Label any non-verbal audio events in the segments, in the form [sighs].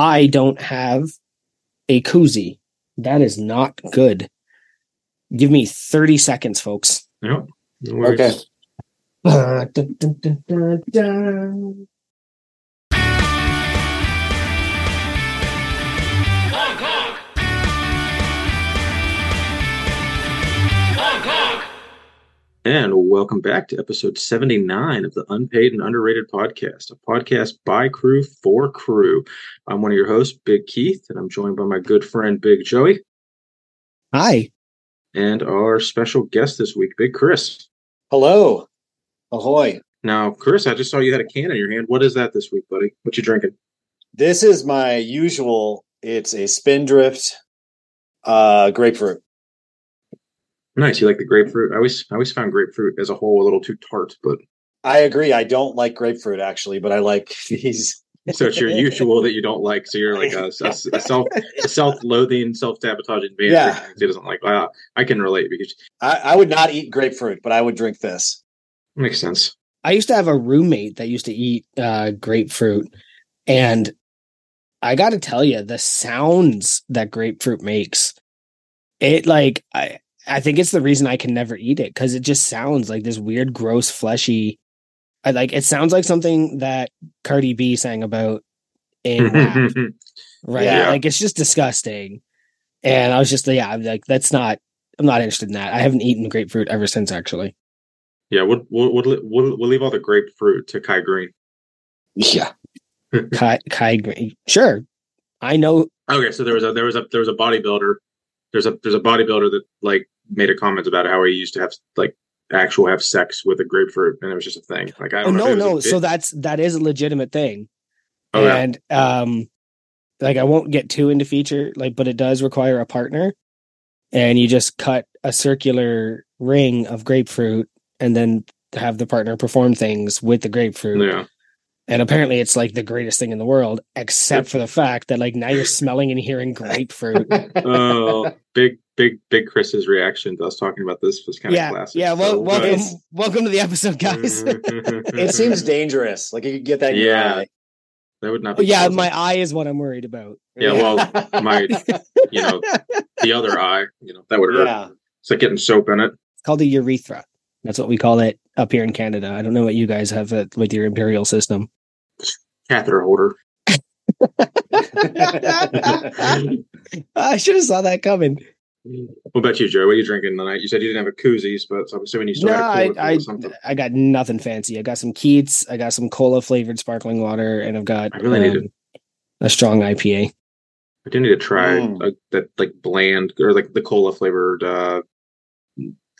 I don't have a koozie. That is not good. Give me 30 seconds, folks. Yep. No. Okay. [laughs] And welcome back to episode 79 of the Unpaid and Underrated Podcast, a podcast by crew for crew. I'm one of your hosts, Big Keith, and I'm joined by my good friend, Big Joey, Hi. and our special guest this week, Big Chris. Hello. Ahoy. Now, Chris, I just saw you had a can in your hand. What is that this week, buddy? What you drinking? This is my usual. It's a Spindrift uh grapefruit. Nice. You like the grapefruit? I always, I always found grapefruit as a whole a little too tart, but I agree. I don't like grapefruit actually, but I like [laughs] these. so it's your usual that you don't like. So you're like a, a- a [laughs] self, a self-loathing, self-sabotaging man. Yeah. He doesn't like. Wow, I can relate because I, I would not eat grapefruit, but I would drink this. makes sense. I used to have a roommate that used to eat uh, grapefruit, and I got to tell you, the sounds that grapefruit makes, it like I I think it's the reason I can never eat it because it just sounds like this weird, gross, fleshy. I like it sounds like something that Cardi B sang about in [laughs] rap, right? Yeah. Like it's just disgusting. And I was just yeah, I'm like that's not. I'm not interested in that. I haven't eaten grapefruit ever since actually. Yeah, we'll we'll, we'll we'll we'll leave all the grapefruit to Kai Greene. Yeah. [laughs] Kai, Kai Greene. Sure. I know Okay, so there was a there was a there was a bodybuilder. There's a there's a bodybuilder that like made a comment about how he used to have like actual have sex with a grapefruit, and it was just a thing. Like I Oh don't know. no, no. So that's that is a legitimate thing. Oh, yeah. and um like I won't get too into feature, like, but it does require a partner. And you just cut a circular ring of grapefruit and then have the partner perform things with the grapefruit. yeah. And apparently it's like the greatest thing in the world, except for the fact that like now you're [laughs] smelling and hearing grapefruit. Oh, [laughs] big big big Chris's reaction to us talking about this was kind of yeah. classic. Yeah. Well, So, welcome, It's- welcome to the episode, guys. [laughs] it seems dangerous. Like you could get that Yeah. eye. that would not. Oh, yeah, my eye is what I'm worried about. Yeah, well, my you know the other eye, you know that would hurt. yeah. It's like getting soap in it. It's called a urethra. That's what we call it up here in Canada. I don't know what you guys have it with your imperial system. Catheter holder. [laughs] I should have saw that coming. What about you, Joe? What are you drinking tonight? You said you didn't have a koozies, but I'm assuming you still No, had a I, cola I, or something. I got nothing fancy. I got some Keats. I got some cola flavored sparkling water, and I've got I really need um, a strong IPA. I do need to try Mm. uh, that like bland or like the cola flavored uh,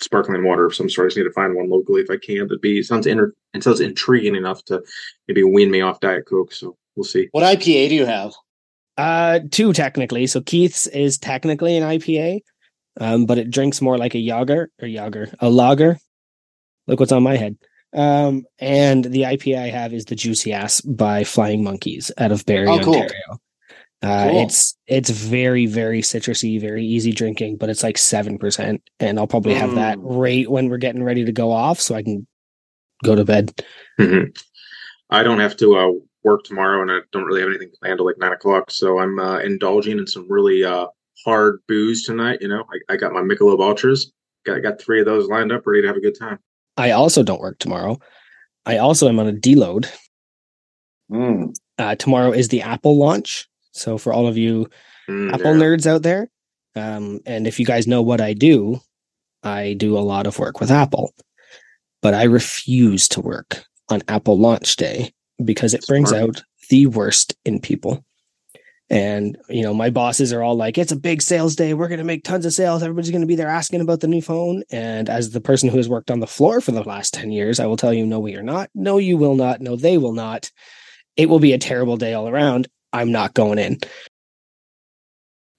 sparkling water of some sort. I just need to find one locally if I can. That'd be sounds inter- it sounds intriguing enough to maybe wean me off Diet Coke. So we'll see. What IPA do you have? Uh, two technically. So Keith's is technically an IPA, um, but it drinks more like a yager or yager, a lager. Look what's on my head. Um, and the IPA I have is the Juicy Ass by Flying Monkeys out of Barrie, Oh, cool. Ontario. Uh, Cool. it's it's very very citrusy, very easy drinking, but it's like seven percent, and I'll probably have that Mm. right when we're getting ready to go off, so I can go to bed. Mhm. I don't have to uh, work tomorrow, and I don't really have anything planned till like nine o'clock. So I'm uh, indulging in some really uh, hard booze tonight. You know, I, I got my Michelob Ultras. Got got three of those lined up, ready to have a good time. I also don't work tomorrow. I also am on a deload. Mm. Uh, tomorrow is the Apple launch. So for all of you Mm, Apple yeah. nerds out there, um, and if you guys know what I do, I do a lot of work with Apple, but I refuse to work on Apple launch day because it brings Smart. out the worst in people. And you know, my bosses are all like, "It's a big sales day. We're going to make tons of sales. Everybody's going to be there asking about the new phone." And as the person who has worked on the floor for the last ten years, I will tell you, no, we are not. No, you will not. No, they will not. It will be a terrible day all around. I'm not going in.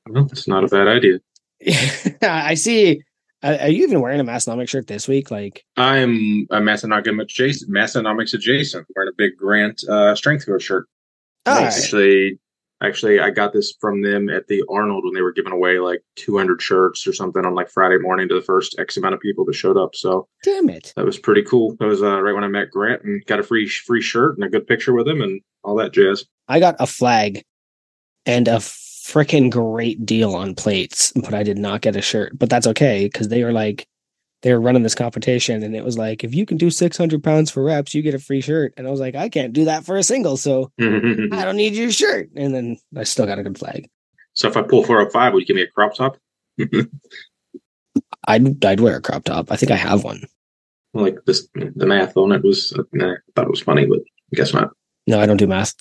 Well, it's not a bad idea. [laughs] I see. Are are you even wearing a Massenomic shirt this week? Like, I'm a Massenomics adjacent. Massenomics adjacent. Wearing a big Grant uh, Strength Coach shirt. right. Actually, actually, I got this from them at the Arnold when they were giving away like 200 shirts or something on like Friday morning to the first X amount of people that showed up. So damn it. that was pretty cool. That was uh, right when I met Grant and got a free free shirt and a good picture with him and all that jazz. I got a flag and a freaking great deal on plates, but I did not get a shirt. But that's okay because they were like, they were running this competition and it was like, if you can do 600 pounds for reps, you get a free shirt. And I was like, I can't do that for a single. So [laughs] I don't need your shirt. And then I still got a good flag. so if I pull 405, would you give me a crop top? [laughs] I'd, I'd wear a crop top. I think I have one. like this, the math on it was, uh, nah, I thought it was funny, but I guess not. No, I don't do math.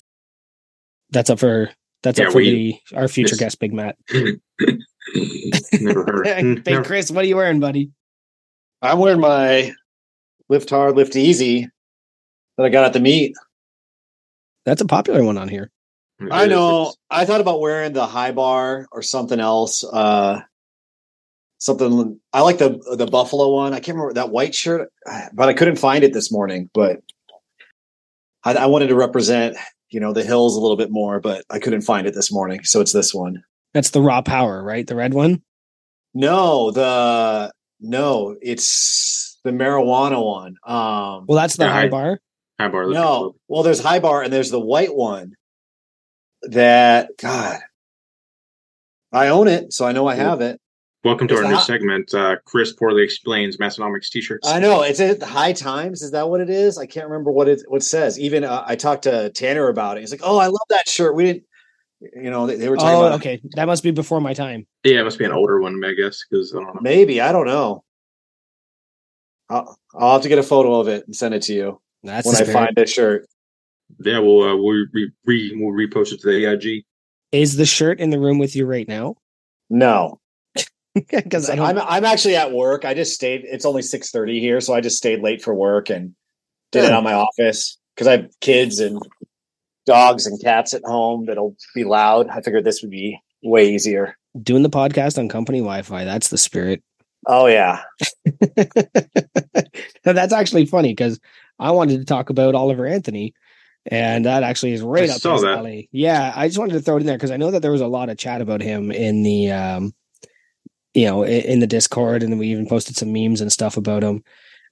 That's up for, that's Yeah, up for we- the, our future guest, Big Matt. [laughs] Never heard. [laughs] Big never- Chris, what are you wearing, buddy? I'm wearing my lift hard, lift easy that I got at the meet. That's a popular one on here. I know. I thought about wearing the high bar or something else. Uh something I like the the buffalo one. I can't remember that white shirt, but I couldn't find it this morning. But I, I wanted to represent, you know, the hills a little bit more, but I couldn't find it this morning. So it's this one. That's the raw power, right? The red one. No, the no, it's the marijuana one. Um Well, that's the Yeah, high bar. High bar. No, club. well, there's high bar and there's the white one that God, I own it, so I know I have it. Welcome to Is our new that- segment. Uh, Chris poorly explains Massenomics t-shirts. I know it's at High Times. Is that what it is? I can't remember what it what it says. Even uh, I talked to Tanner about it. He's like, "Oh, I love that shirt." We didn't, you know, they, they were talking Oh, about okay. That must be before my time. Yeah, it must be an older one, I guess, because I don't know. maybe I don't know. I'll, I'll have to get a photo of it and send it to you That's when I find this shirt. Yeah, we'll uh, we'll re, re we'll repost it to the AIG. Is the shirt in the room with you right now? No, [laughs] Because so I'm I'm actually at work. I just stayed. It's only six thirty here, so I just stayed late for work and did it Yeah. on my office because I have kids and dogs and cats at home that'll be loud. I figured this would be way easier. doing the podcast on company Wi-Fi. That's the spirit. Oh yeah, [laughs] Now, that's actually funny because I wanted to talk about Oliver Anthony, and that actually is right I up saw his alley. Yeah, I just wanted to throw it in there because I know that there was a lot of chat about him in the, um, you know, in, in the Discord, and then we even posted some memes and stuff about him.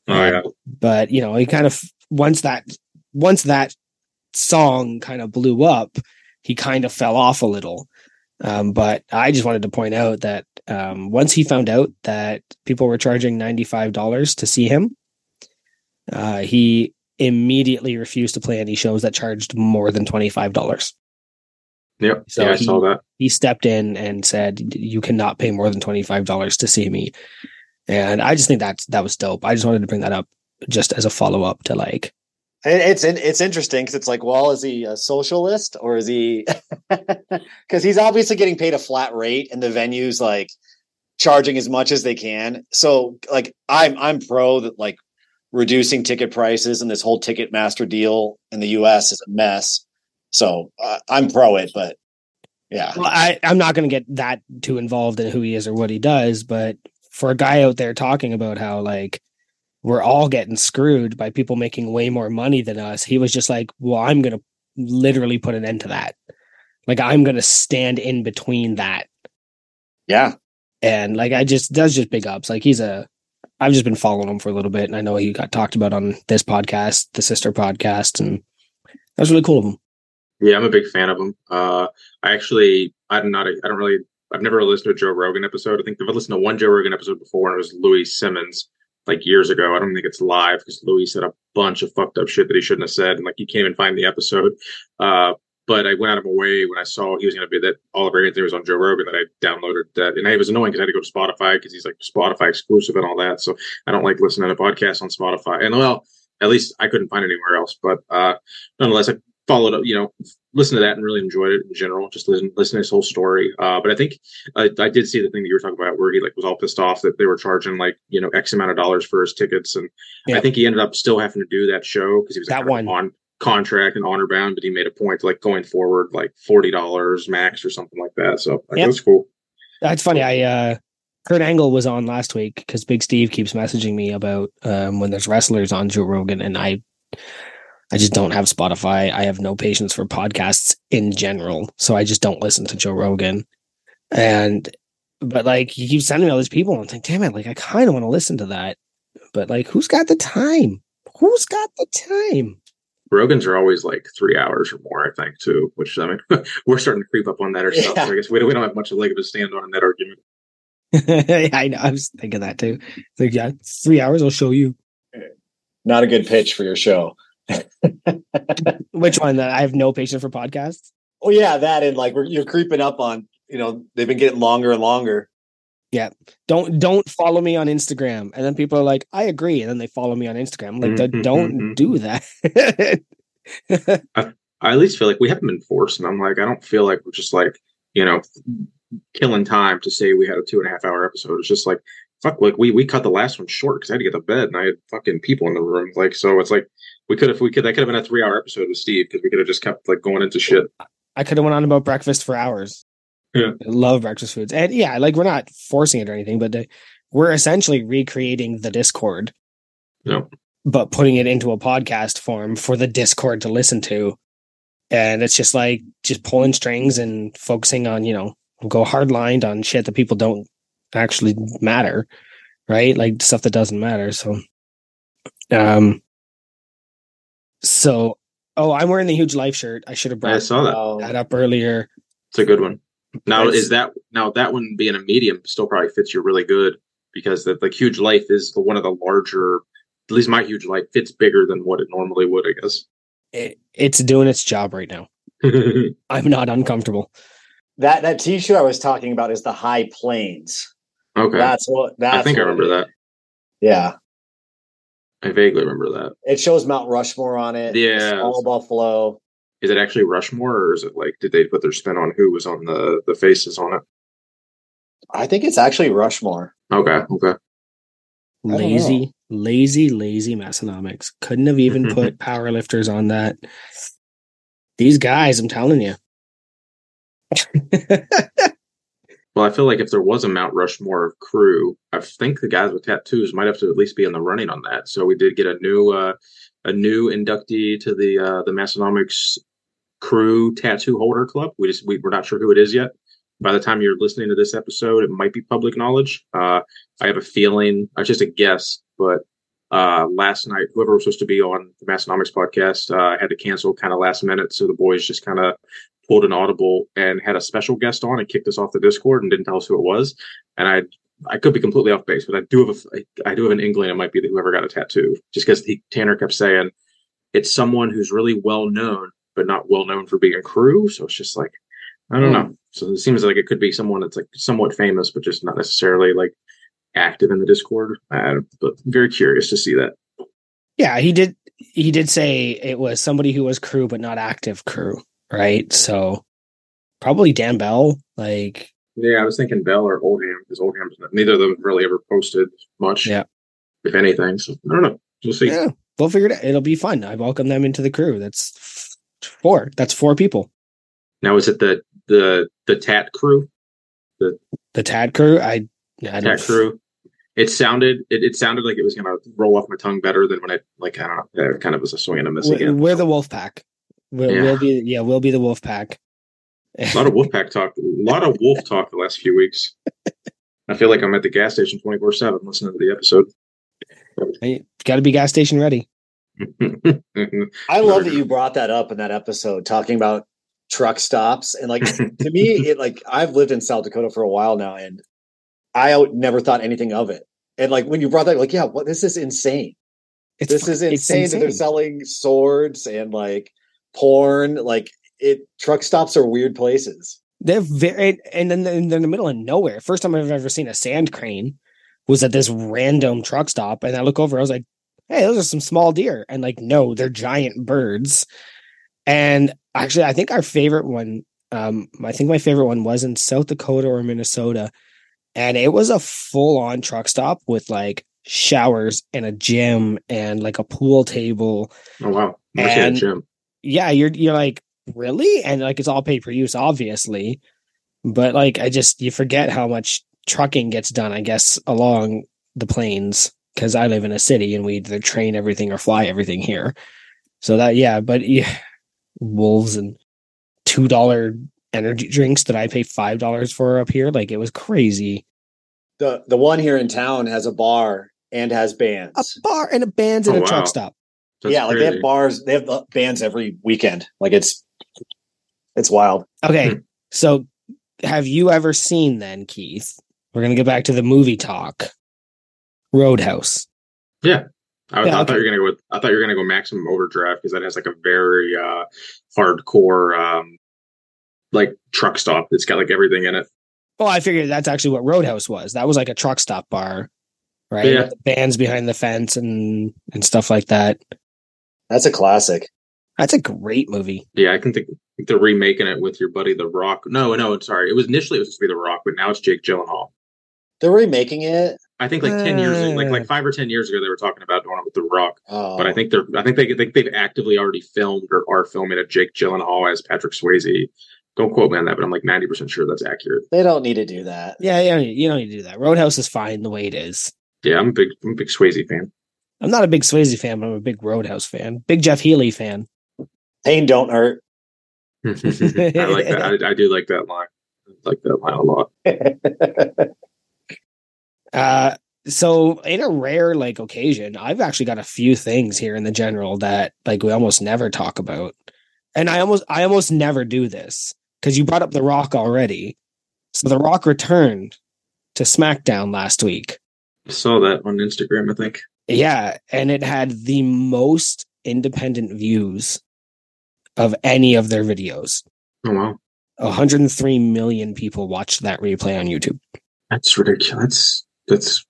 Oh Um, but you know, he kind of once that once that song kind of blew up, he kind of fell off a little. Um, but I just wanted to point out that um, once he found out that people were charging ninety five dollars to see him, uh, he immediately refused to play any shows that charged more than twenty five dollars. Yep. So yeah, I he- saw that. He stepped in and said, "You cannot pay more than twenty five dollars to see me," and I just think that that was dope. I just wanted to bring that up just as a follow up to like it's it's interesting because it's like, well, is he a socialist or is he? [laughs] Because he's obviously getting paid a flat rate, and the venues like charging as much as they can. So, like, I'm I'm pro that like reducing ticket prices and this whole Ticketmaster deal in the U.S. is a mess. So uh, I'm pro it, but yeah, Well, I, I'm not going to get that too involved in who he is or what he does, but for a guy out there talking about how like we're all getting screwed by people making way more money than us, he was just like, "Well, I'm going to literally put an end to that. Like I'm going to stand in between that." yeah, And like I just does just big ups. Like he's a I've just been following him for a little bit, and I know he got talked about on this podcast, the sister podcast, and that was really cool of him. Yeah, I'm a big fan of him. Uh, I actually, I'm not, a, I don't really, I've never listened to a Joe Rogan episode. I think I've listened to one Joe Rogan episode before, and it was Louie Simmons, like years ago. I don't think it's live because Louis said a bunch of fucked up shit that he shouldn't have said, and like you can't even find the episode. Uh, but I went out of my way when I saw he was going to be that Oliver Anthony was on Joe Rogan that I downloaded that, and it was annoying because I had to go to Spotify because he's like Spotify exclusive and all that. So I don't like listening to podcasts on Spotify. And well, at least I couldn't find anywhere else. But uh, nonetheless, I followed up, you know, listened to that and really enjoyed it in general. Just listen, listen to his whole story. Uh, but I think I, I did see the thing that you were talking about where he like was all pissed off that they were charging like you know X amount of dollars for his tickets, and Yeah. I think he ended up still having to do that show because he was That like, kind of one. on contract and honor bound. But he made a point like going forward like forty dollars max or something like that. So like, Yep. that's cool. That's funny. I uh Kurt Angle was on last week because Big Steve keeps messaging me about um when there's wrestlers on Joe Rogan and I I just don't have Spotify. I have no patience for podcasts in general. So I just don't listen to Joe Rogan. And but like he keeps sending me all these people and I'm like, damn it, like I kind of want to listen to that. But like who's got the time? Who's got the time? Rogan's are always like three hours or more, I think, too. Which I mean, [laughs] we're starting to creep up on that ourselves. Yeah. So I guess we don't, we don't have much of a leg to stand on in that argument. yeah, [laughs] I know. I was thinking that too. It's like, yeah, three hours. I'll show you Not a good pitch for your show. [laughs] which one. That I have no patience for podcasts. Oh yeah, that and like we're, you're creeping up on. You know, they've been getting longer and longer. Yeah. Don't don't follow me on Instagram. And then people are like, I agree, and then they follow me on Instagram. I'm like, "D- Mhm, don't mhm. do that. [laughs] I at least feel like we haven't been forced, and I'm like, I don't feel like we're just like, you know, killing time to say we had a two and a half hour episode. It's just like, fuck, like we we cut the last one short because I had to get to bed and I had fucking people in the room. Like, so it's like we could have we could that could have been a three hour episode with Steve because we could have just kept like going into shit. I could have went on about breakfast for hours. Yeah. I love breakfast foods, and yeah, like we're not forcing it or anything, but uh, we're essentially recreating the Discord, Yeah. but putting it into a podcast form for the Discord to listen to. And it's just like just pulling strings and focusing on, you know, go hard lined on shit that people don't actually matter, right? Like stuff that doesn't matter. So, um, so oh, I'm wearing the huge life shirt. I should have brought I brought saw that. Oh, that up earlier. It's a good one. Now It's- is that now that one being a medium still probably fits you really good because the like huge life is the one of the larger. At least my huge life fits bigger than what it normally would, I guess. It, it's doing its job right now. [laughs] I'm not uncomfortable. that that T-shirt I was talking about is the High Plains. okay, That's what. That's I think I remember that. Yeah, I vaguely remember that. it shows Mount Rushmore on it. Yeah. Small Buffalo. Is it actually Rushmore, or is it like did they put their spin on who was on the the faces on it? I think it's actually Rushmore. Okay, okay. Lazy, lazy, lazy Massenomics. Couldn't have even [laughs] put powerlifters on that. These guys, I'm telling you. [laughs] Well, I feel like if there was a Mount Rushmore crew, I think the guys with tattoos might have to at least be in the running on that. So we did get a new uh, a new inductee to the uh, the Massenomics crew tattoo holder club. We just we, we're not sure who it is yet. By the time you're listening to this episode, it might be public knowledge. Uh, I have a feeling, uh, just a guess, but uh, last night, whoever was supposed to be on the Massenomics podcast uh, had to cancel kind of last minute. So the boys just kind of pulled an audible and had a special guest on and kicked us off the Discord and didn't tell us who it was. And I I could be completely off base, but I do have a I do have an inkling it might be whoever got a tattoo, just because Tanner kept saying it's someone who's really well known, but not well known for being a crew. So it's just like I don't know. Hmm. So it seems like it could be someone that's like somewhat famous, but just not necessarily like active in the Discord. But very curious to see that. yeah, he did. He did say it was somebody who was crew, but not active crew, right? So probably Dan Bell. Like, Yeah, I was thinking Bell or Oldham because Oldham's not, neither of them really ever posted much, Yeah. if anything. So I don't know. We'll see. yeah, we'll figure it out. It'll be fun. I welcome them into the crew. That's four. That's four people. Now is it the the the Tat crew? The Tad crew. I, I Tat crew. It sounded it, it sounded like it was gonna roll off my tongue better than when I like I don't know. It kind of was a swing and a miss We're, again. we're the Wolf Pack. We'll, Yeah. we'll be. Yeah, we'll be the Wolf Pack. A lot of wolf pack talk. A lot of Wolf talk the last few weeks. I feel like I'm at the gas station 24 seven listening to the episode. [laughs] Got to be gas station ready. [laughs] I love that you brought that up in that episode, talking about truck stops and like to me, [laughs] it like I've lived in South Dakota for a while now, and I never thought anything of it. And like when you brought that, like, yeah, what this is insane. It's this is it's insane, that they're selling swords and like porn. Like it, truck stops are weird places. They're very, and then they're in the middle of nowhere. First time I've ever seen a sand crane was at this random truck stop, and I look over, I was like, "Hey, those are some small deer," and like, no, they're giant birds. And actually, I think our favorite one, um, I think my favorite one was in South Dakota or Minnesota, and it was a full on truck stop with like showers and a gym and like a pool table oh wow. I see a And- gym. Yeah, you're you're like, really? And like it's all pay per use, obviously. But like I just you forget how much trucking gets done, I guess, along the plains. Because I live in a city and we either train everything or fly everything here. So that yeah, but yeah, wolves and two dollar energy drinks that I pay five dollars for up here, like it was crazy. The the one here in town has a bar and has bands. A bar and a band's and Oh, a truck stop. That's yeah, like they have bars, they have uh, bands every weekend. Like it's it's wild. Okay. Hmm. So have you ever seen then, Keith? We're gonna get back to the movie talk. Roadhouse. I, Yeah, I thought you were gonna go with I thought you were gonna go maximum overdrive because that has like a very uh hardcore um like truck stop. It's got like everything in it. Well, I figured that's actually what Roadhouse was. That was like a truck stop bar, right? Yeah. The bands behind the fence and and stuff like that. That's a classic. That's a great movie. Yeah, I can think, think they're remaking it with your buddy The Rock. No, no, sorry. It was initially it was supposed to be The Rock, but now it's Jake Gyllenhaal. They're remaking it. I think like ten years, like Uh. like five or ten years ago, they were talking about doing it with The Rock. Oh, But I think they're, I think they, think they've actively already filmed or are filming a Jake Gyllenhaal as Patrick Swayze. Don't quote me on that, but I'm like ninety percent sure that's accurate. they don't need to do that. Yeah, yeah, you don't need to do that. Roadhouse is fine the way it is. Yeah, I'm a big, I'm a big Swayze fan. I'm not a big Swayze fan, but I'm a big Roadhouse fan. Big Jeff Healey fan. Pain don't hurt. [laughs] [laughs] I like that. I, I do like that line. I like that line a lot. [laughs] Uh, so in a rare like occasion, I've actually got a few things here in the general that like we almost never talk about, and I almost I almost never do this because you brought up The Rock already. So The Rock returned to SmackDown last week. I saw that on Instagram. I think. Yeah, and it had the most independent views of any of their videos. Oh wow, 103 million people watched that replay on YouTube. that's ridiculous. That's that's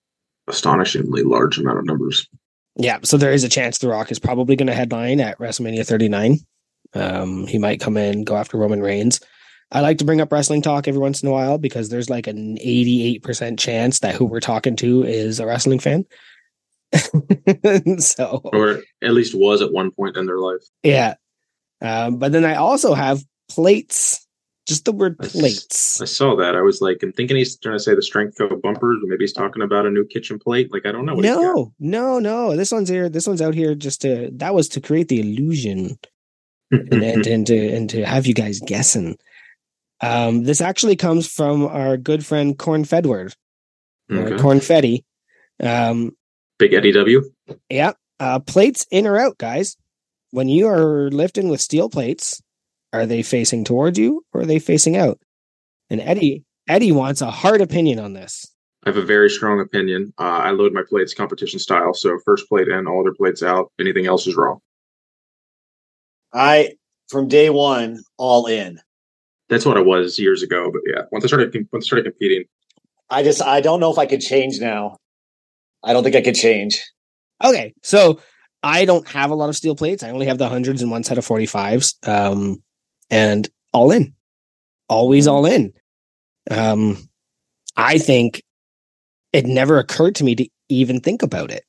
astonishingly large amount of numbers. Yeah, so there is a chance The Rock is probably going to headline at WrestleMania 39. Um, he might come in, go after Roman Reigns. I like to bring up wrestling talk every once in a while because there's like an 88% chance that who we're talking to is a wrestling fan. [laughs] so, or at least was at one point in their life. yeah. Um, but then I also have plates, just the word I s- plates. I saw that. I was like, I'm thinking he's trying to say the strength of bumpers, or maybe he's talking about a new kitchen plate. Like I don't know. What he's. No, no, no. This one's here. This one's out here just to, that was to create the illusion and, and, [laughs] and to and to have you guys guessing. Um, this actually comes from our good friend Corn Fedward or Okay. Cornfetti. Um, Big Eddie W. yeah, uh, plates in or out, guys. When you are lifting with steel plates, are they facing towards you or are they facing out? And Eddie Eddie wants a hard opinion on this. I have a very strong opinion. Uh, I load my plates competition style, so first plate in, all other plates out. Anything else is wrong. I from day one all in. That's what I was years ago. But yeah, once I started once I started competing, I just I don't know if I could change now. I don't think I could change. Okay, so I don't have a lot of steel plates. I only have the hundreds and one set of 45s. Um, and all in. Always all in. Um, I think it never occurred to me to even think about it.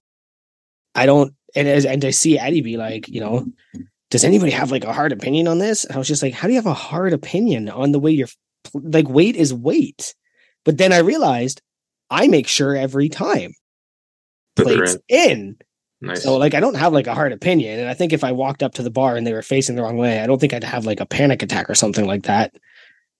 I don't and as and to see Eddie be like, you know, does anybody have like a hard opinion on this? And I was just like, how do you have a hard opinion on the way you're like weight is weight? But then I realized I make sure every time plates in. in. Nice. So like I don't have like a hard opinion. And I think if I walked up to the bar and they were facing the wrong way, I don't think I'd have like a panic attack or something like that.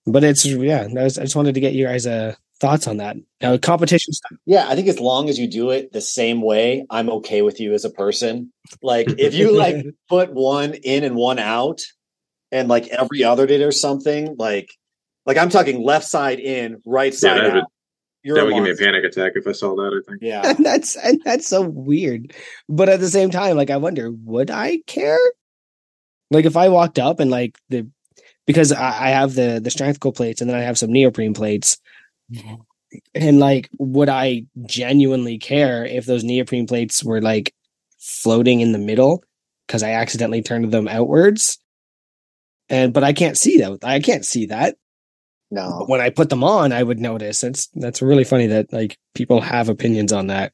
But it's yeah, I, was, I just wanted to get you guys uh thoughts on that. Now competition stuff. Yeah, I think as long as you do it the same way, I'm okay with you as a person. Like if you like [laughs] put one in and one out and like every other day or something, like like I'm talking left side in, right side that would- out. You're that a would give me a panic attack if I saw that. I think. Yeah. [laughs] and that's and that's so weird. But at the same time, like I wonder, would I care? Like if I walked up and like the because I, I have the the strength co plates and then I have some neoprene plates. Mm-hmm. And like, would I genuinely care if those neoprene plates were like floating in the middle because I accidentally turned them outwards? And but I can't see that. I can't see that. No. But when I put them on, I would notice. It's that's really funny that like people have opinions on that.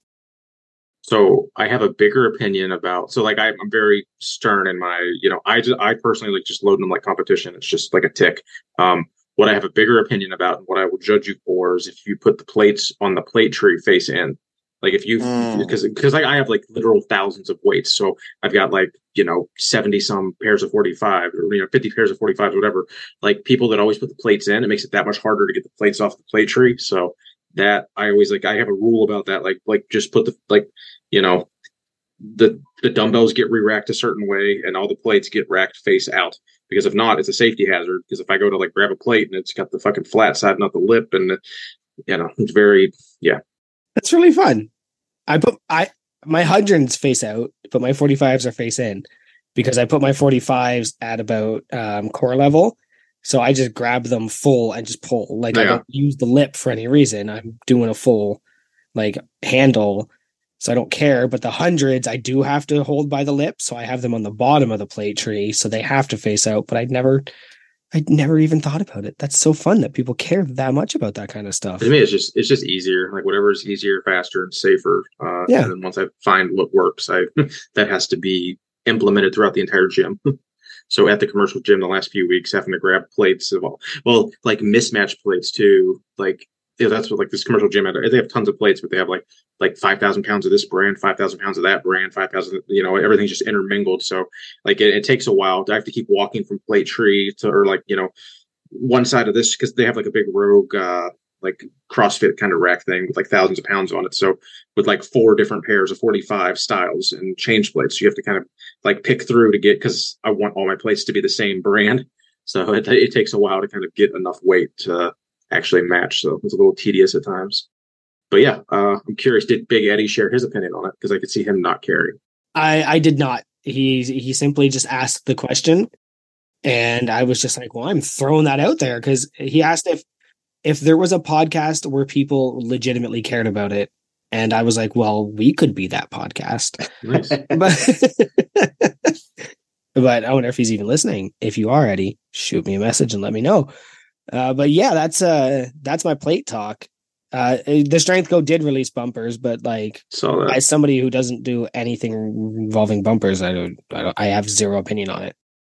So I have a bigger opinion about. So like I, I'm very stern in my. You know, I just I personally like just loading them like competition. It's just like a tick. Um, what I have a bigger opinion about and what I will judge you for is if you put the plates on the plate tree face in. Like if you Mm. because because I, I have like literal thousands of weights, so I've got like you know seventy some pairs of forty five or you know fifty pairs of forty five whatever. Like people that always put the plates in, it makes it that much harder to get the plates off the plate tree. So that I always like I have a rule about that. Like like just put the like you know the the dumbbells get re-racked a certain way and all the plates get racked face out because if not it's a safety hazard because if i go to like grab a plate and it's got the fucking flat side not the lip and you know it's very yeah That's really fun. I put I my hundreds face out, but my 45s are face in because I put my 45s at about um, core level. So I just grab them full and just pull. Like I don't use the lip for any reason. I'm doing a full like handle. So I don't care. But the hundreds, I do have to hold by the lip. So I have them on the bottom of the plate tree. So they have to face out. But I'd never I'd never even thought about it. That's so fun that people care that much about that kind of stuff. to me it's just it's just easier like whatever is easier faster and safer uh Yeah. and then once i find what works i [laughs] that has to be implemented throughout the entire gym [laughs] so at the commercial gym the last few weeks having to grab plates of all well like mismatched plates too like yeah, that's what like this commercial gym they have tons of plates but they have like like 5000 pounds of this brand 5000 pounds of that brand 5000 you know everything's just intermingled so like it, it takes a while i have to keep walking from plate tree to or like you know one side of this because they have like a big rogue uh like CrossFit kind of rack thing with like thousands of pounds on it. So with like four different pairs of 45 styles and change plates, you have to kind of like pick through to get because I want all my plates to be the same brand. So it, it takes a while to kind of get enough weight to actually match. So it's a little tedious at times. But yeah, uh, I'm curious. Did Big Eddie share his opinion on it? Because I could see him not caring. I I did not. He he simply just asked the question, and I was just like, "Well, I'm throwing that out there" because he asked if if there was a podcast where people legitimately cared about it, and I was like, "Well, we could be that podcast." Nice. [laughs] but [laughs] but I wonder if he's even listening. If you are Eddie, shoot me a message and let me know. Uh, but yeah, that's uh that's my plate talk. Uh, the Strength Co did release bumpers, but like as somebody who doesn't do anything involving bumpers, I don't, I don't, I have zero opinion on it.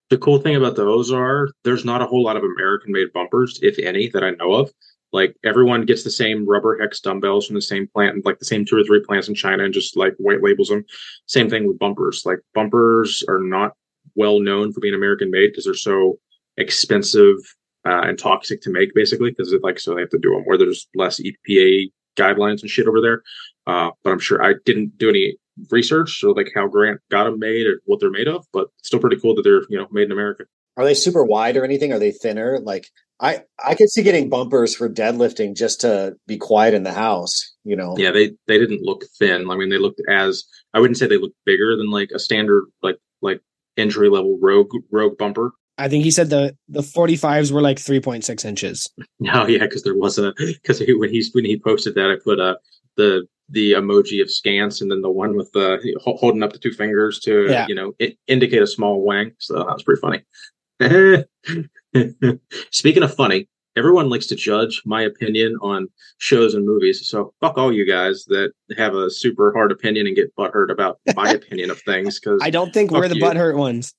the cool thing about those are there's not a whole lot of American made bumpers, if any, that I know of. Like everyone gets the same rubber hex dumbbells from the same plant, like the same two or three plants in China, and just like white labels them. Same thing with bumpers. Like bumpers are not well known for being American made because they're so expensive uh, and toxic to make, basically. Because it's like so they have to do them where there's less EPA guidelines and shit over there. Uh, but I'm sure I didn't do any research or like how Grant got them made or what they're made of, but still pretty cool that they're you know made in America. Are they super wide or anything? Are they thinner? Like I, I could see getting bumpers for deadlifting just to be quiet in the house. You know. Yeah, they they didn't look thin. I mean, they looked as I wouldn't say they looked bigger than like a standard like like entry level rogue rogue bumper. I think he said the the 45s were like 3.6 inches. No, yeah, because there was a because when he's when he posted that, I put uh the the emoji of scans and then the one with the holding up the two fingers to Yeah. you know i- indicate a small wang. So that was pretty funny. [laughs] Speaking of funny, everyone likes to judge my opinion on shows and movies. So fuck all you guys that have a super hard opinion and get butthurt about my [laughs] opinion of things. Because I don't think we're the you. butthurt ones.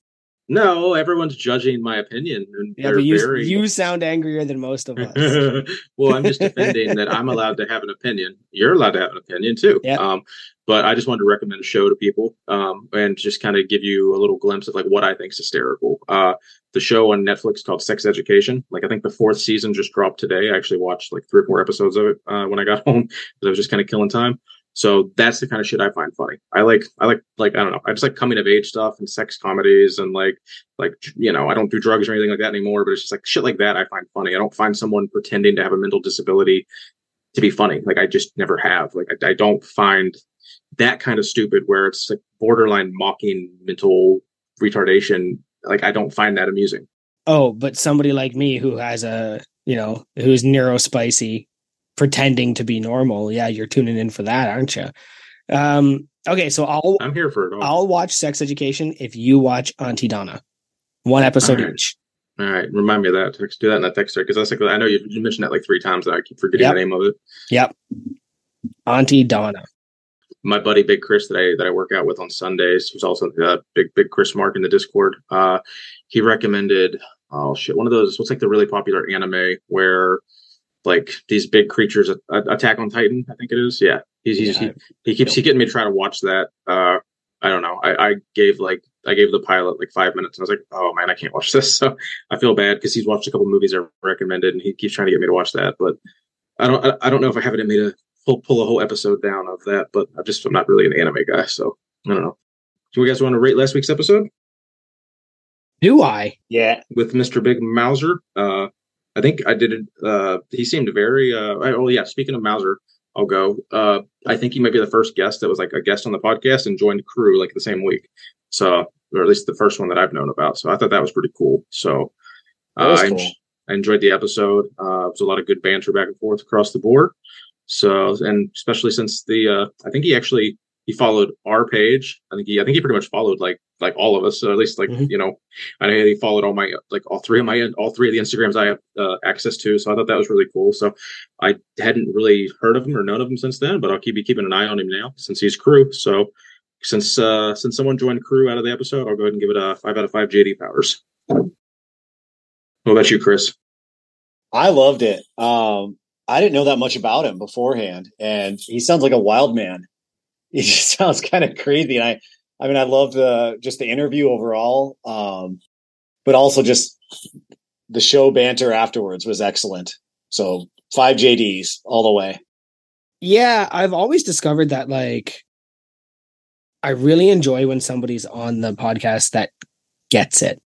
No, everyone's judging my opinion, and Yeah, but you very you sound angrier than most of us. [laughs] well, I'm just defending that I'm allowed to have an opinion. You're allowed to have an opinion too. Yeah. Um, but I just wanted to recommend a show to people um, and just kind of give you a little glimpse of like what I think is hysterical. Uh, the show on Netflix called Sex Education. Like I think the fourth season just dropped today. I actually watched like three or four episodes of it uh, when I got [laughs] home because I was just kind of killing time. So that's the kind of shit I find funny. I like I like like I don't know. I just like coming of age stuff and sex comedies and like like you know I don't do drugs or anything like that anymore. But it's just like shit like that I find funny. I don't find someone pretending to have a mental disability to be funny. Like I just never have. Like I, I don't find that kind of stupid where it's like borderline mocking mental retardation. Like I don't find that amusing. Oh, but somebody like me who has a you know who's neurospicy, pretending to be normal. Yeah, you're tuning in for that, aren't you? Um, okay, so I'll I'm here for it all. I'll watch Sex Education if you watch Aunty Donna, one episode All right. each. all right, remind me of that. Do that in that text because that's like I know you, you mentioned that like three times and I keep forgetting Yep. the name of it. Yep, Aunty Donna. my buddy Big Chris that I that I work out with on Sundays was also uh, big Big Chris Mark in the Discord. Uh, he recommended oh shit one of those what's like the really popular anime where like these big creatures a- a- attack on Titan I think it is yeah he's, he's Yeah. he, he keeps he getting me to try to watch that. Uh, I don't know I, I gave like I gave the pilot like five minutes and I was like oh man I can't watch [laughs] this so I feel bad because he's watched a couple movies I recommended and he keeps trying to get me to watch that but I don't I, I don't know if I have it in me to pull pull a whole episode down of that, but I'm just I'm not really an anime guy, so I don't know. Do you guys want to rate last week's episode Do I? Yeah. with Mr. Big Mauser? Uh, I think I did it. Uh, he seemed very. Uh, oh yeah. Speaking of Mauser, I'll go. Uh, I think he might be the first guest that was like a guest on the podcast and joined crew like the same week. So, or at least the first one that I've known about. So I thought that was pretty cool. So uh, I, cool. en- I enjoyed the episode. Uh, it was a lot of good banter back and forth across the board. So, and especially since the, uh, I think he actually he followed our page. I think he, I think he pretty much followed like like all of us. So at least like Mhm. you know, I know he followed all my like all three of my all three of the Instagrams I have uh, access to. So I thought that was really cool. So I hadn't really heard of him or known of him since then, but I'll keep be keeping an eye on him now since he's crew. So since uh since someone joined crew out of the episode, I'll go ahead and give it a five out of five JD powers. What about you, Chris? I loved it. Um, I didn't know that much about him beforehand, and he sounds like a wild man. [laughs] He just sounds kind of crazy, and I, I mean, I love the just the interview overall, um, but also just the show banter afterwards was excellent. So five JDs all the way. Yeah, I've always discovered that like I really enjoy when somebody's on the podcast that gets it.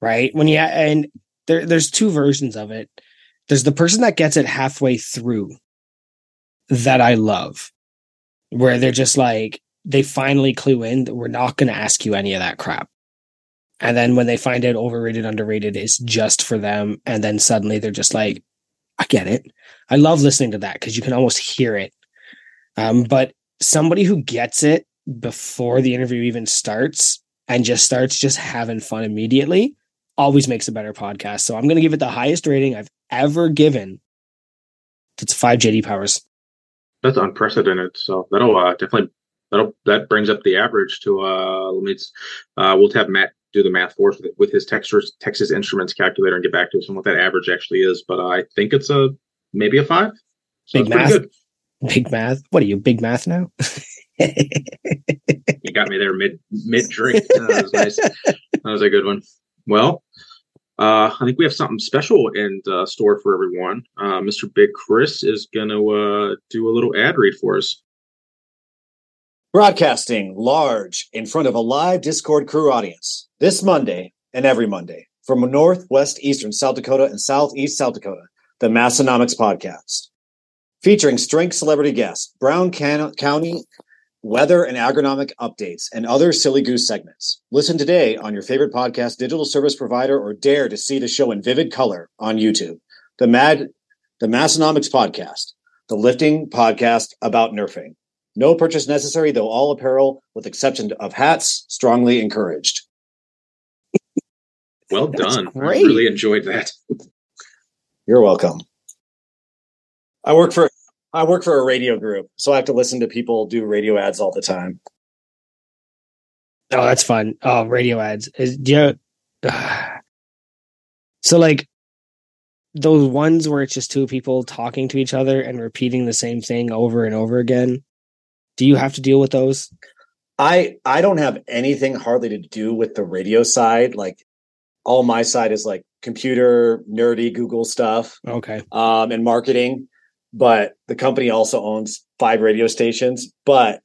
Right? When you and there there's two versions of it. There's the person that gets it halfway through that I love. Where they're just like they finally clue in that we're not going to ask you any of that crap. And then when they find out overrated underrated is just for them and then suddenly they're just like I get it. I love listening to that because you can almost hear it. Um, but somebody who gets it before the interview even starts and just starts just having fun immediately always makes a better podcast. So I'm going to give it the highest rating I've ever given. It's five JD powers. That's unprecedented. So that'll uh, definitely that'll that brings up the average to uh let me uh we'll have Matt do the math for us with, with his Texas Texas Instruments calculator and get back to us on what that average actually is. But I think it's a maybe a five. So Big math. Big math. What are you, big math now? You got me there mid mid drink. [laughs] that was nice. That was a good one. Well, uh, I think we have something special in uh, store for everyone. Uh, Mr. Big Chris is going to uh, do a little ad read for us. Broadcasting large in front of a live Discord crew audience this Monday and every Monday from Northwest Eastern South Dakota and Southeast South Dakota, the Massenomics Podcast. Featuring strength celebrity guests, Brown Can- County weather and agronomic updates, and other silly goose segments. Listen today on your favorite podcast, digital service provider, or dare to see the show in vivid color on YouTube. The Mad, the Massenomics Podcast, the lifting podcast about nerfing. No purchase necessary, though all apparel, with exception of hats, strongly encouraged. Well done. I great. really enjoyed that. You're welcome. I work for I work for a radio group, so I have to listen to people do radio ads all the time. Oh, that's fun. Oh, radio ads. Is you, [sighs] so like those ones where it's just two people talking to each other and repeating the same thing over and over again. Do you have to deal with those? I I don't have anything hardly to do with the radio side. Like all my side is like computer nerdy Google stuff Okay. um, and marketing. But the company also owns five radio stations. But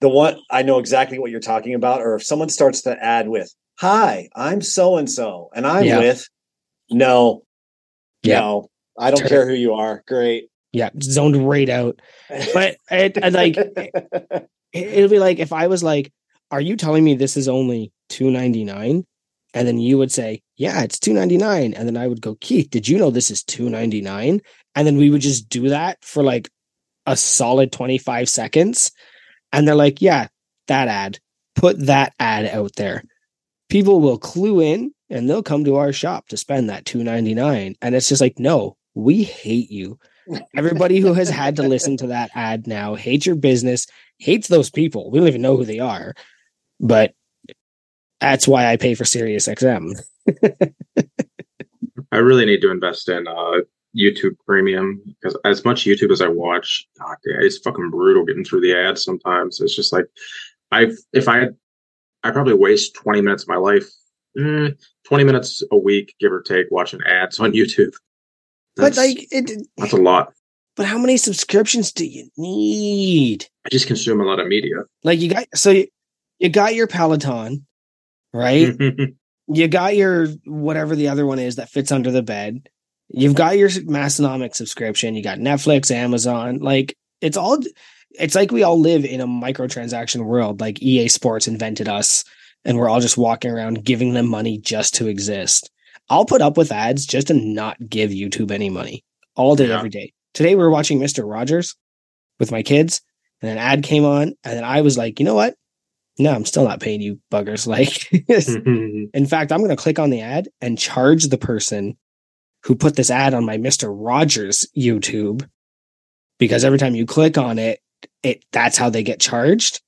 the one I know exactly what you're talking about, or if someone starts to add with "Hi, I'm so and so, and I'm Yeah. with," no, Yeah. no, I don't Turn- care who you are. Great, Yeah, zoned right out. But it, like [laughs] it- it'll be like if I was like, "Are you telling me this is only two ninety nine? And then you would say, "Yeah, it's two ninety nine. And then I would go, "Keith, did you know this is two ninety nine? And then we would just do that for like a solid twenty five seconds, and they're like, "Yeah, that ad. Put that ad out there. People will clue in and they'll come to our shop to spend that two ninety nine. And it's just like, no, we hate you. Everybody who has had to listen to that ad now hates your business, hates those people. We don't even know who they are, but that's why I pay for Sirius XM. [laughs] I really need to invest in uh, YouTube Premium because as much YouTube as I watch, God, yeah, it's fucking brutal getting through the ads. Sometimes it's just like I've if I had, I probably waste twenty minutes of my life, eh, twenty minutes a week, give or take, watching ads on [laughs] YouTube. But That's, like it, that's a lot. But how many subscriptions do you need? I just consume a lot of media. Like you got so you, you got your Peloton, right? [laughs] you got your whatever the other one is that fits under the bed. You've got your Massenomic subscription. You got Netflix, Amazon. Like it's all. It's like we all live in a microtransaction world. Like EA Sports invented us, and we're all just walking around giving them money just to exist. I'll put up with ads just to not give YouTube any money all day, Yeah. every day. Today we were watching Mister Rogers with my kids, and an ad came on, and then I was like, you know what? No, I'm still not paying you buggers. [laughs] Like, [laughs] in fact, I'm going to click on the ad and charge the person who put this ad on my Mr. Rogers YouTube because every time you click on it, it that's how they get charged.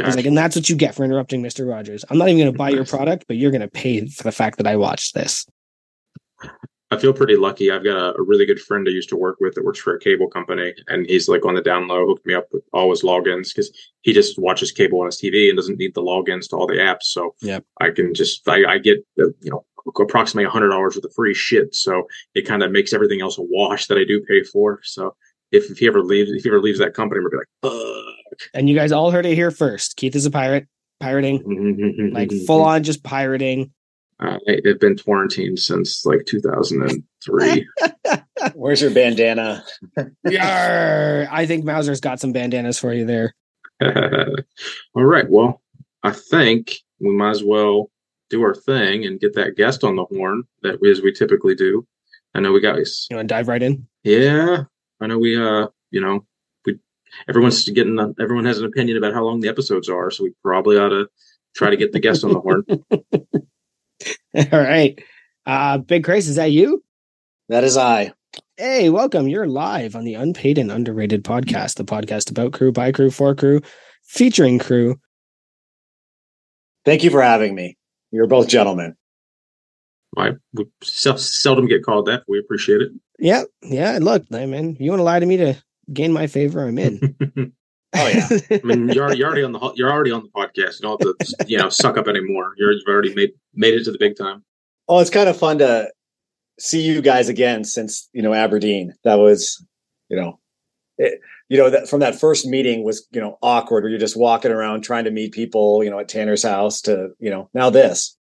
I was like, and that's what you get for interrupting Mr. Rogers. I'm not even going to buy your product, but you're going to pay for the fact that I watched this. I feel pretty lucky. I've got a, a really good friend I used to work with that works for a cable company, and he's like on the down low, hooked me up with all his logins because he just watches cable on his TV and doesn't need the logins to all the apps. So Yep. I can just I, I get uh, you know approximately a hundred dollars worth of free shit. So it kind of makes everything else a wash that I do pay for. So if, if he ever leaves, if he ever leaves that company, we'll be like, And you guys all heard it here first. Keith is a pirate, pirating, like full on just pirating. Uh, I've been quarantined since like 2003. [laughs] Where's your bandana? Yarr! I think Mauser's got some bandanas for you there. [laughs] All right. Well, I think we might as well do our thing and get that guest on the horn that we, as we typically do. I know we got You want to dive right in? yeah. I know we uh you know we everyone's getting everyone has an opinion about how long the episodes are, so we probably ought to try to get the guest on the horn. [laughs] All right. Uh Big Chris, is that you? That is I. Hey, welcome. You're live on the Unpaid and Underrated podcast, the podcast about crew, by crew, for crew, featuring crew. Thank you for having me. You're both gentlemen. I we sel- seldom get called that. But we appreciate it. Yeah, yeah. Look, I mean, you want to lie to me to gain my favor, I'm in. [laughs] Oh, yeah. I mean, you're, you're already on the you're already on the podcast. You don't have to you know suck up anymore. You're, you've already made made it to the big time. Oh, it's kind of fun to see you guys again since you know Aberdeen. That was, you know, it, you know that from that first meeting was you know awkward where you're just walking around trying to meet people you know at Tanner's house to you know now this.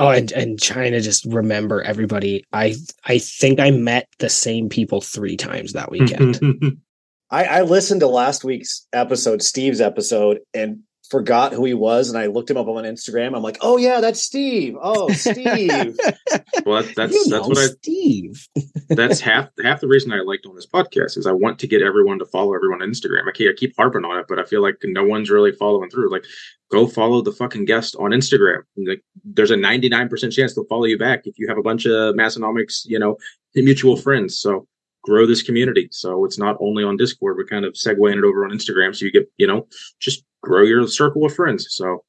oh, and, and trying to just remember everybody. I I think I met the same people three times that weekend. [laughs] I, I listened to last week's episode, Steve's episode, and forgot who he was, and I looked him up on Instagram. I'm like, oh yeah, that's Steve. Oh, Steve. [laughs] well, that, that's that's know what I Steve. [laughs] that's half half the reason I liked on this podcast is I want to get everyone to follow everyone on Instagram. I keep, I keep harping on it, but I feel like no one's really following through. Like, go follow the fucking guest on Instagram. Like, there's a 99% chance they'll follow you back if you have a bunch of Massenomics, you know, mutual friends. So grow this community. So it's not only on Discord, we're kind of segueing it over on Instagram. So you get, you know, just grow your circle of friends. So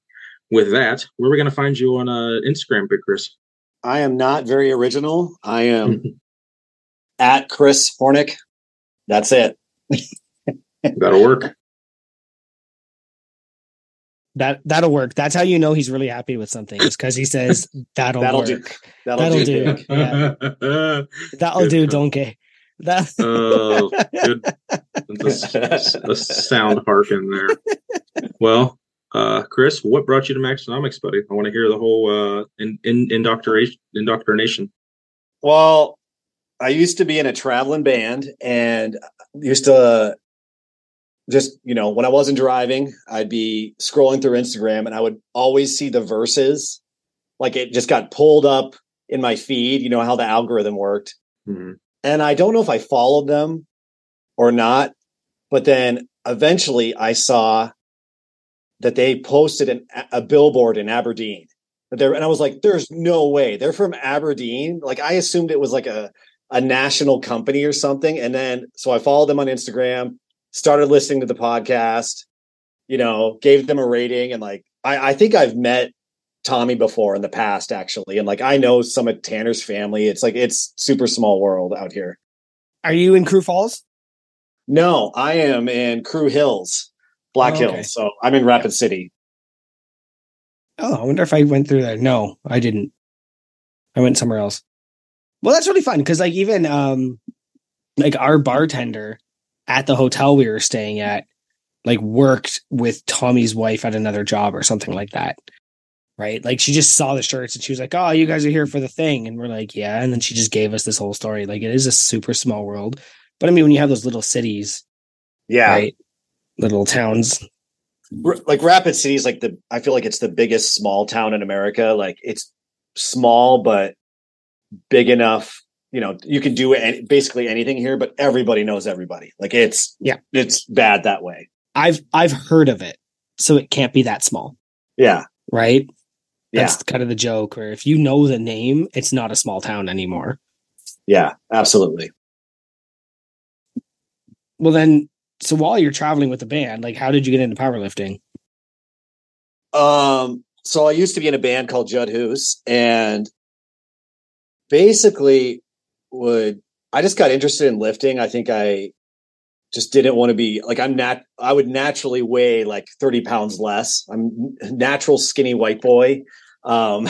with that, where are we going to find you on uh, Instagram, Big Chris? I am not very original. I am [laughs] at Chris Hornick. That's it. [laughs] That'll work. That that'll work. That's how you know he's really happy with something. Is because he says [laughs] that'll, That'll work. do. That'll, That'll do. do. Yeah. That'll Good do, stuff. donkey. That Oh, good. [laughs] The, the sound hark in there. Well, uh, Chris, what brought you to Massenomics, buddy? I want to hear the whole uh, in, in, indoctrination. Indoctrination. Well, I used to be in a traveling band and used to just, you know, when I wasn't driving, I'd be scrolling through Instagram and I would always see the verses. Like it just got pulled up in my feed, you know how the algorithm worked. Mhm. And I don't know if I followed them or not, but then eventually I saw that they posted an, a billboard in Aberdeen. There, and I was like, "There's no way they're from Aberdeen." Like I assumed it was like a a national company or something. And then so I followed them on Instagram, started listening to the podcast, you know, gave them a rating, and like I, I think I've met Tommy before in the past actually, and like I know some of Tanner's family. It's like it's super small world out here. are you in Sioux Falls? No, I am in Crew Hills, Black Oh, okay. Hills. So I'm in Rapid City. Oh, I wonder if I went through there. No, I didn't. I went somewhere else. Well, that's really fun because like even um like our bartender at the hotel we were staying at, like worked with Tommy's wife at another job or something like that. Right. Like she just saw the shirts and she was like, Oh, you guys are here for the thing. And we're like, Yeah. And then she just gave us this whole story. Like it is a super small world. But I mean, when you have those little cities, Yeah. right? Little towns. Like Rapid City is like the I feel like it's the biggest small town in America. Like it's small but big enough. You know, you can do any, basically anything here, but everybody knows everybody. Like it's Yeah. it's bad that way. I've I've heard of it. So it can't be that small. Yeah, Right. Yeah, That's kind of the joke where if you know the name, it's not a small town anymore. yeah, absolutely. Well then so while you're traveling with the band, like how did you get into powerlifting? Um, so I used to be in a band called Judd Hoos, and basically would I just got interested in lifting. I think I just didn't want to be like I'm nat I would naturally weigh like 30 pounds less. I'm natural skinny white boy. Um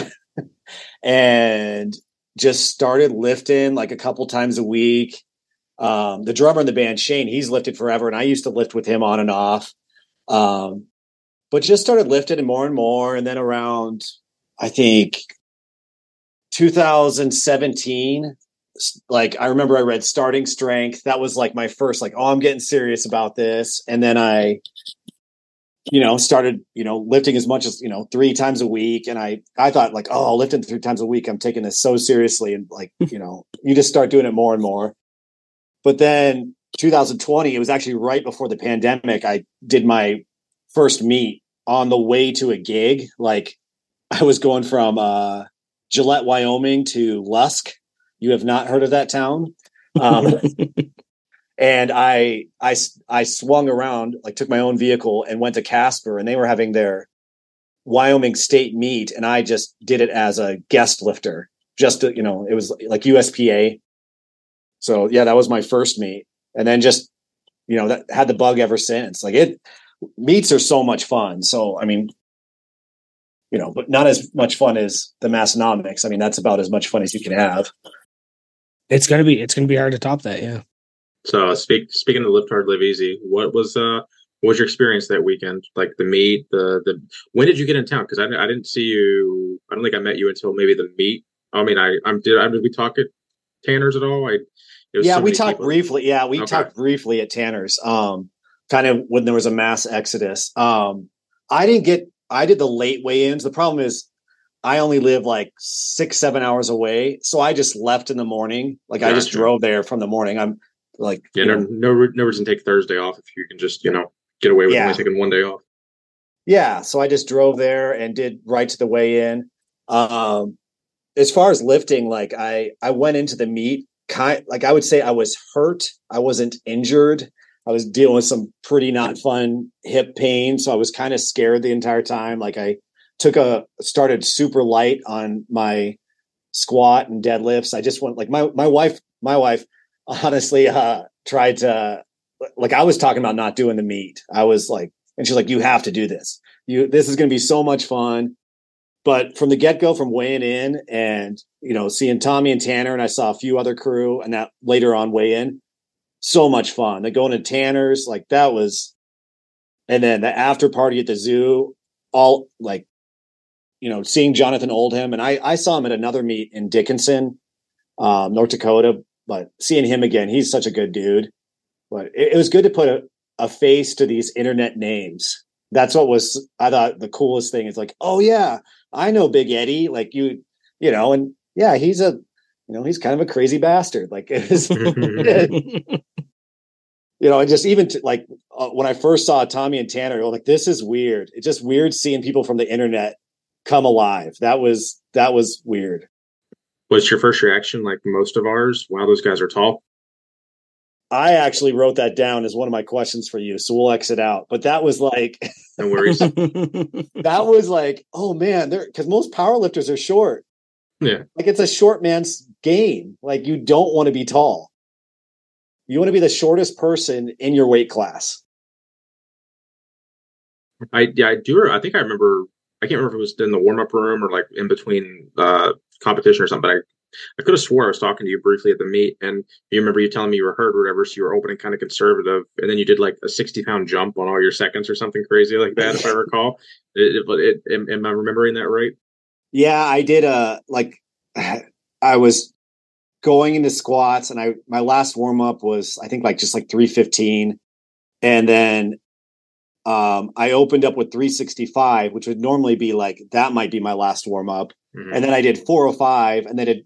[laughs] and just started lifting like a couple times a week. Um the drummer in the band, Shane, he's lifted forever, and I used to lift with him on and off. Um but just started lifting and more and more. And then around, I think 2017, like I remember I read Starting Strength. That was like my first, like, oh, I'm getting serious about this. And then I, you know, started, you know, lifting as much as, you know, three times a week. And I, I thought like, oh, lifting three times a week, I'm taking this so seriously. And like, [laughs] you know, you just start doing it more and more. But then 2020, it was actually right before the pandemic. I did my first meet on the way to a gig. Like I was going from uh, Gillette, Wyoming to Lusk. You have not heard of that town. [laughs] Um, and I I I swung around, like took my own vehicle and went to Casper and they were having their Wyoming state meet. And I just did it as a guest lifter, just to, you know, it was like USPA. So yeah, that was my first meet. And then just, you know, that had the bug ever since. Like it, meets are so much fun. So, I mean, you know, but not as much fun as the Massenomics. I mean, that's about as much fun as you can have. it's gonna be it's gonna be hard to top that, yeah. So speak speaking of lift hard, live easy. What was uh what was your experience that weekend? Like the meet, the the when did you get in town? Because I, I didn't see you. I don't think I met you until maybe the meet. I mean, I I'm did I did we talk at Tanner's at all? I it was Yeah, so we talked people. briefly. Yeah, we Okay. talked briefly at Tanner's. Um, kind of when there was a mass exodus. Um, I didn't get. I did the late weigh-ins. The problem is, I only live like six, seven hours away, so I just left in the morning. Like I just drove there from the morning. I'm like, Yeah, you no, know, no, no reason to take Thursday off if you can just you know get away with Yeah. only taking one day off. Yeah, so I just drove there and did right to the weigh in. Um as far as lifting, like I I went into the meet kind like I would say I was hurt. I wasn't injured. I was dealing with some pretty not fun hip pain, so I was kind of scared the entire time. Like I took a started super light on my squat and deadlifts. I just went like my my wife my wife honestly uh tried to like I was talking about not doing the meet. I was like and she's like you have to do this. You this is going to be so much fun. But from the get-go from weighing in and you know seeing tommy and tanner and i saw a few other crew and that later on weigh in so much fun. They going to tanner's like that was and then the after party at the zoo all like you know seeing jonathan oldham and i i saw him at another meet in dickinson um north dakota but seeing him again he's such a good dude but it, it was good to put a, a face to these internet names that's what was I thought the coolest thing is like, oh yeah, I know Big Eddie. Like you, you know, and yeah, he's a you know, he's kind of a crazy bastard. Like [laughs] it was, [laughs] you know, and just even to, like uh, when I first saw Tommy and Tanner, I was like, this is weird. It's just weird seeing people from the internet come alive. That was that was weird. Was your first reaction like most of ours? Wow, those guys are tall. I actually wrote that down as one of my questions for you, so we'll exit out. But that was like [laughs] No worries. [laughs] that was like, oh man, they're because most powerlifters are short. Yeah. Like it's a short man's game. Like you don't want to be tall. You want to be the shortest person in your weight class. I yeah, I do. I think I remember. I can't remember if it was in the warm up room or like in between uh competition or something. But I I could have swore I was talking to you briefly at the meet, and you remember you telling me you were hurt or whatever, so you were opening kind of conservative, and then you did like a sixty pound jump on all your seconds or something crazy like that, if I recall. [laughs] But it, it, am, am I remembering that right? Yeah, I did. Uh, like [sighs] I was going into squats, and I my last warm up was I think like just like three fifteen, and then um, I opened up with 365, which would normally be like that might be my last warm up, mm-hmm. and then I did 405, and then it,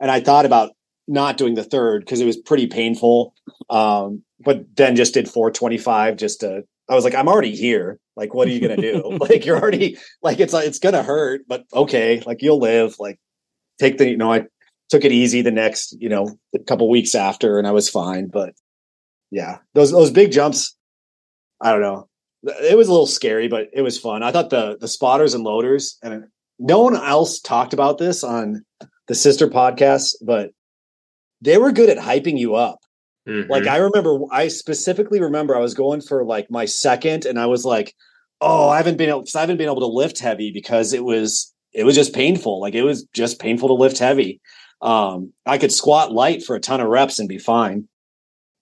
and I thought about not doing the third because it was pretty painful, um, but then just did 425 just to. I was like, I'm already here. Like, what are you gonna do? [laughs] like, you're already like it's it's gonna hurt, but okay, like you'll live. Like, take the you know I took it easy the next you know a couple weeks after, and I was fine. But yeah, those those big jumps. I don't know it was a little scary, but it was fun. I thought the the spotters and loaders, and no one else talked about this on the sister podcast, but they were good at hyping you up. Mm-hmm. Like I remember, I specifically remember I was going for like my second, and I was like, "Oh, I haven't been able, I haven't been able to lift heavy because it was it was just painful. Like it was just painful to lift heavy. Um, I could squat light for a ton of reps and be fine,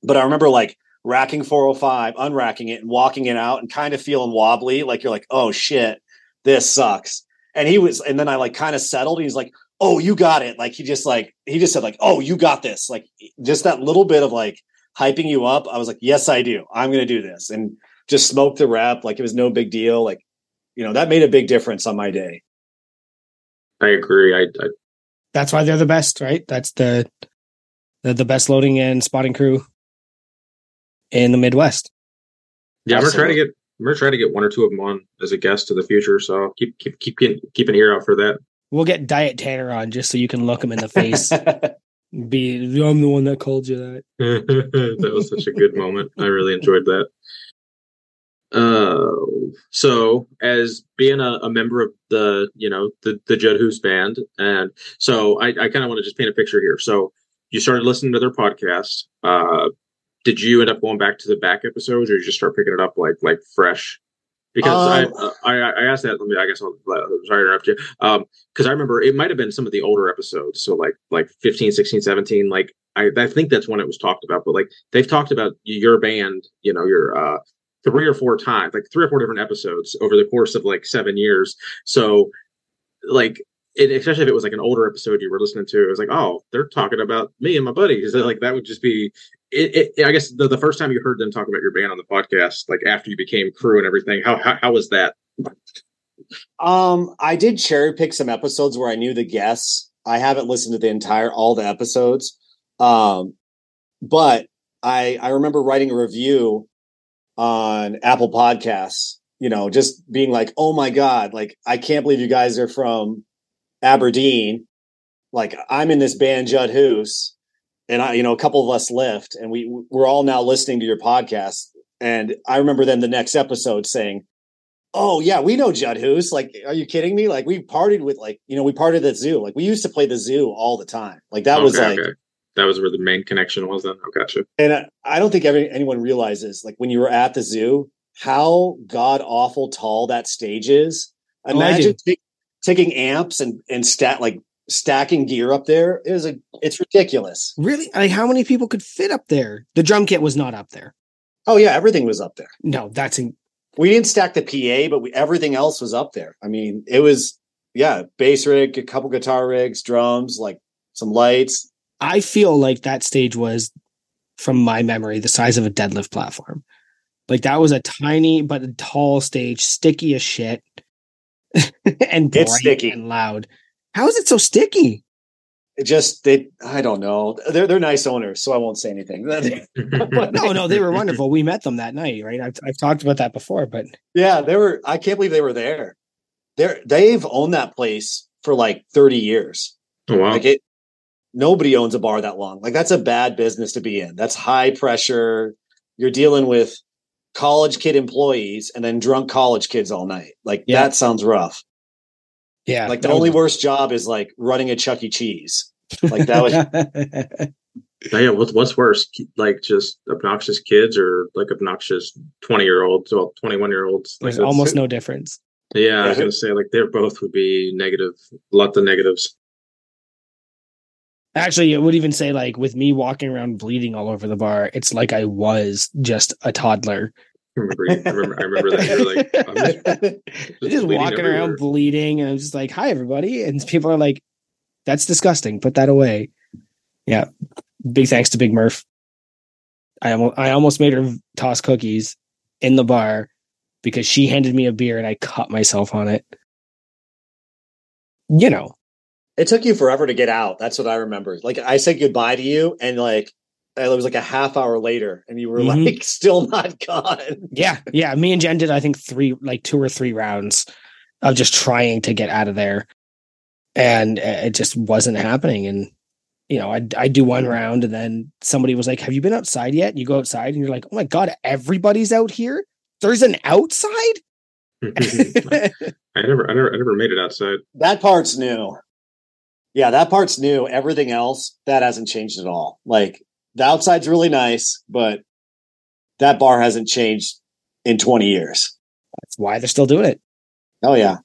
but I remember like racking 405, unracking it and walking it out and kind of feeling wobbly. Like you're like, oh shit, this sucks. And he was, and then I like kind of settled. He's like, oh, you got it. Like he just like, he just said like, oh, you got this. Like just that little bit of like hyping you up. I was like, yes, I do. I'm going to do this. And just smoke the rep. Like it was no big deal. Like, you know, that made a big difference on my day. I agree. I, I that's why they're the best, right? That's the the, the best loading and spotting crew in the Midwest. Yeah, I'm gonna to get I'm gonna try to get one or two of them on as a guest to the future. So keep keep keep keep an ear out for that. We'll get Diet Tanner on just so you can look him in the face. [laughs] Be I'm the one that called you that. [laughs] that was such a good moment. I really enjoyed that. Uh, so as being a, a, member of the you know the the Judd Hoos band, and so I, I kind of want to just paint a picture here. So you started listening to their podcast. Uh, did you end up going back to the back episodes, or you just start picking it up like like fresh? Because um, uh, I, I, I asked that. Let me. I guess I'll sorry to interrupt you. Um, because I remember it might have been some of the older episodes, so like like 15, 16, 17. Like I, I think that's when it was talked about. But like they've talked about your band, you know, your uh three or four times, like three or four different episodes over the course of like seven years. So like it, especially if it was like an older episode you were listening to, it was like, oh, they're talking about me and my buddies. Like that would just be. It, it, I guess the, the first time you heard them talk about your band on the podcast, like after you became crew and everything, how how, how was that? Um, I did cherry pick some episodes where I knew the guests. I haven't listened to the entire all the episodes, um, but I I remember writing a review on Apple Podcasts. You know, just being like, "Oh my god!" Like I can't believe you guys are from Aberdeen, like I'm in this band Judd Hoos, and I, you know, a couple of us left, and we we're all now listening to your podcast. And I remember then the next episode saying, "Oh yeah, we know Judd Hoos. Like, are you kidding me? Like, we partied with like you know we partied at the zoo. Like, we used to play the zoo all the time. Like that okay, was like." Okay. That was where the main connection was then. Oh, gotcha. And I, I don't think every, anyone realizes, like when you were at the zoo, how god awful tall that stage is. Imagine oh, taking amps and and stat like stacking gear up there is a it's ridiculous. Really? Like how many people could fit up there? The drum kit was not up there. Oh yeah, everything was up there. No, that's in- we didn't stack the PA, but we, everything else was up there. I mean, it was yeah, bass rig, a couple guitar rigs, drums, like some lights. I feel like that stage was from my memory the size of a deadlift platform. Like that was a tiny but tall stage, sticky as shit. [laughs] and bright it's sticky. and loud. How is it so sticky? It just they I don't know. They're they're nice owners, so I won't say anything. [laughs] no, no, they were wonderful. We met them that night, right? I've I've talked about that before, but yeah, they were. I can't believe they were there. They're they've owned that place for like thirty years. Oh, wow. Like it, nobody owns a bar that long. Like that's a bad business to be in. That's high pressure. You're dealing with college kid employees and then drunk college kids all night. Like yeah. that sounds rough. Yeah. Like the only worst job is like running a Chuck E. Cheese. Like that was. [laughs] yeah, what's what's worse, like just obnoxious kids or like obnoxious twenty year olds, well, twenty one year olds? There's almost no difference. Yeah, I was gonna say like they're both would be negative, lots of negatives. Actually, it would even say like with me walking around bleeding all over the bar, it's like I was just a toddler. I remember, you- I remember, I remember that you're like, I'm just, [laughs] Just, just walking everywhere. around bleeding, and I'm just like, "Hi, everybody!" And people are like, "That's disgusting. Put that away." Yeah. Big thanks to Big Murph. I almost, I almost made her toss cookies in the bar because she handed me a beer and I cut myself on it. You know, It took you forever to get out. That's what I remember. Like I said goodbye to you, and like it was like a half hour later, and you were Mhm. like [laughs] still not gone. yeah, yeah. Me and Jen did, I think, three, like two or three rounds of just trying to get out of there, and it just wasn't happening. And you know, I I do one round, and then somebody was like, "Have you been outside yet?" And you go outside, and you're like, "Oh my god, everybody's out here. There's an outside." [laughs] I never, I never, I never made it outside. That part's new. Yeah, that part's new. Everything else that hasn't changed at all. Like the outside's really nice, but that bar hasn't changed in 20 years. That's why they're still doing it. Oh yeah.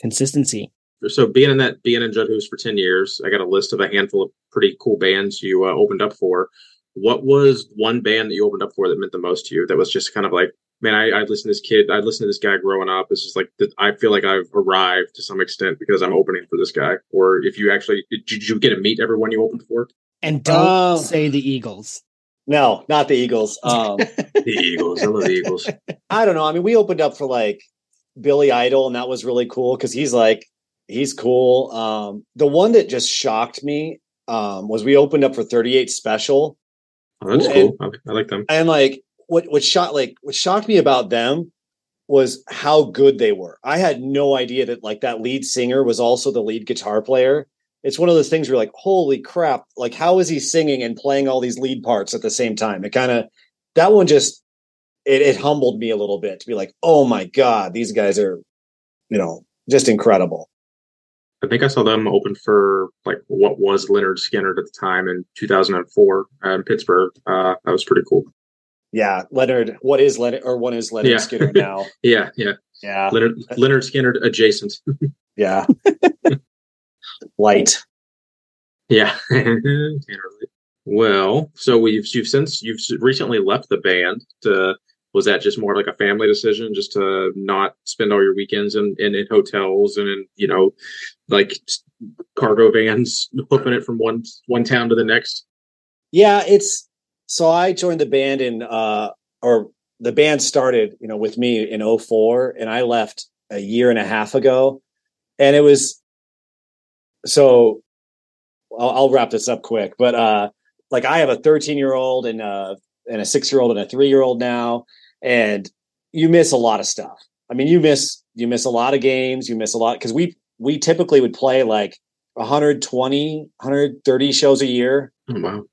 Consistency. So being in that, being in Judd Hoos for ten years, I got a list of a handful of pretty cool bands you uh, opened up for. What was one band that you opened up for that meant the most to you? That was just kind of like, man, I, I listened to this kid, I listened to this guy growing up. It's just like, th- I feel like I've arrived to some extent because I'm opening for this guy. Or if you actually, did, did you get to meet everyone you opened for? And don't Oh. say the Eagles. No, not the Eagles. [laughs] Um The Eagles, I love the Eagles. I don't know. I mean, we opened up for like Billy Idol, and that was really cool because he's like he's cool. Um, the one that just shocked me um, was we opened up for 38 Special, Oh, that's And- cool. I, I like them. and like what what shocked like what shocked me about them was how good they were. I had no idea that like that lead singer was also the lead guitar player. It's one of those things where you're like, holy crap! Like, how is he singing and playing all these lead parts at the same time? It kind of that one just it, it humbled me a little bit to be like, oh my god, these guys are, you know, just incredible. I think I saw them open for like what was Lynyrd Skynyrd at the time in 2004 uh, in Pittsburgh. Uh, that was pretty cool. Yeah, Lynyrd. What is Lynyrd or what is Lynyrd Yeah. Skynyrd now? [laughs] Yeah, yeah. Yeah, Lynyrd Lynyrd Skynyrd adjacent. [laughs] yeah. [laughs] Light. Yeah. [laughs] Well, so we've you've since you've recently left the band. To, was that just more like a family decision, just to not spend all your weekends in, in, in hotels and in you know, like cargo vans, [laughs] flipping it from one one town to the next? Yeah, it's so I joined the band in uh or the band started, you know, with me in 04 and I left a year and a half ago. And it was so I'll, I'll wrap this up quick, but uh like I have a 13 year old and uh and a six year old and a three year old now, and you miss a lot of stuff. I mean, you miss you miss a lot of games, you miss a lot because we we typically would play like 120, 130 shows a year. Oh wow.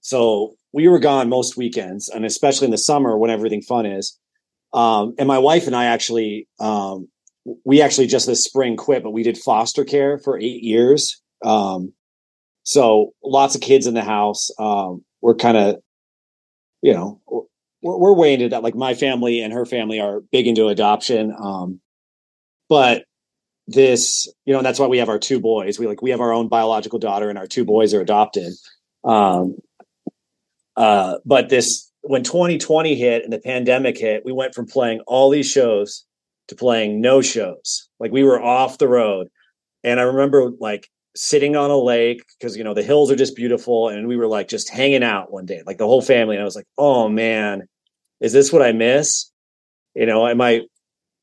So we were gone most weekends, and especially in the summer when everything fun is. Um, and my wife and I actually, um, we actually just this spring quit, but we did foster care for eight years. Um, so lots of kids in the house. Um, we're kind of, you know, we're, we're way into that. Like my family and her family are big into adoption. Um, but this, you know, and that's why we have our two boys. We like we have our own biological daughter, and our two boys are adopted. Um, uh, but this, when 2020 hit and the pandemic hit, we went from playing all these shows to playing no shows. Like we were off the road. And I remember like sitting on a lake because, you know, the hills are just beautiful. And we were like just hanging out one day, like the whole family. And I was like, oh man, is this what I miss? You know, am I,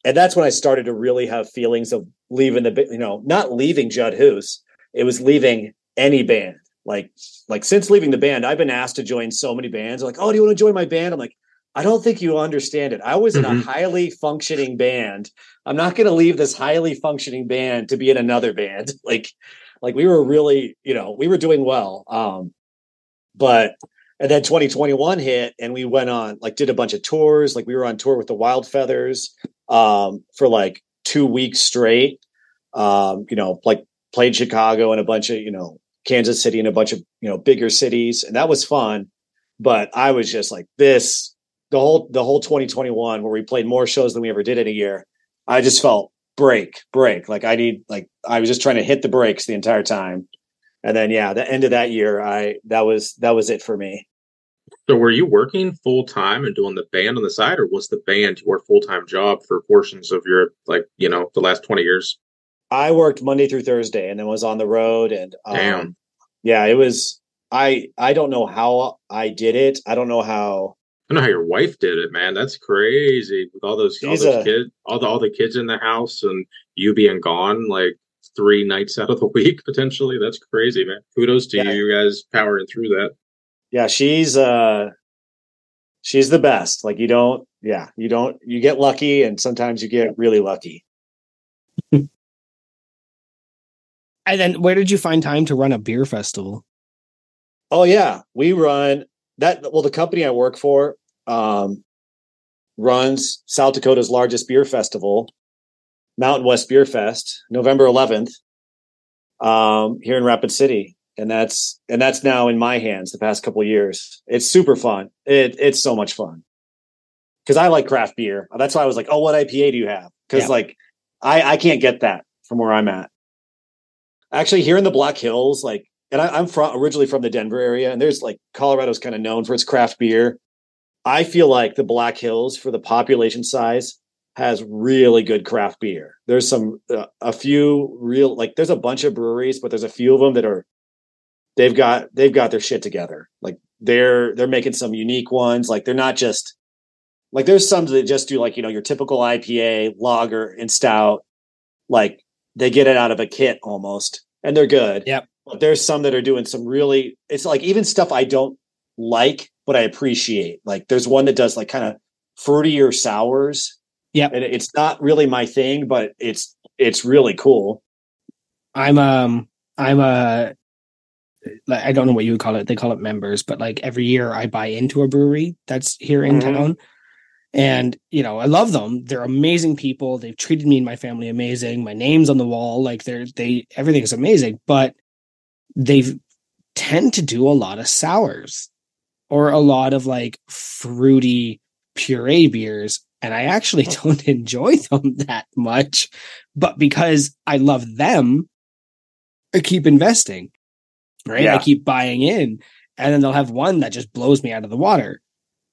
and that's when I started to really have feelings of leaving the, you know, not leaving Judd Hoos. It was leaving any band like like since leaving the band i've been asked to join so many bands like oh do you want to join my band i'm like i don't think you understand it. I was in a Mhm. highly functioning band. I'm not going to leave this highly functioning band to be in another band. [laughs] Like like we were really you know we were doing well um but and then 2021 hit and we went on like did a bunch of tours. Like we were on tour with the wild feathers um for like two weeks straight. Um you know like played chicago and a bunch of you know Kansas City and a bunch of you know bigger cities, and that was fun. But I was just like this the whole the whole 2021 where we played more shows than we ever did in a year. I just felt break break like I need like I was just trying to hit the brakes the entire time. And then yeah, the end of that year, I that was that was it for me. So were you working full time and doing the band on the side, or was the band your full time job for portions of your like you know the last twenty years? I worked Monday through Thursday, and then was on the road. And um, Damn. yeah, it was. I I don't know how I did it. I don't know how. I don't know how your wife did it, man. That's crazy with all those all She's those a- kids, all the all the kids in the house, and you being gone like three nights out of the [laughs] week potentially. That's crazy, man. Kudos to Yeah. you guys powering through that. Yeah, she's uh, she's the best. Like you don't. Yeah, you don't. You get lucky, and sometimes you get really lucky. [laughs] And then where did you find time to run a beer festival? Oh yeah, we run that. Well, the company I work for um, runs South Dakota's largest beer festival, Mountain West Beer Fest, November 11th, um, here in Rapid City, and that's and that's now in my hands. The past couple of years, it's super fun. It it's so much fun because I like craft beer. That's why I was like, oh, what IPA do you have? Because Yeah. like I I can't get that from where I'm at. Actually, here in the Black Hills, like and I, I'm from originally from the Denver area, and there's like Colorado's kind of known for its craft beer. I feel like the Black Hills, for the population size, has really good craft beer. There's some uh, a few real like there's a bunch of breweries, but there's a few of them that are they've got they've got their shit together. Like they're they're making some unique ones. Like they're not just like there's some that just do like you know your typical IPA, lager, and stout. Like they get it out of a kit almost, and they're good. Yep. But there's some that are doing some really. It's like even stuff I don't like, but I appreciate. Like there's one that does like kind of fruitier sours. Yeah. And it's not really my thing, but it's it's really cool. I'm um I'm a like, I don't know what you would call it. They call it members, but like every year I buy into a brewery that's here in Mhm. town. And you know, I love them. They're amazing people. They've treated me and my family amazing. My name's on the wall. Like they're they everything's amazing, but they tend to do a lot of sours or a lot of like fruity puree beers and I actually don't [laughs] enjoy them that much but because I love them I keep investing right? I keep buying in and then they'll have one that just blows me out of the water.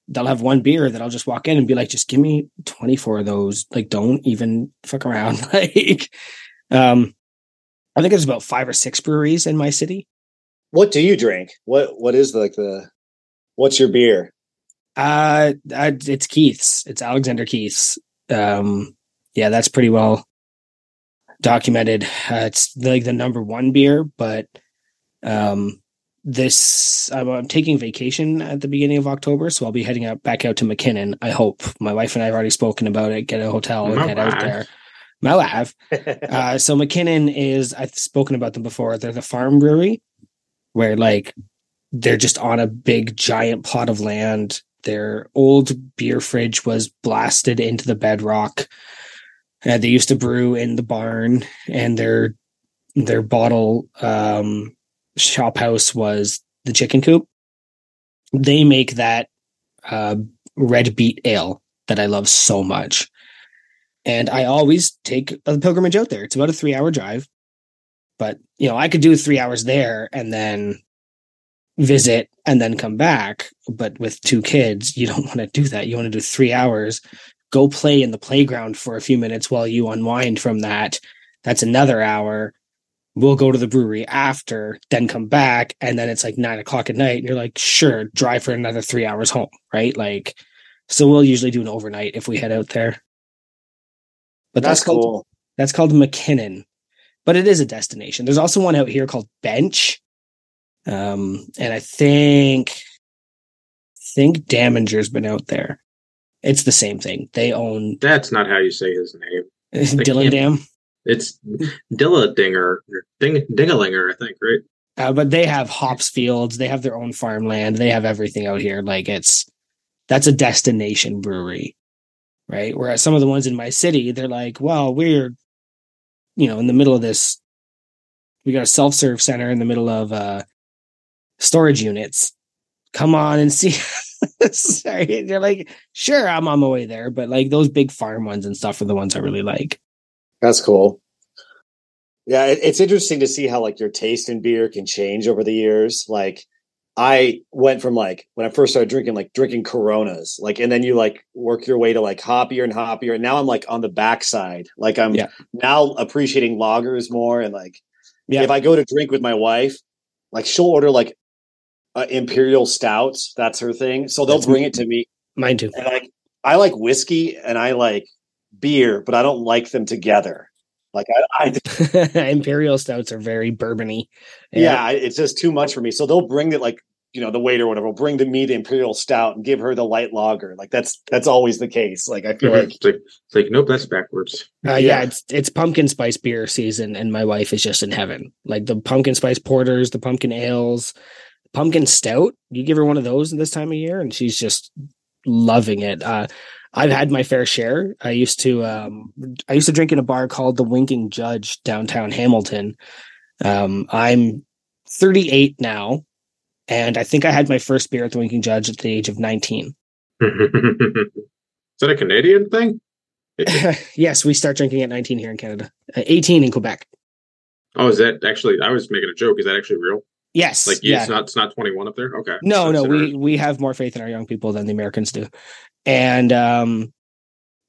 They'll have one beer that I'll just walk in and be like just give me 24 of those. Like don't even fuck around. [laughs] Like um I think there's about 5 or 6 breweries in my city. What do you drink? What what is like the what's your beer? Uh, uh, it's Keith's. It's Alexander Keith's. Um, yeah, that's pretty well documented. Uh, it's like the number one beer, but um, this I'm, I'm taking vacation at the beginning of October, so I'll be heading out back out to MacKinnon. I hope my wife and I have already spoken about it. Get a hotel and My head out there. My wife. Uh, so MacKinnon is I've spoken about them before. They're the farm brewery where like they're just on a big giant plot of land. Their old beer fridge was blasted into the bedrock. Uh, they used to brew in the barn, and their their bottle um, shop house was the chicken coop. They make that uh, red beet ale that I love so much. And I always take a pilgrimage out there. It's about a three hour drive. But, you know, I could do three hours there and then visit and then come back. But with two kids, you don't [laughs] want to do that. You want to do three hours, go play in the playground for a few minutes while you unwind from that. That's another hour. We'll go to the brewery after, then come back. And then it's like nine o'clock at night. And you're like, sure, drive for another three hours home. Right. Like, so we'll usually do an overnight if we head out there. But That's that's, called cool. that's called MacKinnon, but it is a destination. There's also one out here called Bench, um, and I think think Daminger's been out there. It's the same thing. They own That's not how you say his name. [laughs] Dylan Dam, It's Dilladinger, or Ding Dingalinger, I think, right? uh, but they have hops fields. They have their own farmland. They have everything out here. Like it's that's a destination brewery, right? Whereas some of the ones in my city, they're like, well, we're you know in the middle of this. We got a self serve center in the middle of uh storage units. Come on and see. [laughs] Sorry, they're like, sure, I'm on my way there, but like those big farm ones and stuff are the ones I really like. That's cool. Yeah, it, it's interesting to see how like your taste in beer can change over the years. Like I went from like when I first started drinking, like drinking Coronas, like, and then you like work your way to like hoppier and hoppier. And now I'm like on the backside. Like I'm Yeah. now appreciating lagers more. And like, Yeah. if I go to drink with my wife, like she'll order like uh, imperial stouts. That's her thing. So they'll That's- bring it to me. Mine too. And like, I like whiskey and I like beer, but I don't like them together. Like I, I [laughs] Imperial stouts are very bourbony. yeah, I- it's just too much for me. So they'll bring it like you know the waiter or whatever will bring to me the imperial stout and give her the light lager. Like that's that's always the case. Like I feel like it's like it's like nope, that's backwards. Uh, yeah. Yeah. it's it's pumpkin spice beer season, and my wife is just in heaven. Like the pumpkin spice porters, the pumpkin ales, pumpkin stout. You give her one of those this time of year, and she's just loving it. Uh, I've had my fair share. I used to um, I used to drink in a bar called the Winking Judge downtown Hamilton. Um, I'm 38 now, and I think I had my first beer at the Winking Judge at the age of 19. [laughs] Is that a Canadian thing? [laughs] yes, we start drinking at 19 here in Canada, uh, 18 in Quebec. Oh, is that actually? I was making a joke. Is that actually real? Yes, Like, yeah. it's not. It's not twenty one up there. Okay. No, no, we we have more faith in our young people than the Americans do, and um,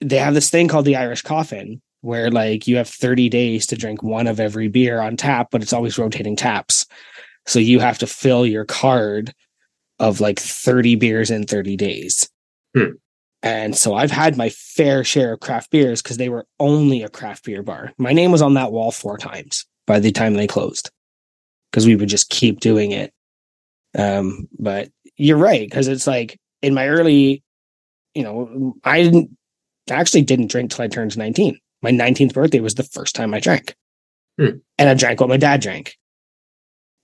they have this thing called the Irish Coffin, where like you have thirty days to drink one of every beer on tap, but it's always rotating taps, so you have to fill your card of like thirty beers in thirty days. Hmm. And so I've had my fair share of craft beers because they were only a craft beer bar. My name was on that wall four times by the time they closed because we would just keep doing it. Um, but you're right because it's like in my early, you know, I didn't I actually didn't drink till I turned 19. My 19th birthday was the first time I drank, Hmm. and I drank what my dad drank,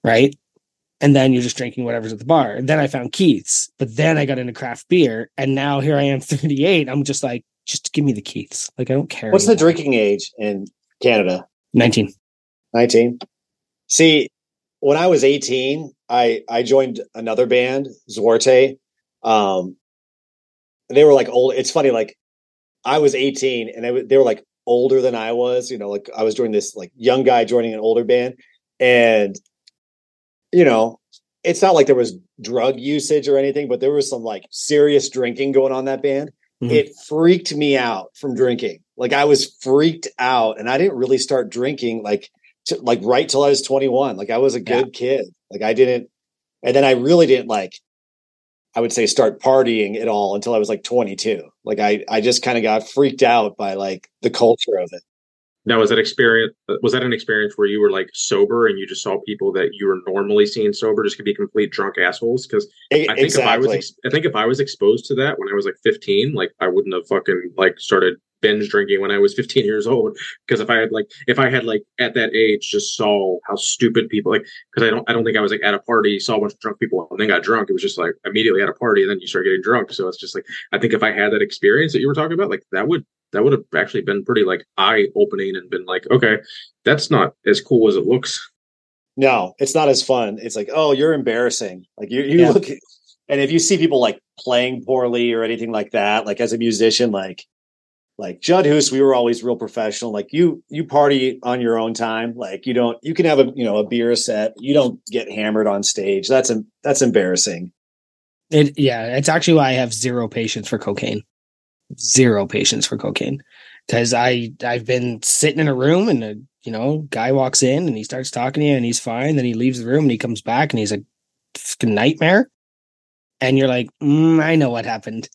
right? And then you're just drinking whatever's at the bar. And then I found Keith's, but then I got into craft beer, and now here I am, [laughs] 38. I'm just like, just give me the Keith's. Like I don't care. what's the drinking age in Canada? 19. 19. See, when I was 18, I I joined another band, Zwarte. Um they were like old. It's funny, like I was 18 and they, were- they were like older than I was, you know, like I was joining this like young guy joining an older band. And you know, it's not like there was drug usage or anything, but there was some like serious drinking going on in that band. Mhm. It freaked me out from drinking. Like I was freaked out and I didn't really start drinking like t- like right till I was 21. Like I was a good kid. Like I didn't and then I really didn't like I would say start partying at all until I was like 22. Like I I just kind of got freaked out by like the culture of it. Now, was that experience? Was that an experience where you were like sober and you just saw people that you were normally seeing sober just could be complete drunk assholes? Because I think if I was, I think if I was exposed to that when I was like 15, like I wouldn't have fucking like started binge drinking when I was 15 years old. Because if I had like, if I had like at that age just saw how stupid people like, because I don't, I don't think I was like at a party, saw a bunch of drunk people and then got drunk. It was just like immediately at a party and then you start getting drunk. So it's just like, I think if I had that experience that you were talking about, like that would, that would have actually been pretty like eye opening and been like, okay, that's not as cool as it looks. No, it's not as fun. It's like, oh, you're embarrassing. Like you, you Yeah. look, and if you see people like playing poorly or anything like that, like as a musician, like, like Judd Hoos, we were always real professional. Like you, you party on your own time. Like you don't, you can have a, you know, a beer set. You don't get hammered on stage. That's, em- that's embarrassing. It yeah, it's actually why I have zero patience for cocaine. Zero patience for cocaine. Because I I've been sitting in a room and a you know guy walks in and he starts talking to you and he's fine. Then he leaves the room and he comes back and he's a nightmare. And you're like, mm, I know what happened.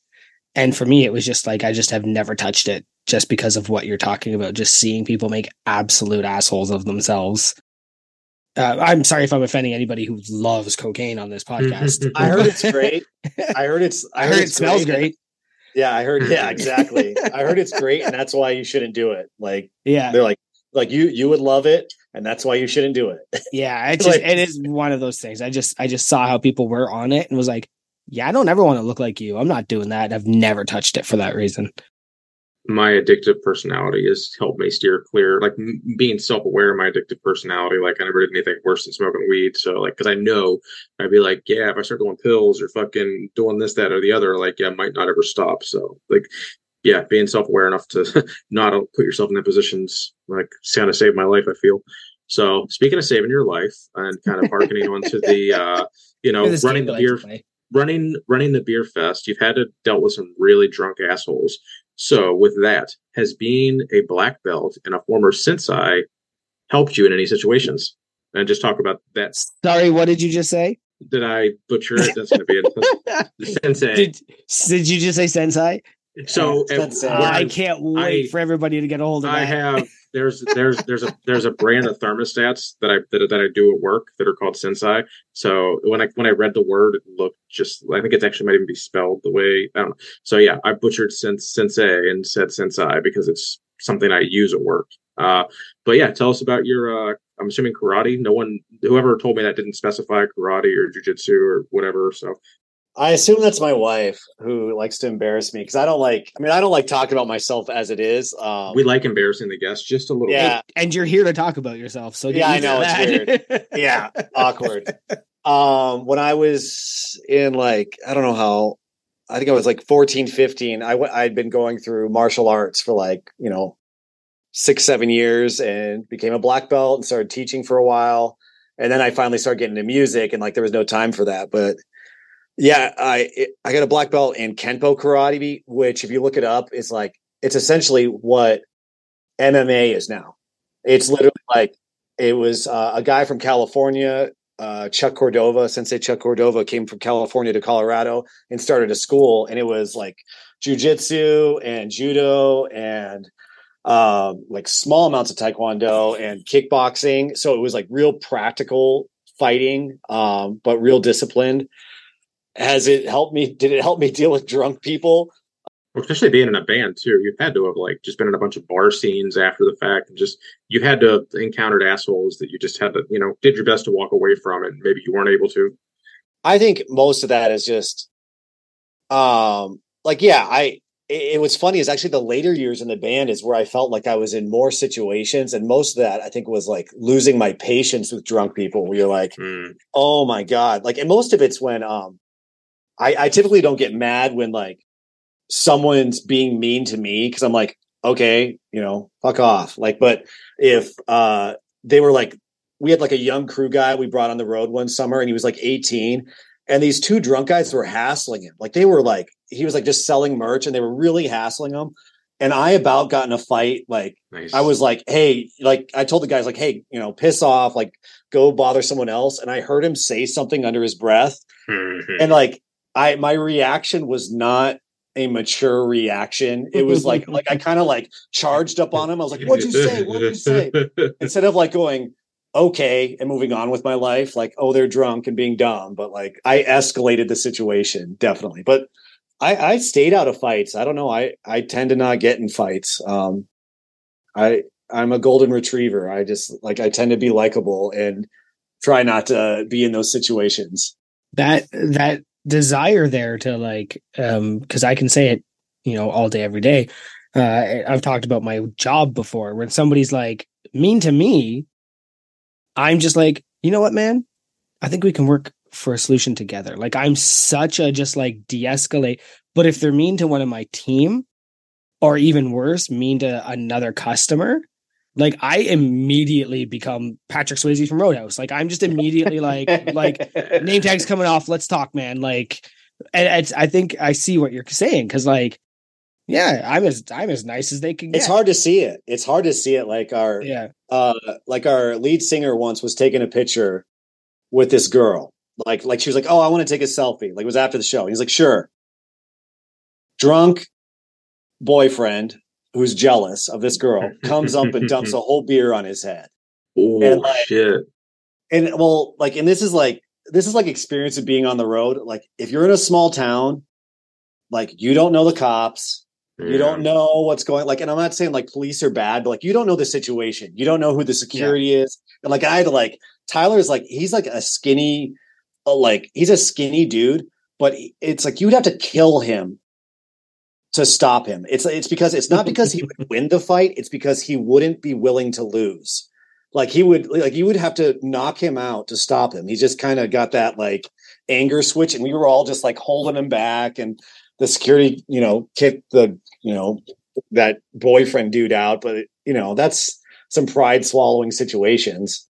And for me, it was just like I just have never touched it, just because of what you're talking about. Just seeing people make absolute assholes of themselves. Uh, I'm sorry if I'm offending anybody who loves cocaine on this podcast. [laughs] I heard it's great. [laughs] I heard it's, I heard it it's smells great. Yeah, I heard. Yeah, [laughs] exactly. I heard it's great, and that's why you shouldn't do it. Like Yeah, they're like, like you, you would love it, and that's why you shouldn't do it. yeah. It's just Like- it is one of those things. I just I just saw how people were on it and was like, yeah, I don't ever want to look like you. I'm not doing that. I've never touched it for that reason. my addictive personality has helped me steer clear like m- being self-aware of my addictive personality like i never did anything worse than smoking weed so like because i know i'd be like yeah if i start doing pills or fucking doing this that or the other like yeah I might not ever stop so like yeah being self-aware enough to [laughs] not put yourself in that positions like kind of saved my life i feel So speaking of saving your life and kind of [laughs] harkening onto the, uh, you know, running the beer, play. Running running the beer fest, you've had to dealt with some really drunk assholes. So with that, has being a black belt and a former sensei helped you in any situations? And just talk about that. Sorry, what did you just say? Did I butcher it? That's going to be a [laughs] [laughs] Sensei. Did, did you just say sensei? so uh, Sensei. I can't wait I- for everybody to get a hold of I that. have there's there's there's a there's a brand of thermostats that I that, that I do at work that are called Sensi. So when I when I read the word, it looked just I think it actually might even be spelled the way I don't know. So yeah, I butchered sens, Sensei and said Sensi because it's something I use at work. Uh, but yeah, tell us about your. Uh, I'm assuming karate. No one, whoever told me that didn't specify karate or jujitsu or whatever. So I assume that's my wife who likes to embarrass me because I don't like. I mean, I don't like talking about myself as it is. Um, we like embarrassing the guests just a little. Yeah. and you're here to talk about yourself. So Yeah, I know, it's weird. yeah, awkward. [laughs] Um, when I was in like, I don't know how, I think I was like 14, 15. I w- I'd been going through martial arts for like, you know, six, seven years and became a black belt and started teaching for a while. And then I finally started getting into music and like there was no time for that. But yeah, I, I got a black belt in Kenpo karate, which if you look it up is like, it's essentially what MMA is now. It's literally like it was uh, a guy from California, uh, Chuck Cordova, Sensei Chuck Cordova came from California to Colorado and started a school, and it was like jujitsu and judo and um, like small amounts of taekwondo and kickboxing. So it was like real practical fighting, um, but real disciplined. Has it helped me? Did it help me deal with drunk people? Especially being in a band too, you've had to have like just been in a bunch of bar scenes after the fact, and just you had to have encountered assholes that you just had to, you know, did your best to walk away from, and maybe you weren't able to. I think most of that is just, um, like yeah, I. It, it was funny is actually the later years in the band is where I felt like I was in more situations, and most of that I think was like losing my patience with drunk people. Where you're like, Hmm. oh my god, like, and most of it's when um, I, I typically don't get mad when like someone's being mean to me because I'm like, okay, you know, fuck off. Like, but if uh they were like, we had like a young crew guy we brought on the road one summer and he was like 18 and these two drunk guys were hassling him. Like they were like, he was like just selling merch and they were really hassling him. And I about got in a fight. Like Nice. I was like, hey, like I told the guys, like, hey, you know, piss off, like go bother someone else. And I heard him say something under his breath. [laughs] And like I my reaction was not a mature reaction. It was like [laughs] like I kind of like charged up on him. I was like, what'd you say? What'd you say? [laughs] Instead of like going, okay, and moving on with my life, like, oh, they're drunk and being dumb. But like I escalated the situation, definitely. But I, I stayed out of fights. I don't know. I, I tend to not get in fights. Um I I'm a golden retriever. I just like I tend to be likable and try not to be in those situations. that that desire there to like um because i can say it you know all day every day. Uh i've talked about my job before when somebody's like mean to me i'm just like you know what man? I think we can work for a solution together. Like i'm such a just like de-escalate but if they're mean to one of my team or even worse mean to another customer like i immediately become patrick swayze from roadhouse like i'm just immediately like like [laughs] name tag's coming off. Let's talk, man. Like, and it's, I think I see what you're saying because, like, yeah, I'm as I'm as nice as they can get. It's hard to see it. It's hard to see it. Like our Yeah, uh like our lead singer once was taking a picture with this girl. Like like she was like, "Oh, I want to take a selfie." Like it was after the show. He's like, "Sure." Drunk boyfriend who's jealous of this girl [laughs] comes up and dumps a whole beer on his head. oh And, like, shit! And well, like and this is like this is like experience of being on the road. Like if you're in a small town, like you don't know the cops, you don't know what's going like and i'm not saying like police are bad but like you don't know the situation you don't know who the security is and like i had to like tyler's like he's like a skinny uh, like he's a skinny dude but it's like you'd have to kill him to stop him. It's it's because it's not because he would [laughs] win the fight it's because he wouldn't be willing to lose. Like he would like you would have to knock him out to stop him. He just kind of got that like anger switch and we were all just like holding him back and the security you know kicked the you know that boyfriend dude out but you know that's some pride swallowing situations.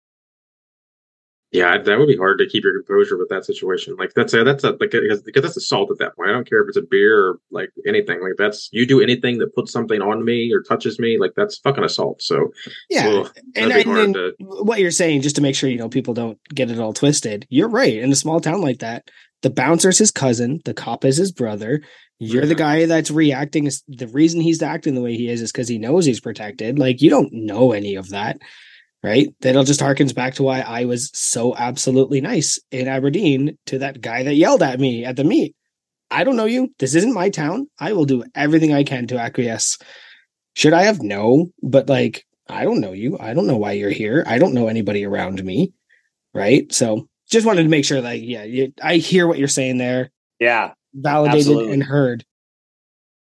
Yeah, that would be hard to keep your composure with that situation. Like that's a, that's a, like because, that's assault at that point. I don't care if it's a beer or like anything. Like that's you do anything that puts something on me or touches me, like that's fucking assault. So yeah, and, and to... what you're saying, just to make sure you know people don't get it all twisted. You're right. In a small town like that, the bouncer's his cousin, the cop is his brother. You're yeah. the guy that's reacting. The reason he's acting the way he is is because he knows he's protected. Like you don't know any of that right? That all just harkens back to why I was so absolutely nice in Aberdeen to that guy that yelled at me at the meet. I don't know you. This isn't my town. I will do everything I can to acquiesce. Should I have? No, but like, I don't know you. I don't know why you're here. I don't know anybody around me. Right. So just wanted to make sure that, yeah, you, I hear what you're saying there. Yeah. Validated absolutely. and heard.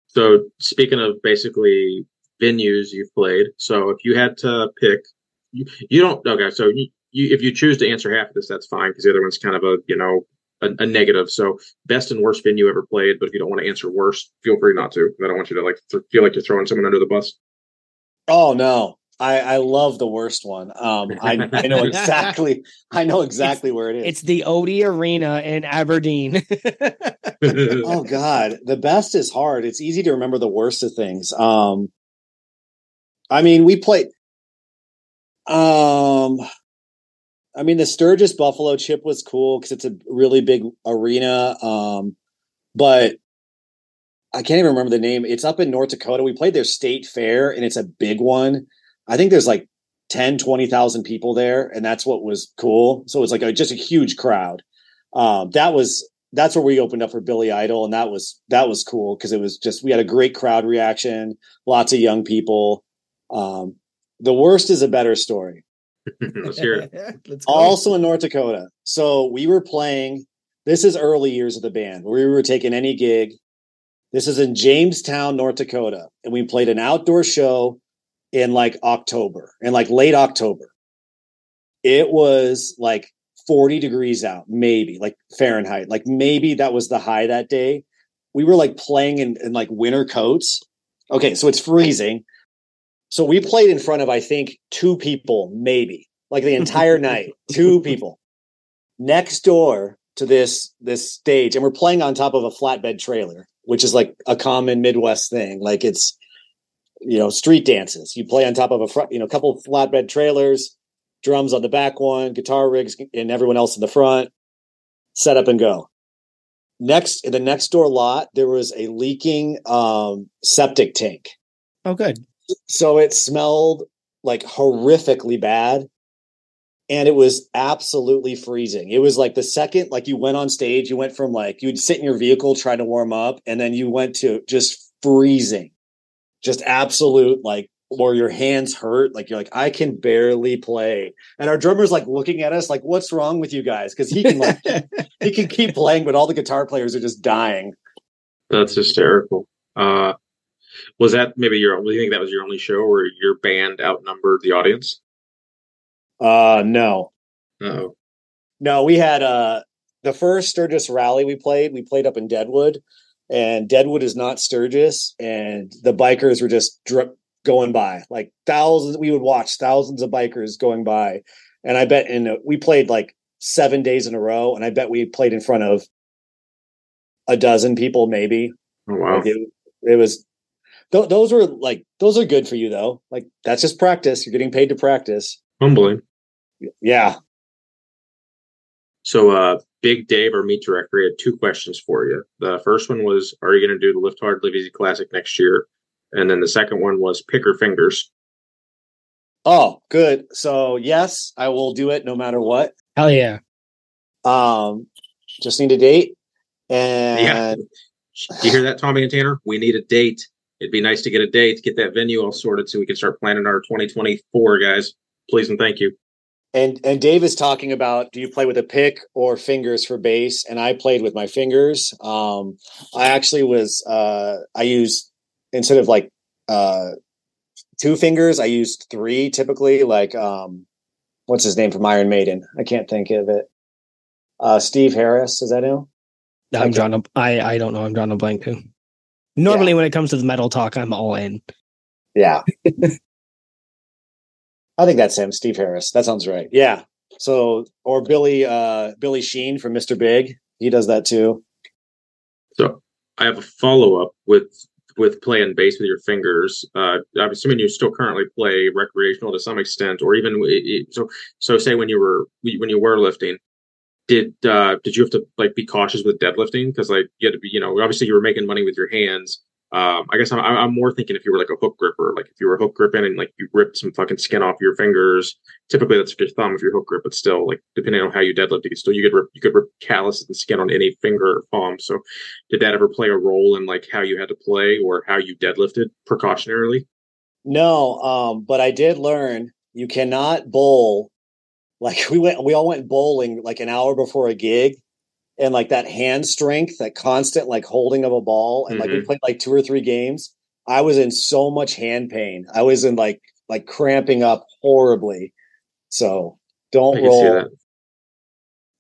So speaking of basically venues you've played, so if you had to pick you, you don't okay so you, you if you choose to answer half of this that's fine because the other one's kind of a you know a, a, negative so best and worst venue ever played but if you don't want to answer worst feel free not to i don't want you to like th- feel like you're throwing someone under the bus oh no I, I love the worst one. Um, I, I know [laughs] exactly. I know exactly it's, where it is. It's the Odie Arena in Aberdeen. [laughs] oh God, the best is hard. It's easy to remember the worst of things. Um, I mean, we played. Um, I mean, the Sturgis Buffalo chip was cool because it's a really big arena. Um, but I can't even remember the name. It's up in North Dakota. We played their state fair and it's a big one. I think there's like 10, 20,000 people there. And that's what was cool. So it was like a, just a huge crowd. Um, that was, that's where we opened up for Billy Idol. And that was, that was cool because it was just, we had a great crowd reaction, lots of young people. Um, the worst is a better story. [laughs] Let's hear it. [laughs] Let's also in North Dakota. So we were playing. This is early years of the band. We were taking any gig. This is in Jamestown, North Dakota, and we played an outdoor show in like October, in like late October. It was like 40 degrees out, maybe like Fahrenheit. Like maybe that was the high that day. We were like playing in, in like winter coats. Okay, so it's freezing. So we played in front of, I think, two people, maybe like the entire [laughs] night, two people next door to this this stage, and we're playing on top of a flatbed trailer, which is like a common Midwest thing. Like it's you know street dances. You play on top of a front, you know, a couple of flatbed trailers, drums on the back one, guitar rigs, and everyone else in the front. Set up and go. Next in the next door lot, there was a leaking um, septic tank. Oh, good so it smelled like horrifically bad and it was absolutely freezing. It was like the second like you went on stage, you went from like you'd sit in your vehicle trying to warm up and then you went to just freezing. Just absolute like or your hands hurt like you're like I can barely play. And our drummer's like looking at us like what's wrong with you guys cuz he can like he can keep playing but all the guitar players are just dying. That's hysterical. Uh was that maybe your? Do you think that was your only show where your band outnumbered the audience? Uh, no. Oh. No, we had uh the first Sturgis rally we played. We played up in Deadwood, and Deadwood is not Sturgis, and the bikers were just dri- going by like thousands. We would watch thousands of bikers going by, and I bet in we played like seven days in a row, and I bet we played in front of a dozen people, maybe. Oh, wow! Like it, it was th- those were like those are good for you though. Like that's just practice. You're getting paid to practice. Humbling. Yeah. So uh Big Dave, our meet director, had two questions for you. The first one was, Are you going to do the Lift Hard Live Easy Classic next year? And then the second one was pick her fingers. Oh, good. So yes, I will do it no matter what. Hell yeah. Um, just need a date. And yeah. you hear that, Tommy and Tanner? We need a date it'd be nice to get a date, to get that venue all sorted so we can start planning our 2024, guys. Please and thank you. And and Dave is talking about do you play with a pick or fingers for bass? And I played with my fingers. Um, I actually was uh, I used instead of like uh, two fingers, I used three typically. Like um, what's his name from Iron Maiden? I can't think of it. Uh, Steve Harris, is that him? I'm drawing a, I I don't know. I'm drawing a blank too. Normally, yeah. when it comes to the metal talk, I'm all in. Yeah. [laughs] I think that's him, Steve Harris. That sounds right. Yeah. So or Billy uh Billy Sheehan from Mr. Big. He does that too. So I have a follow up with with playing bass with your fingers. Uh, I'm assuming you still currently play recreational to some extent, or even so. So say when you were when you were lifting, did uh, did you have to like be cautious with deadlifting because like you had to be you know obviously you were making money with your hands um, I guess I'm, I'm more thinking if you were like a hook gripper, like if you were hook gripping and like you ripped some fucking skin off your fingers. Typically, that's your thumb if you're hook grip, but still, like depending on how you deadlift, you still you could rip, you could rip callus and skin on any finger or palm. So, did that ever play a role in like how you had to play or how you deadlifted precautionarily? No, um, but I did learn you cannot bowl. Like we went, we all went bowling like an hour before a gig, and like that hand strength, that constant like holding of a ball, and mm-hmm. like we mm-hmm. played like two or three games. I was in so much hand pain. I was in like like cramping up horribly. So don't roll.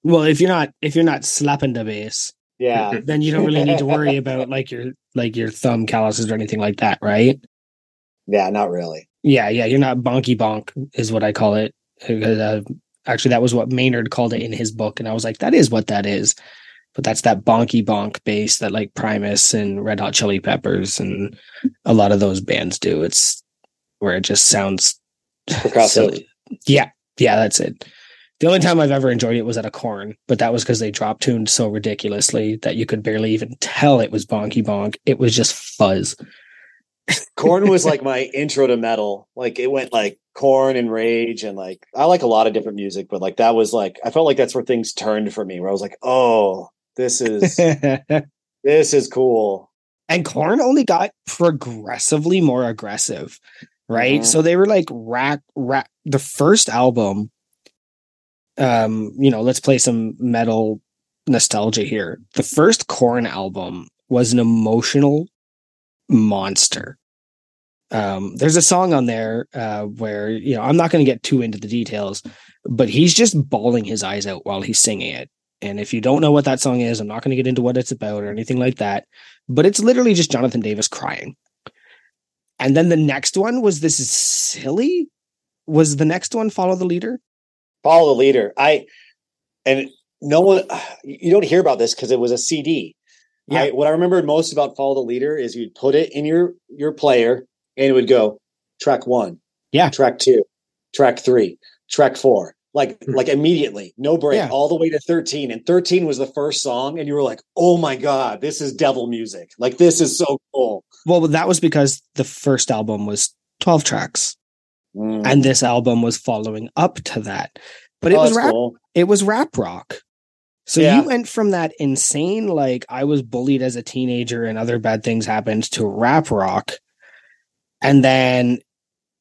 Well, if you're not if you're not slapping the bass, yeah, [laughs] then you don't really need to worry about like your like your thumb calluses or anything like that, right? Yeah, not really. Yeah, yeah, you're not bonky bonk is what I call it. Uh, Actually, that was what Maynard called it in his book, and I was like, that is what that is. But that's that bonky bonk bass that like Primus and Red Hot Chili Peppers and a lot of those bands do. It's where it just sounds silly. Yeah, yeah, that's it. The only time I've ever enjoyed it was at a Korn, but that was because they drop tuned so ridiculously that you could barely even tell it was bonky bonk. It was just fuzz. Korn was like my intro to metal. Like it went like Korn and Rage and like I like a lot of different music, but like that was like I felt like that's where things turned for me. Where I was like, oh, this is [laughs] this is cool. And Korn only got progressively more aggressive, right? Mm-hmm. So they were like rack rack the first album. Um, you know, let's play some metal nostalgia here. The first Korn album was an emotional monster. Um, there's a song on there uh, where you know I'm not going to get too into the details, but he's just bawling his eyes out while he's singing it. And if you don't know what that song is, I'm not going to get into what it's about or anything like that. But it's literally just Jonathan Davis crying. And then the next one was this is silly. Was the next one follow the leader? Follow the leader. I and no one [sighs] you don't hear about this because it was a CD. Yeah. I, what I remember most about follow the leader is you'd put it in your your player and it would go track one, yeah, track two, track three, track four, like mm-hmm. like immediately, no break, yeah. all the way to thirteen. And thirteen was the first song, and you were like, "Oh my god, this is devil music! Like this is so cool." Well, that was because the first album was twelve tracks, mm. and this album was following up to that. But it oh, was rap. Cool. It was rap rock. So yeah. you went from that insane, like I was bullied as a teenager and other bad things happened, to rap rock and then,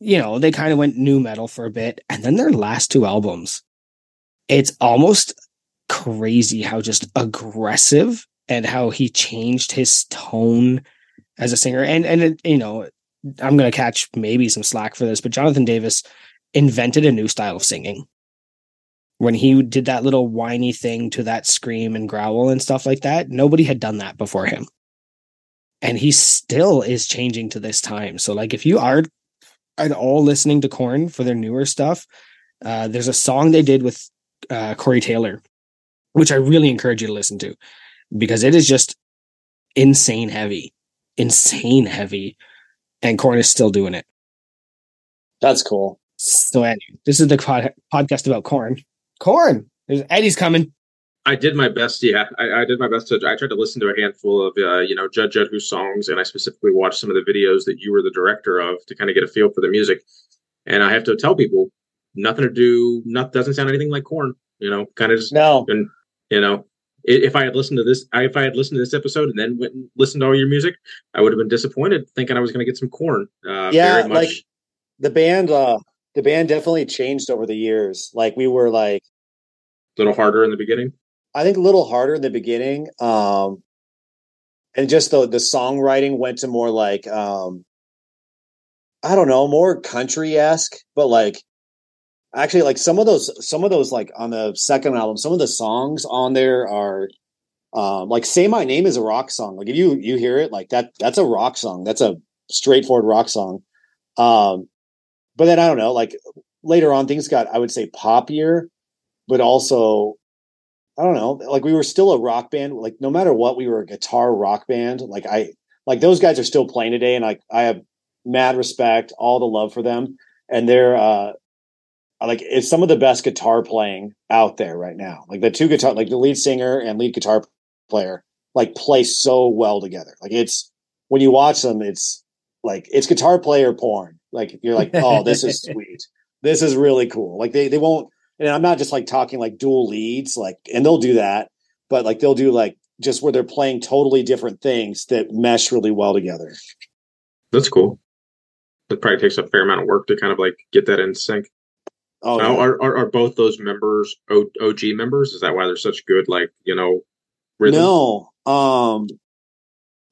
you know, they kind of went nu metal for a bit. And then their last two albums, it's almost crazy how just aggressive and how he changed his tone as a singer. And, and, it, you know, I'm going to catch maybe some slack for this, but Jonathan Davis invented a new style of singing. When he did that little whiny thing to that scream and growl and stuff like that, nobody had done that before him and he still is changing to this time. So like if you are at all listening to Korn for their newer stuff, uh, there's a song they did with uh, Corey Taylor, which I really encourage you to listen to because it is just insane heavy, insane heavy, and Korn is still doing it. That's cool. So anyway, this is the pod- podcast about Korn. Korn. There's Eddie's coming. I did my best. Yeah, I, I, did my best to. I tried to listen to a handful of, uh, you know, Judd Judd Hoos songs, and I specifically watched some of the videos that you were the director of to kind of get a feel for the music. And I have to tell people, nothing to do. Not doesn't sound anything like Korn. You know, kind of just no. And you know, if I had listened to this, if I had listened to this episode and then went and listened to all your music, I would have been disappointed, thinking I was going to get some Korn. Uh, yeah, like the band. uh The band definitely changed over the years. Like we were like a little harder in the beginning. I think a little harder in the beginning. Um, and just the the songwriting went to more like um, I don't know, more country esque, but like actually like some of those some of those like on the second album, some of the songs on there are um, like say my name is a rock song. Like if you you hear it, like that that's a rock song. That's a straightforward rock song. Um, but then I don't know, like later on things got I would say poppier, but also I don't know, like we were still a rock band. Like no matter what, we were a guitar rock band. Like I like those guys are still playing today, and like I have mad respect, all the love for them, and they're uh like it's some of the best guitar playing out there right now. Like the two guitar, like the lead singer and lead guitar player, like play so well together. Like it's when you watch them, it's like it's guitar player porn. Like you're like, oh, this is [laughs] sweet. This is really cool. Like they they won't and I'm not just like talking like dual leads, like and they'll do that, but like they'll do like just where they're playing totally different things that mesh really well together. That's cool. It probably takes a fair amount of work to kind of like get that in sync. Oh, now, yeah. are, are, are both those members o- OG members? Is that why they're such good, like you know, rhythm? No, um,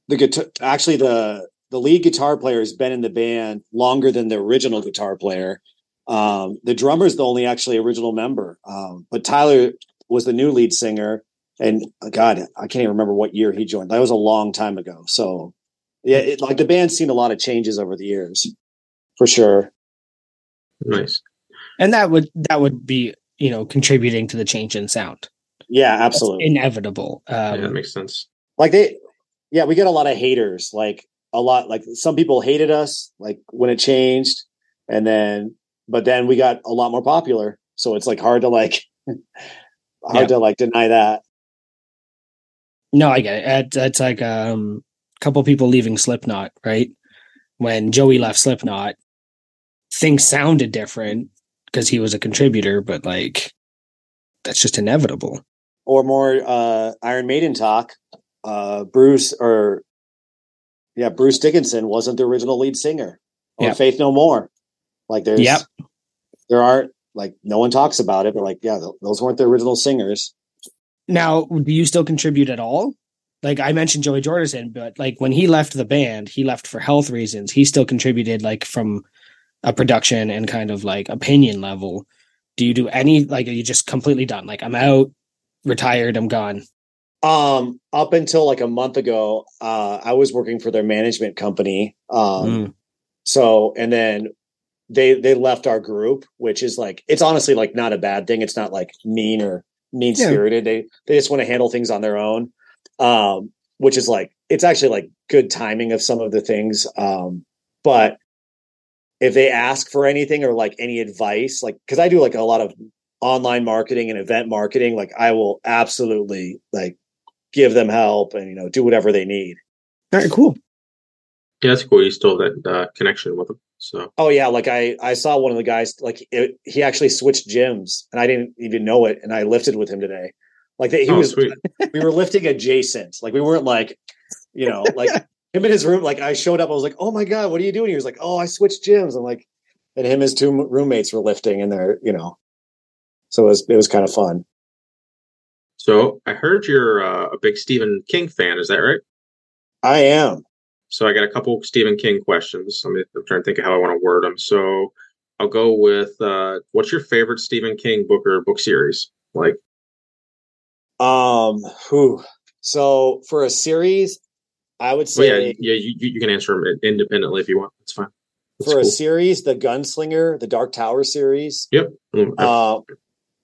the guitar actually the the lead guitar player has been in the band longer than the original guitar player. Um, the drummer is the only actually original member, um, but Tyler was the new lead singer. And uh, God, I can't even remember what year he joined. That was a long time ago. So, yeah, it, like the band's seen a lot of changes over the years, for sure. Nice. And that would that would be you know contributing to the change in sound. Yeah, absolutely, That's inevitable. Um, yeah, that makes sense. Like they, yeah, we get a lot of haters. Like a lot, like some people hated us, like when it changed, and then but then we got a lot more popular. So it's like hard to like [laughs] hard yeah. to like deny that. No, I get it. It's like um, a couple people leaving Slipknot, right? When Joey left Slipknot, things sounded different because he was a contributor, but like that's just inevitable. Or more uh, Iron Maiden talk. Uh, Bruce or yeah, Bruce Dickinson wasn't the original lead singer. Or yep. Faith No More. Like there's, yep. there aren't like no one talks about it, but like yeah, th- those weren't the original singers. Now, do you still contribute at all? Like I mentioned Joey Jordison, but like when he left the band, he left for health reasons. He still contributed like from a production and kind of like opinion level. Do you do any like are you just completely done? Like I'm out, retired, I'm gone. Um, up until like a month ago, uh, I was working for their management company. Um, mm. so and then they they left our group, which is like it's honestly like not a bad thing. It's not like mean or mean spirited. Yeah. They they just want to handle things on their own. Um, which is like it's actually like good timing of some of the things. Um, but if they ask for anything or like any advice, like because I do like a lot of online marketing and event marketing, like I will absolutely like give them help and you know do whatever they need. All right, cool. Yeah, that's cool. You still have that uh, connection with them. So. Oh yeah, like I I saw one of the guys like it, he actually switched gyms and I didn't even know it and I lifted with him today. Like he oh, was sweet. [laughs] we were lifting adjacent. Like we weren't like you know like [laughs] him in his room. Like I showed up, I was like, oh my god, what are you doing? He was like, oh, I switched gyms. I'm like, and him his two roommates were lifting and they're you know, so it was it was kind of fun. So I heard you're uh, a big Stephen King fan. Is that right? I am. So I got a couple Stephen King questions. I'm, I'm trying to think of how I want to word them. So I'll go with uh, what's your favorite Stephen King book or book series? Like, um, who? So for a series, I would say, well, yeah, yeah, you, you can answer them independently if you want. That's fine. That's for cool. a series, the Gunslinger, the Dark Tower series. Yep. Mm, uh,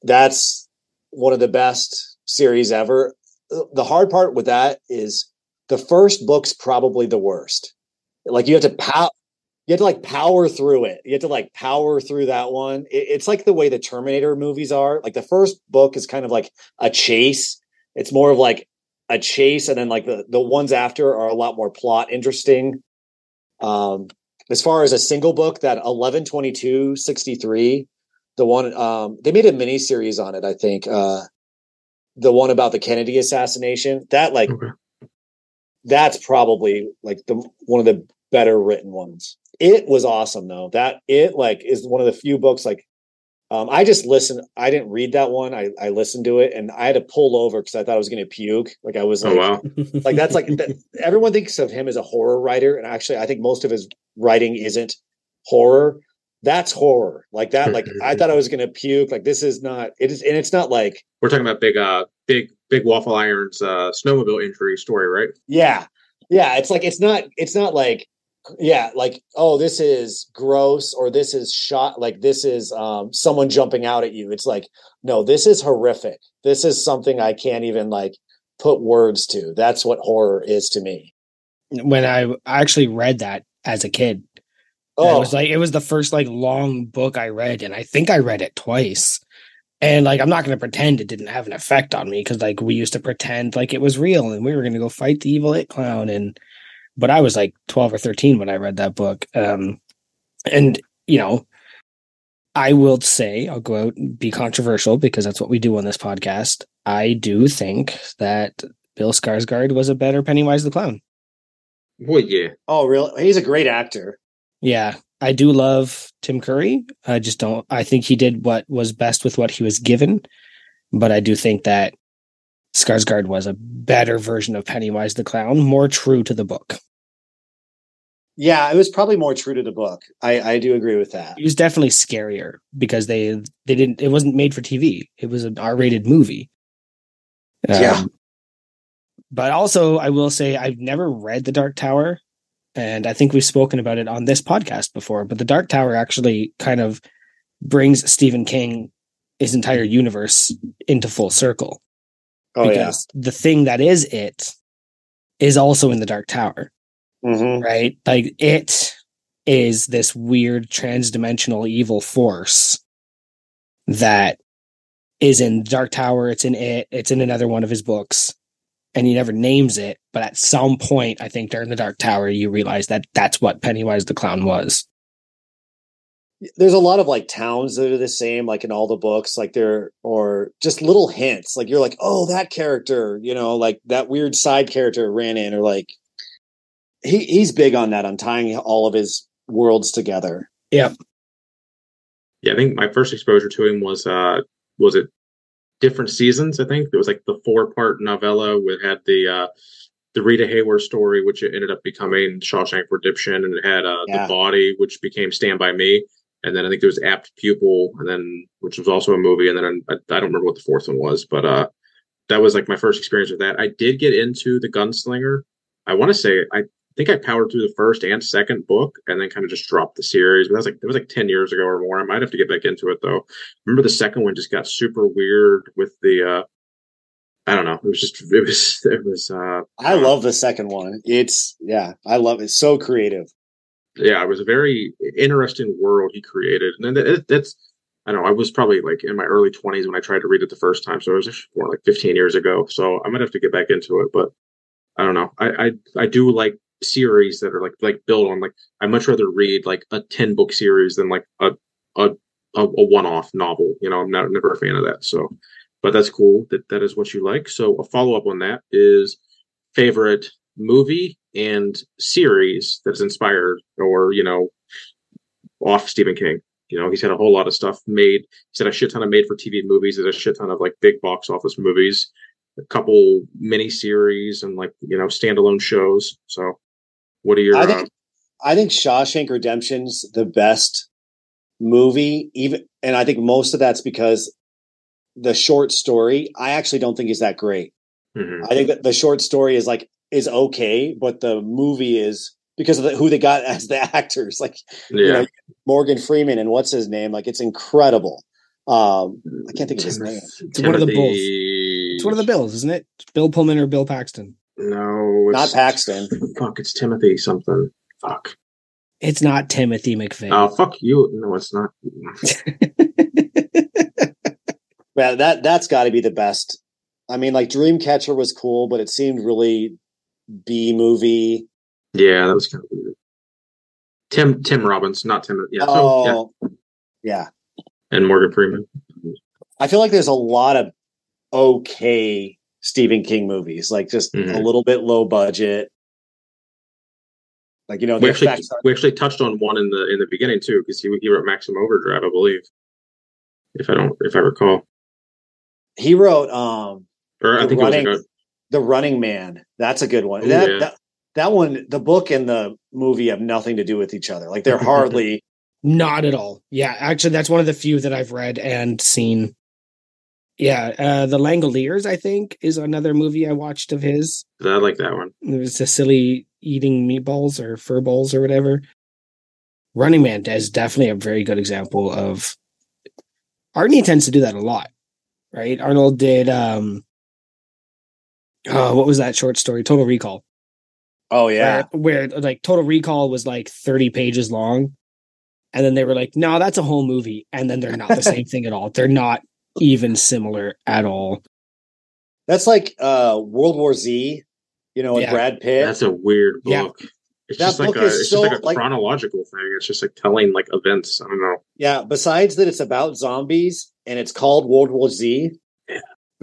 that's one of the best series ever. The hard part with that is the first book's probably the worst. Like you have to power, you have to like power through it. You have to like power through that one. It, it's like the way the Terminator movies are. Like the first book is kind of like a chase. It's more of like a chase, and then like the the ones after are a lot more plot interesting. Um, as far as a single book, that eleven twenty two sixty three, the one um, they made a mini series on it. I think uh, the one about the Kennedy assassination. That like okay that's probably like the one of the better written ones. It was awesome though. That it like is one of the few books like um, I just listened. I didn't read that one. I, I listened to it and I had to pull over because I thought I was going to puke. Like I was oh, like, oh, wow. like that's like that, [laughs] everyone thinks of him as a horror writer, and actually, I think most of his writing isn't horror. That's horror. Like that. Like I thought I was going to puke. Like this is not. It is, and it's not like we're talking about big, uh, big big waffle irons uh, snowmobile injury story, right? Yeah, yeah. It's like it's not it's not like yeah, like oh, this is gross or this is shot like this is um someone jumping out at you. It's like no, this is horrific. This is something I can't even like put words to. That's what horror is to me. When I actually read that as a kid, oh. it was like it was the first like long book I read, and I think I read it twice. And like I'm not going to pretend it didn't have an effect on me because like we used to pretend like it was real and we were going to go fight the evil it clown and but I was like 12 or 13 when I read that book. Um, and you know, I will say I'll go out and be controversial because that's what we do on this podcast. I do think that Bill Skarsgård was a better Pennywise the Clown. Well, yeah. Oh, really? He's a great actor. Yeah, I do love Tim Curry. I just don't. I think he did what was best with what he was given, but I do think that Skarsgård was a better version of Pennywise the Clown, more true to the book. Yeah, it was probably more true to the book. I, I do agree with that. It was definitely scarier because they they didn't. It wasn't made for TV. It was an R rated movie. Um, yeah. But also, I will say I've never read The Dark Tower, and I think we've spoken about it on this podcast before. But The Dark Tower actually kind of brings Stephen King his entire universe into full circle. Oh because yeah. the thing that is it is also in the Dark Tower. Mm-hmm. Right? Like it is this weird transdimensional evil force that is in Dark Tower. It's in it. It's in another one of his books, and he never names it. But at some point, I think during the Dark Tower, you realize that that's what Pennywise the Clown was there's a lot of like towns that are the same like in all the books like there or just little hints like you're like oh that character you know like that weird side character ran in or like he he's big on that on tying all of his worlds together yeah yeah i think my first exposure to him was uh was it different seasons i think it was like the four part novella with had the uh the Rita Hayworth story, which ended up becoming Shawshank Redemption, and it had uh, yeah. the body, which became Stand by Me and then I think there was Apt Pupil, and then which was also a movie, and then I, I don't remember what the fourth one was, but uh, that was like my first experience with that. I did get into the Gunslinger. I want to say I think I powered through the first and second book, and then kind of just dropped the series. But that was like it was like ten years ago or more. I might have to get back into it though. Remember the second one just got super weird with the. uh I don't know. It was just [laughs] it was it was. uh I love the second one. It's yeah, I love it. So creative yeah, it was a very interesting world he created, and it, that's I don't know. I was probably like in my early twenties when I tried to read it the first time, so it was more like fifteen years ago. So I might have to get back into it, but I don't know. I I, I do like series that are like like built on like I much rather read like a ten book series than like a a a, one off novel. You know, I'm not never a fan of that. So, but that's cool that that is what you like. So a follow up on that is favorite movie and series that's inspired or you know off Stephen King. You know, he's had a whole lot of stuff made. He's had a shit ton of made for TV movies. There's a shit ton of like big box office movies, a couple mini series, and like you know standalone shows. So, what are your? I think, uh, I think Shawshank Redemption's the best movie. Even, and I think most of that's because the short story I actually don't think is that great. Mm-hmm. I think that the short story is like is okay, but the movie is because of the, who they got [laughs] as the actors, like yeah. you know, Morgan Freeman and what's his name, like it's incredible. Um, I can't think of his name. It's one of the Bulls. It's one of the Bills, isn't it? Bill Pullman or Bill Paxton? No, not Paxton. [laughs] Fuck, it's Timothy something. Fuck. It's not Timothy McVeigh. Oh, fuck you. No, it's not. [laughs] yeah, that that's got to be the best. I mean, like Dreamcatcher was cool, but it seemed really B movie. Yeah, that was kind of weird. Tim Tim Robbins, not Tim. Yeah. Oh, yeah. yeah. And Morgan Freeman. I feel like there's a lot of okay Stephen King movies, like just mm-hmm. a little bit low budget. Like you know, we actually are- we actually touched on one in the in the beginning too, because he he wrote Maximum Overdrive, I believe, if I don't if I recall. He wrote um or I think running, it was like a, the Running Man. That's a good one. Ooh, that, yeah. that that one, the book and the movie have nothing to do with each other. Like they're hardly. [laughs] Not at all. Yeah, actually, that's one of the few that I've read and seen. Yeah, uh, the Langoliers, I think, is another movie I watched of his. I like that one. It was a silly, eating meatballs or fur balls or whatever. Running Man is definitely a very good example of Arnie tends to do that a lot, right? Arnold did um oh, what was that short story? Total Recall. Oh yeah. Where, where like Total Recall was like 30 pages long. And then they were like, no, that's a whole movie. And then they're not the [laughs] same thing at all. They're not even similar at all. That's like uh World War Z, you know, with Yeah. Brad Pitt. That's a weird Yeah. book. It's That just like a is it's so, just like a like- chronological thing. It's just like telling like events. I don't know. yeah, besides that it's about zombies and it's called World War Z,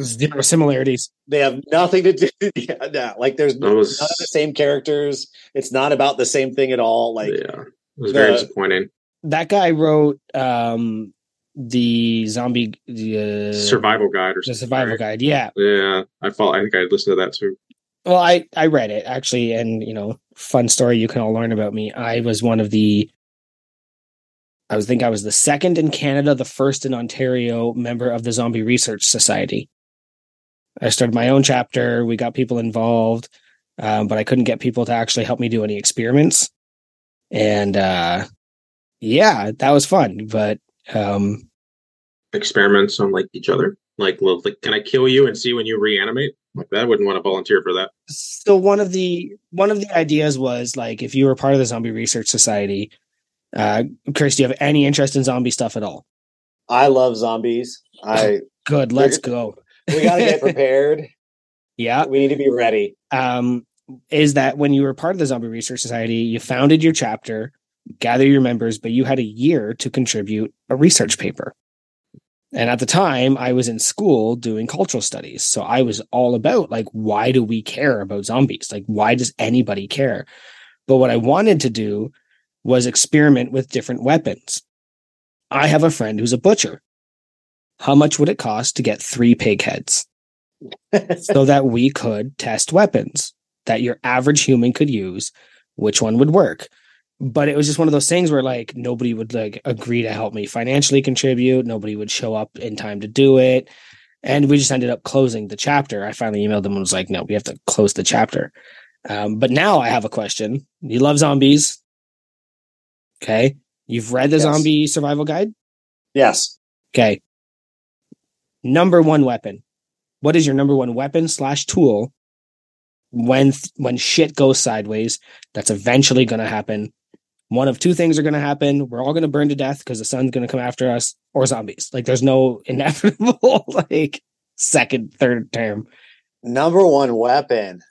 Zero similarities. they have nothing to do [laughs] yeah, no, like there's no, Those- none of the same characters. It's not about the same thing at all. Like yeah, it was very disappointing. That guy wrote um the zombie the uh, Survival guide or the survival right? guide. Yeah. Yeah, I thought I think I listened to that too. Well, I I read it actually, and you know, fun story you can all learn about me. I was one of the. I was think I was the second in Canada, the first in Ontario member of the Zombie Research Society. I started my own chapter. We got people involved, um, but I couldn't get people to actually help me do any experiments. And uh, yeah, that was fun. But um, Experiments on like each other. Like, well, like, can I kill you and see when you reanimate? Like that, I wouldn't want to volunteer for that. so one of the one of the ideas was like if you were part of the zombie research society uh chris do you have any interest in zombie stuff at all I love zombies. [laughs] I good let's go we gotta get prepared. [laughs] yeah We need to be ready. um is that when you were part of the zombie research society you founded your chapter gather your members but you had a year to contribute a research paper and at the time i was in school doing cultural studies. So i was all about like why do we care about zombies? Like why does anybody care? But what i wanted to do was experiment with different weapons. I have a friend who's a butcher. How much would it cost to get three pig heads? [laughs] So that we could test weapons that your average human could use, which one would work. But it was just one of those things where like nobody would like agree to help me financially contribute. Nobody would show up in time to do it. And we just ended up closing the chapter. I finally emailed them and was like, no, we have to close the chapter. Um, but now I have a question. You love zombies. Okay. You've read the Yes. zombie survival guide. yes. Okay. Number one weapon. What is your number one weapon slash tool when when shit goes sideways? That's eventually going to happen. One of two things are going to happen. We're all going to burn to death because the sun's going to come after us, or zombies. Like there's no [laughs] inevitable like second, third term Number one weapon.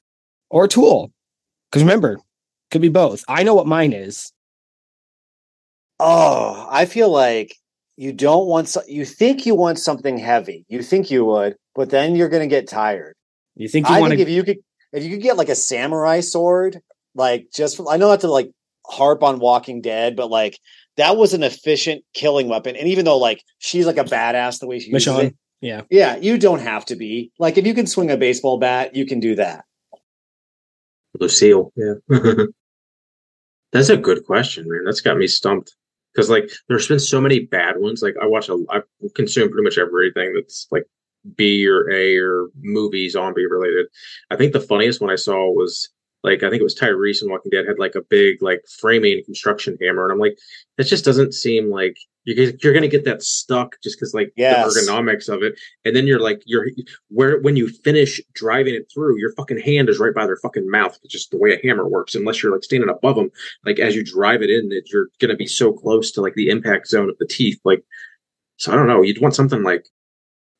or tool. Because remember, could be both. I know what mine is. Oh, I feel like you don't want so- you think you want something heavy. You think you would, but then you're going to get tired. You think you I want to? if you could if you could get like a samurai sword, like just I know not to like harp on Walking Dead, but like that was an efficient killing weapon. And even though like she's like a badass the way she uses it, yeah. yeah, you don't have to be. Like if you can swing a baseball bat, you can do that. Lucille. Yeah. [laughs] That's a good question, man. That's got me stumped. Because like there's been so many bad ones. Like I watch a I consume pretty much everything that's like B or A or movie zombie related. I think the funniest one I saw was like I think it was Tyreese in Walking Dead had like a big like framing construction hammer, and I'm like, that just doesn't seem like you're you're gonna get that stuck just because like Yes. the ergonomics of it, and then you're like you're where when you finish driving it through, your fucking hand is right by their fucking mouth. It's just the way a hammer works. Unless you're like standing above them, like as you drive it in, it, you're gonna be so close to like the impact zone of the teeth. Like, so I don't know. You'd want something like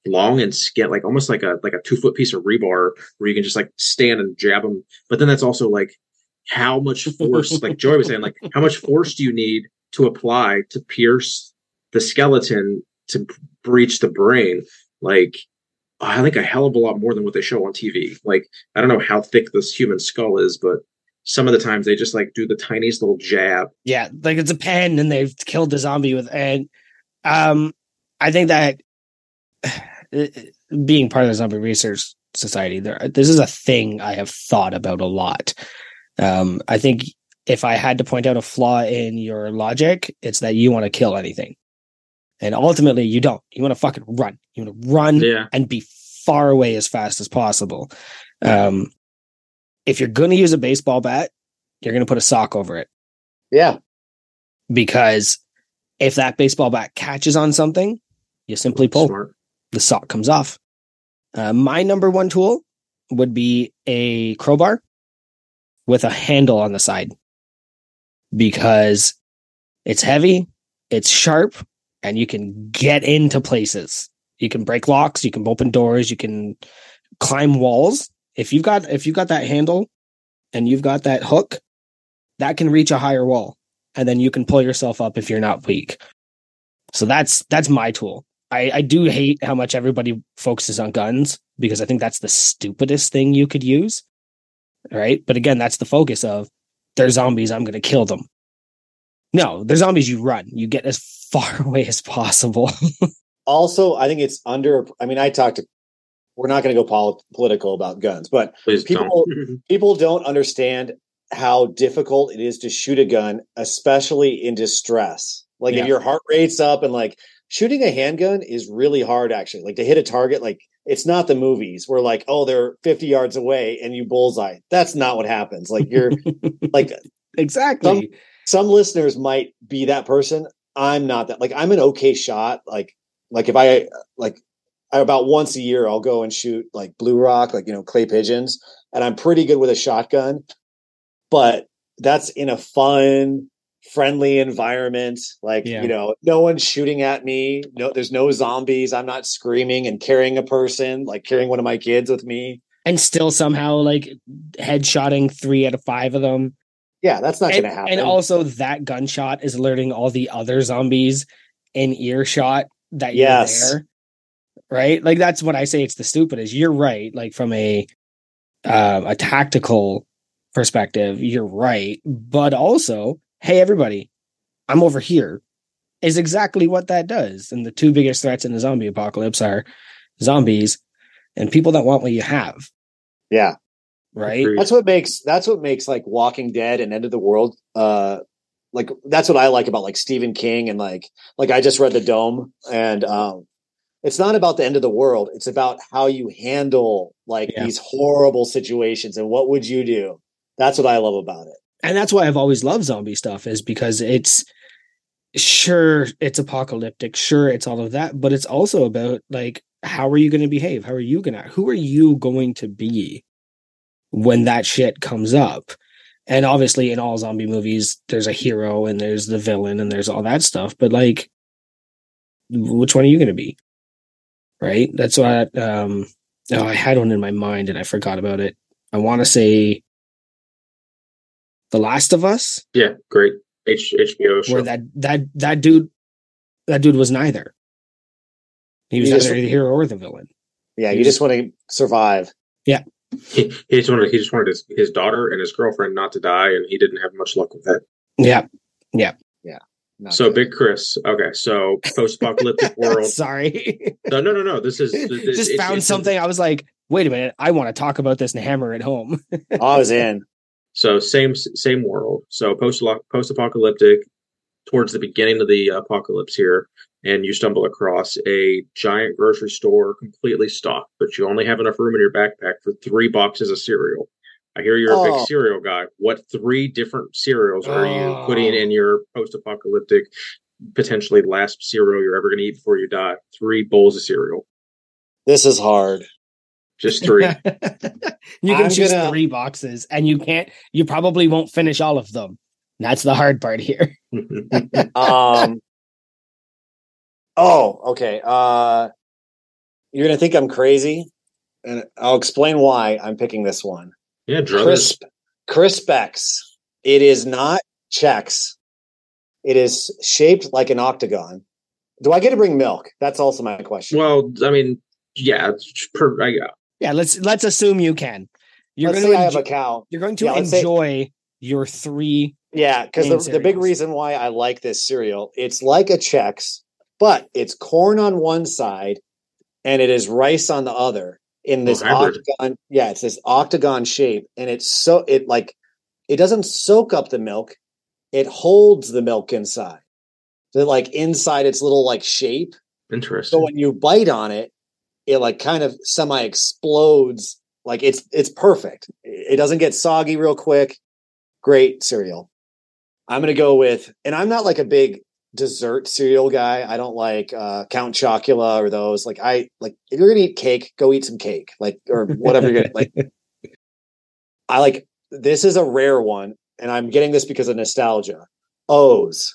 long and skin, like almost like a like a two foot piece of rebar where you can just like stand and jab them. But then that's also like how much force, like Joy was saying, like how much force do you need to apply to pierce the skeleton to breach the brain? Like I think a hell of a lot more than what they show on TV. Like I don't know how thick this human skull is, but some of the times they just like do the tiniest little jab. yeah like it's a pen and they've killed the zombie with and um i think that being part of the zombie research society there this is a thing i have thought about a lot um i think if i had to point out a flaw in your logic it's that you want to kill anything and ultimately you don't you want to fucking run you want to run Yeah. and be far away as fast as possible. Um, if you're going to use a baseball bat, you're going to put a sock over it Yeah. because if that baseball bat catches on something, you simply pull. Smart. The sock comes off. Uh, my number one tool would be a crowbar with a handle on the side because it's heavy, it's sharp, and you can get into places. You can break locks, you can open doors, you can climb walls. If you've got if you've got that handle and you've got that hook, that can reach a higher wall. And then you can pull yourself up if you're not weak. So that's that's my tool. I, I do hate how much everybody focuses on guns because I think that's the stupidest thing you could use. Right. But again, that's the focus of they're zombies, I'm gonna kill them. No, they're zombies, you run. You get as [laughs] far away as possible. [laughs] Also, I think it's under. I mean, I talked to. We're not going to go pol- political about guns, but Please People- don't. [laughs] people don't understand how difficult it is to shoot a gun, especially in distress. Like Yeah. if your heart rate's up and like shooting a handgun is really hard actually. Like to hit a target, like it's not the movies where like, oh, they're 50 yards away and you bullseye. That's not what happens. Like you're [laughs] like exactly. some listeners might be that person. I'm not that. Like I'm an okay shot. Like like if I like I, about once a year I'll go and shoot like blue rock, like you know clay pigeons, and I'm pretty good with a shotgun. But that's in a fun, friendly environment. Like Yeah. you know, no one's shooting at me. No, there's no zombies. I'm not screaming and carrying a person, like carrying one of my kids with me. and still somehow like headshotting three out of five of them. Yeah, that's not and, to happen. and also that gunshot is alerting all the other zombies in earshot that you're there. Right? Like that's what I say it's the stupidest. You're right. Like from a um a tactical perspective, you're right. But also, hey everybody, I'm over here is exactly what that does. And the two biggest threats in the zombie apocalypse are zombies and people that want what you have. yeah. Right? That's what makes that's what makes like walking dead and end of the world uh like that's what i like about like stephen king and like like i just read the dome and um it's not about the end of the world it's about how you handle like Yeah. these horrible situations and what would you do that's what i love about it and that's why I've always loved zombie stuff is because it's sure it's apocalyptic, sure it's all of that, but it's also about like how are you going to behave? How are you going to who are you going to be when that shit comes up? And obviously in all zombie movies there's a hero and there's the villain and there's all that stuff, but like which one are you going to be? Right? That's what um oh, I had one in my mind and I forgot about it. I want to say The Last of Us Yeah, great. H- HBO show. where that that that dude that dude was neither. He was He just- the hero or the villain. yeah You you just want to survive he, he just wanted he just wanted his, his daughter and his girlfriend not to die, and he didn't have much luck with that. Yeah. Yeah. Yeah. Not so good. big Chris. Okay, so post-apocalyptic [laughs] world. Sorry. No, no, no, no. This is [laughs] this, Just it's- found it's- something. I was like, wait a minute, I want to talk about this and hammer it home. Oh, [laughs] i was in So same same world. So post post apocalyptic, towards the beginning of the apocalypse here, and you stumble across a giant grocery store completely stocked, but you only have enough room in your backpack for three boxes of cereal. I hear you're a Oh. big cereal guy. What three different cereals are you Oh. putting in your post apocalyptic, potentially last cereal you're ever going to eat before you die? Three bowls of cereal, this is hard just three. [laughs] you can I'm choose gonna- three boxes and you can't you probably won't finish all of them. That's the hard part here. [laughs] um oh okay uh you're gonna think i'm crazy and i'll explain why i'm picking this one yeah, drugs. crisp Crispix it is not checks it is shaped like an octagon do i get to bring milk that's also my question Well, I mean, yeah, per, I, Yeah, let's let's assume you can. You're let's going say to i have enjoy, a cow you're going to yeah, let's say- enjoy your three Yeah, because the, the big reason why I like this cereal, it's like a Chex, but it's corn on one side and it is rice on the other in this oh, hybrid. octagon. Yeah, it's this octagon shape, and it's so it like it doesn't soak up the milk; it holds the milk inside. So like inside its little like shape. Interesting. So when you bite on it, it like kind of semi explodes. Like it's it's perfect. It doesn't get soggy real quick. great cereal. I'm gonna go with, and I'm not like a big dessert cereal guy. I don't like uh, Count Chocula or those. Like I like if you're gonna eat cake, go eat some cake, like or whatever you're gonna like. [laughs] I like this is a rare one, and I'm getting this because of nostalgia. O's.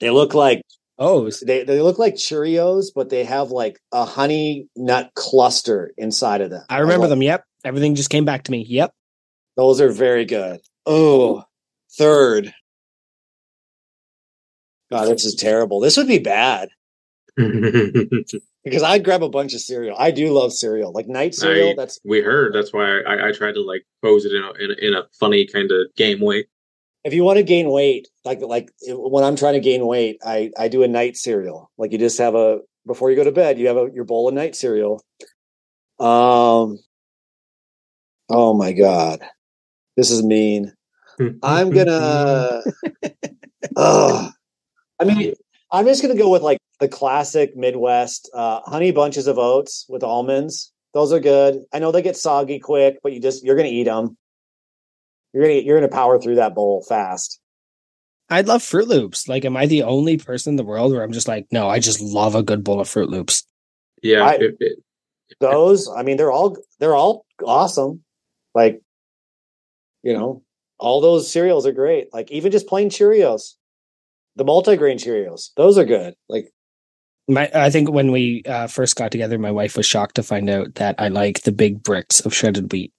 They look like Oh, O's. they they look like Cheerios, but they have like a honey nut cluster inside of them. I remember love- them. Yep. Everything just came back to me. Yep. Those are very good. Oh, third. God, this is terrible. This would be bad [laughs] because I'd grab a bunch of cereal. I do love cereal, like night cereal. I- that's we heard. That's why I, I tried to like pose it in a in a, in a funny kind of game way. If you want to gain weight, like like when I'm trying to gain weight, I I do a night cereal. Like you just have a before you go to bed, you have a your bowl of night cereal. Um. Oh my god, this is mean. I'm gonna. [laughs] Ugh. I mean, I'm just gonna go with like the classic Midwest uh, honey bunches of oats with almonds. Those are good. I know they get soggy quick, but you just you're gonna eat them. You're gonna you're gonna power through that bowl fast. I love Froot Loops. Like, am I the only person in the world where I'm just like, no, I just love a good bowl of Froot Loops. Yeah, I- it- it- Those, I mean, they're all they're all awesome. Like, you know, all those cereals are great. Like even just plain Cheerios, the multigrain Cheerios, those are good. Like My, I think when we uh, first got together, my wife was shocked to find out that I like the big bricks of shredded wheat.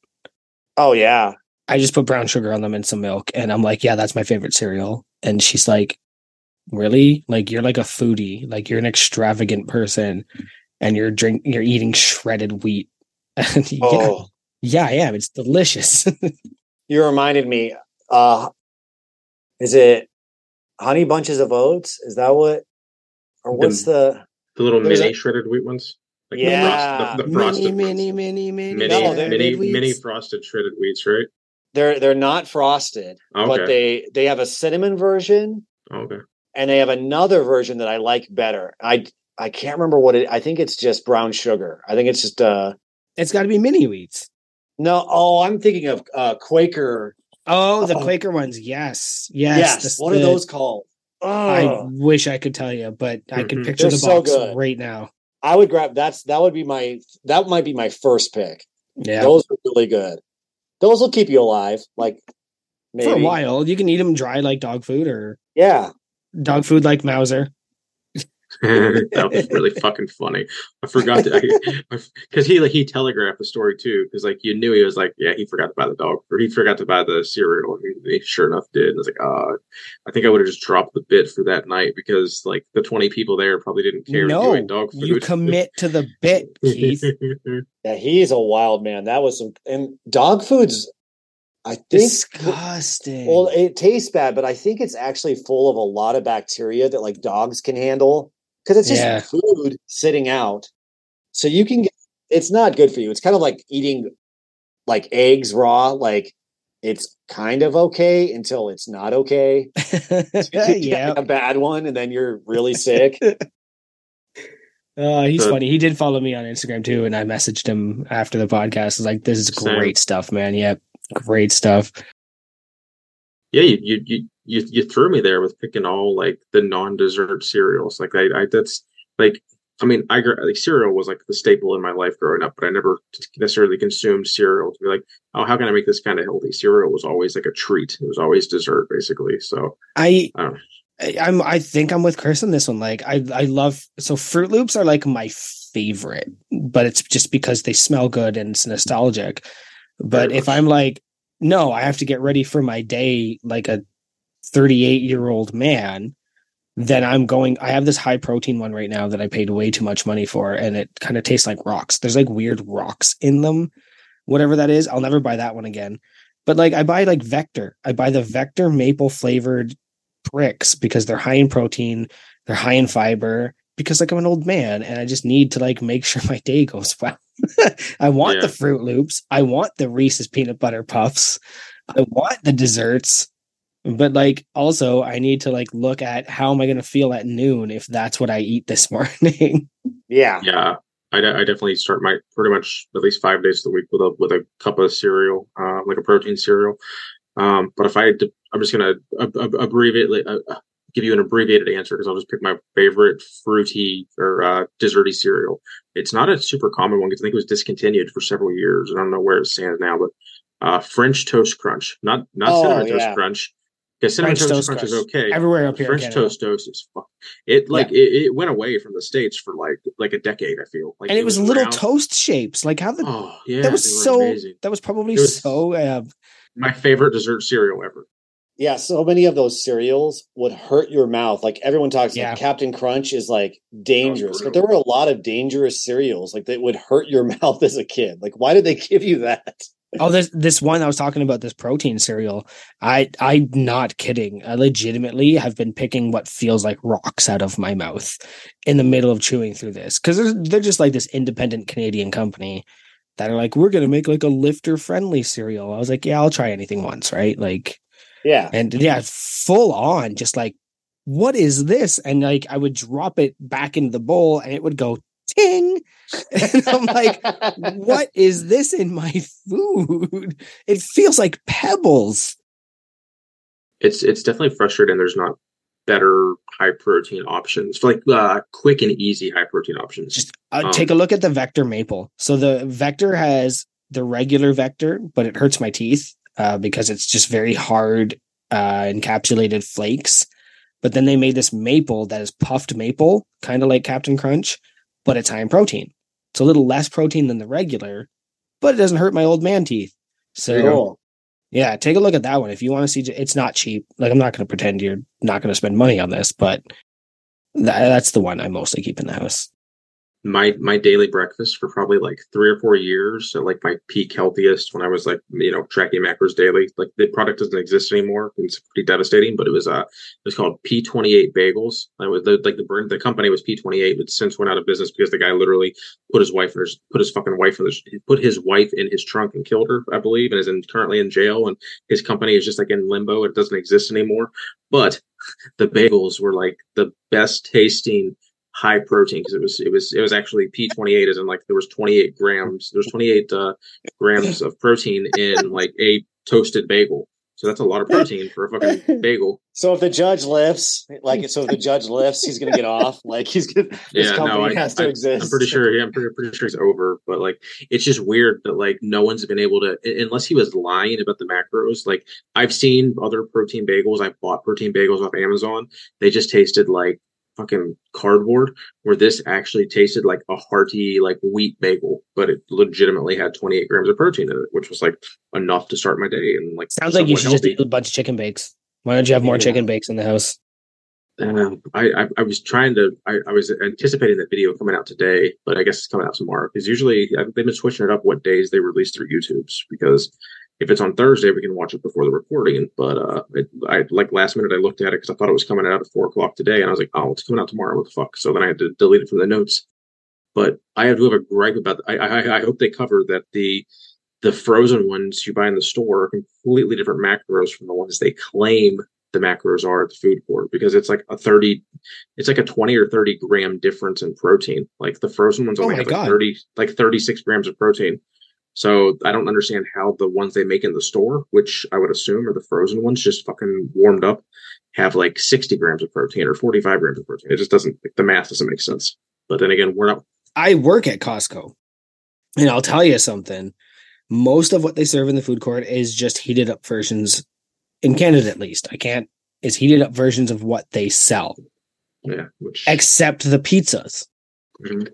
Oh yeah. I just put brown sugar on them and some milk, and I'm like, yeah, that's my favorite cereal. And she's like, really? Like you're like a foodie, like you're an extravagant person, and you're drink, you're eating shredded wheat. [laughs] And yeah, Oh, yeah, I am. It's delicious. [laughs] you reminded me. Uh is it honey bunches of oats? Is that what or what's the the little There's mini a- shredded wheat ones. Like Yeah. the, frost, the, the frosted mini, ones. mini, mini, mini, No, they're- mini, shredded mini frosted shredded wheats, right? They're they're not frosted, Okay. but they they have a cinnamon version okay. and they have another version that I like better. I I can't remember what it I think it's just brown sugar. I think it's just uh It's got to be mini wheats. no, oh, I'm thinking of uh Quaker. Oh, the Oh. Quaker ones. Yes, yes. Yes. the- what are those called? I wish I could tell you, but I can Mhm. picture They're the so box good. right now. I would grab that's that would be my that might be my first pick. Yeah, Those are really good. Those will keep you alive, like maybe. for a while you can eat them dry like dog food or Yeah. dog food like Mauser. [laughs] that was really fucking funny. I forgot to because he like he telegraphed the story too because like you knew he was like yeah he forgot to buy the dog or he forgot to buy the cereal and he, he sure enough did. And I was like uh I think I would have just dropped the bit for that night because like the twenty people there probably didn't care you No, dog food. you commit to the [laughs] bit, Keith. [laughs] Yeah, he's a wild man. That was some and dog foods I think Disgusting. well it tastes bad, but I think it's actually full of a lot of bacteria that like dogs can handle because it's just Yeah. food sitting out. So you can get it's not good for you. It's kind of like eating like eggs raw, like it's kind of okay until it's not okay. [laughs] yeah. a bad one and then you're really [laughs] sick. Uh, he's The- funny. He did follow me on Instagram too, and I messaged him after the podcast. I was like, "This is Same. great stuff, man. Yep, great stuff." Yeah you, you you you you threw me there with picking all like the non-dessert cereals like i i that's like i mean i like cereal was like the staple in my life growing up but i never necessarily consumed cereal to be like oh how can i make this kind of healthy cereal was always like a treat it was always dessert basically so I. I I'm I think I'm with Chris on this one. Like I I love so Froot Loops are like my favorite, but it's just because they smell good and it's nostalgic. But Very if much. I'm like, no, I have to get ready for my day like a 38 year old man, then I'm going. I have this high protein one right now that I paid way too much money for, and it kind of tastes like rocks. There's like weird rocks in them, whatever that is. I'll never buy that one again. But like I buy like Vector. I buy the Vector maple flavored bricks because they're high in protein, they're high in fiber. Because like I'm an old man and I just need to like make [laughs] sure my day goes well. [laughs] I want Yeah. the Froot Loops. I want the Reese's peanut butter puffs. I want the desserts. But like also I need to like look at how am I going to feel at noon if that's what I eat this [laughs] morning. Yeah. yeah I, de- I definitely start my pretty much at least five days of the week with a with a cup of cereal uh, like a protein cereal Um, but if I had to, I'm just gonna ab- ab- abbreviate, uh, uh, give you an abbreviated answer because I'll just pick my favorite fruity or uh, desserty cereal. It's not a super common one because I think it was discontinued for several years. I don't know where it stands now, but uh, French Toast Crunch, not not Oh, cinnamon yeah. toast crunch. Because cinnamon French toast, Toast crunch, is okay. Everywhere up here. French toast toast is fuck. It like it, it went away from the states for like like a decade. I feel like and it was little around- toast shapes. Like how the Oh yeah, that was so amazing. that was probably was- so uh, my favorite dessert cereal ever. Yeah, so many of those cereals would hurt your mouth. Like everyone talks Yeah. like Captain Crunch is like dangerous, but there were a lot of dangerous cereals like that would hurt your [laughs] mouth as a kid. Like why did they give you that? Oh, this this one I was talking about this protein cereal. I I'm not kidding. I legitimately have been picking what feels like rocks out of my mouth in the middle of chewing through this because they're they're just like this independent Canadian company that are like we're gonna make like a lifter friendly cereal. I was like, yeah, I'll try anything once, right? Like, Yeah. and yeah, full on, just like, what is this? And like, I would drop it back into the bowl, and it would go ting, [laughs] and I'm like what [laughs] is this in my food? It feels like pebbles. It's it's definitely frustrating. There's not better high protein options for like uh, quick and easy high protein options. Just uh, Um, take a look at the Vector Maple. So the Vector has the regular Vector, but it hurts my teeth uh, because it's just very hard uh, encapsulated flakes. But then they made this maple that is puffed maple, kind of like Captain Crunch, but it's high in protein. It's a little less protein than the regular, but it doesn't hurt my old man teeth. So Yeah, take a look at that one if you want to see. It's not cheap. Like I'm not going to pretend you're not going to spend money on this, but tha- that's the one I mostly keep in the house. My my daily breakfast for probably like three or four years like my peak healthiest when I was like you know tracking macros daily. Like the product doesn't exist anymore. It's pretty devastating, but it was uh it was called P twenty eight bagels. And it was the, like the the company was P twenty eight, but since went out of business because the guy literally put his wife in his put his fucking wife in put his wife in his trunk and killed her, I believe, and is in currently in jail. And his company is just like in limbo. It doesn't exist anymore. But [laughs] the bagels were like the best tasting high protein because it was it was it was actually P28 as in like there was 28 grams there's 28 uh, grams of protein in like a toasted bagel. So that's a lot of protein for a fucking [laughs] bagel. So if the judge lifts, like so if the judge lifts, he's gonna get off. Like he's gonna this Yeah, company no, I, has to I, exist. I'm pretty sure. Yeah, I'm pretty, pretty sure it's over. But like, it's just weird that like no one's been able to, unless he was lying about the macros. Like I've seen other protein bagels. I've bought protein bagels off Amazon. They just tasted like fucking cardboard. Where this actually tasted like a hearty like wheat bagel, but it legitimately had 28 grams of protein in it, which was like enough to start my day and like Sounds like you should just eat a bunch of chicken bakes. Why don't you have more Yeah. chicken bakes in the house? Um, I, I I was trying to I, I was anticipating that video coming out today, but I guess it's coming out tomorrow because usually they've been switching it up what days they release their YouTubes because if it's on Thursday we can watch it before the recording. But uh, it, I like last minute I looked at it because I thought it was coming out at four o'clock today, and I was like, oh, it's coming out tomorrow. What the fuck? So then I had to delete it from the notes. But I have to have a gripe about. I I, I hope they cover that the the frozen ones you buy in the store are completely different macros from the ones they claim the macros are at the food court because it's like a 30 it's like a 20 or 30 gram difference in protein like the frozen ones Oh only my have like God. 30 like 36 grams of protein so i don't understand how the ones they make in the store which i would assume are the frozen ones just fucking warmed up have like 60 grams of protein or 45 grams of protein it just doesn't the math doesn't make sense but then again we're not I work at Costco, and I'll tell you something. Most of what they serve in the food court is just heated up versions, in Canada at least. I can't. Is heated up versions of what they sell, yeah which except the pizzas, Mhm.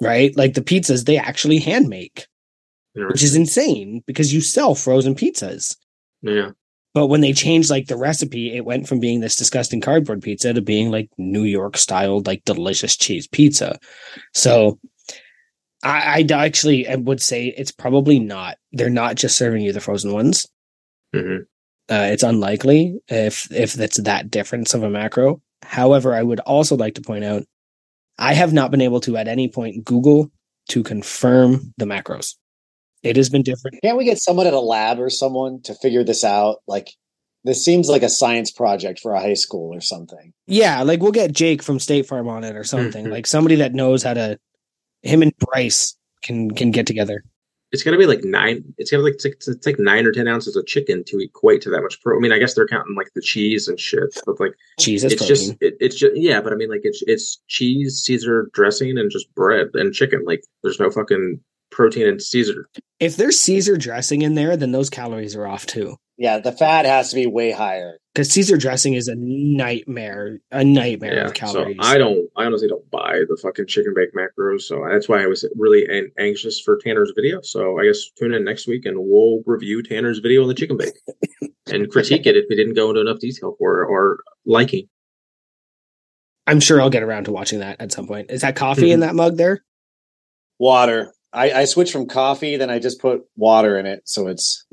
right? Like the pizzas they actually hand make, which is insane because you sell frozen pizzas. yeah But when they changed like the recipe, it went from being this disgusting cardboard pizza to being like New York styled, like delicious cheese pizza. So I, I'd actually I would say it's probably not. They're not just serving you the frozen ones. hmm Uh, it's unlikely if if that's that difference of a macro. However, I would also like to point out I have not been able to at any point Google to confirm the macros. It has been different. Can't we get someone at a lab or someone to figure this out? Like this seems like a science project for a high school or something. Yeah, like we'll get Jake from State Farm on it or something. Mhm. Like somebody that knows how to him and Bryce can can get together. It's gonna be like nine. It's gonna like it's, it's like nine or ten ounces of chicken to equate to that much pro. I mean, I guess they're counting like the cheese and shit, but like cheese it's protein. just it, it's just yeah. But I mean, like it's it's cheese, Caesar dressing, and just bread and chicken. Like there's no fucking protein and Caesar. if there's Caesar dressing in there, then those calories are off too. Yeah, the fat has to be way higher. Because Caesar dressing is a nightmare, a nightmare Yeah, of so. I don't. I honestly don't buy the fucking chicken bake macros. So that's why I was really an- anxious for Tanner's video. So I guess tune in next week and we'll review Tanner's video on the chicken bake [laughs] and critique it if we didn't go into enough detail for or liking. I'm sure I'll get around to watching that at some point. Is that coffee Mm-hmm. in that mug there? Water. I, I switched from coffee, then I just put water in it, so it's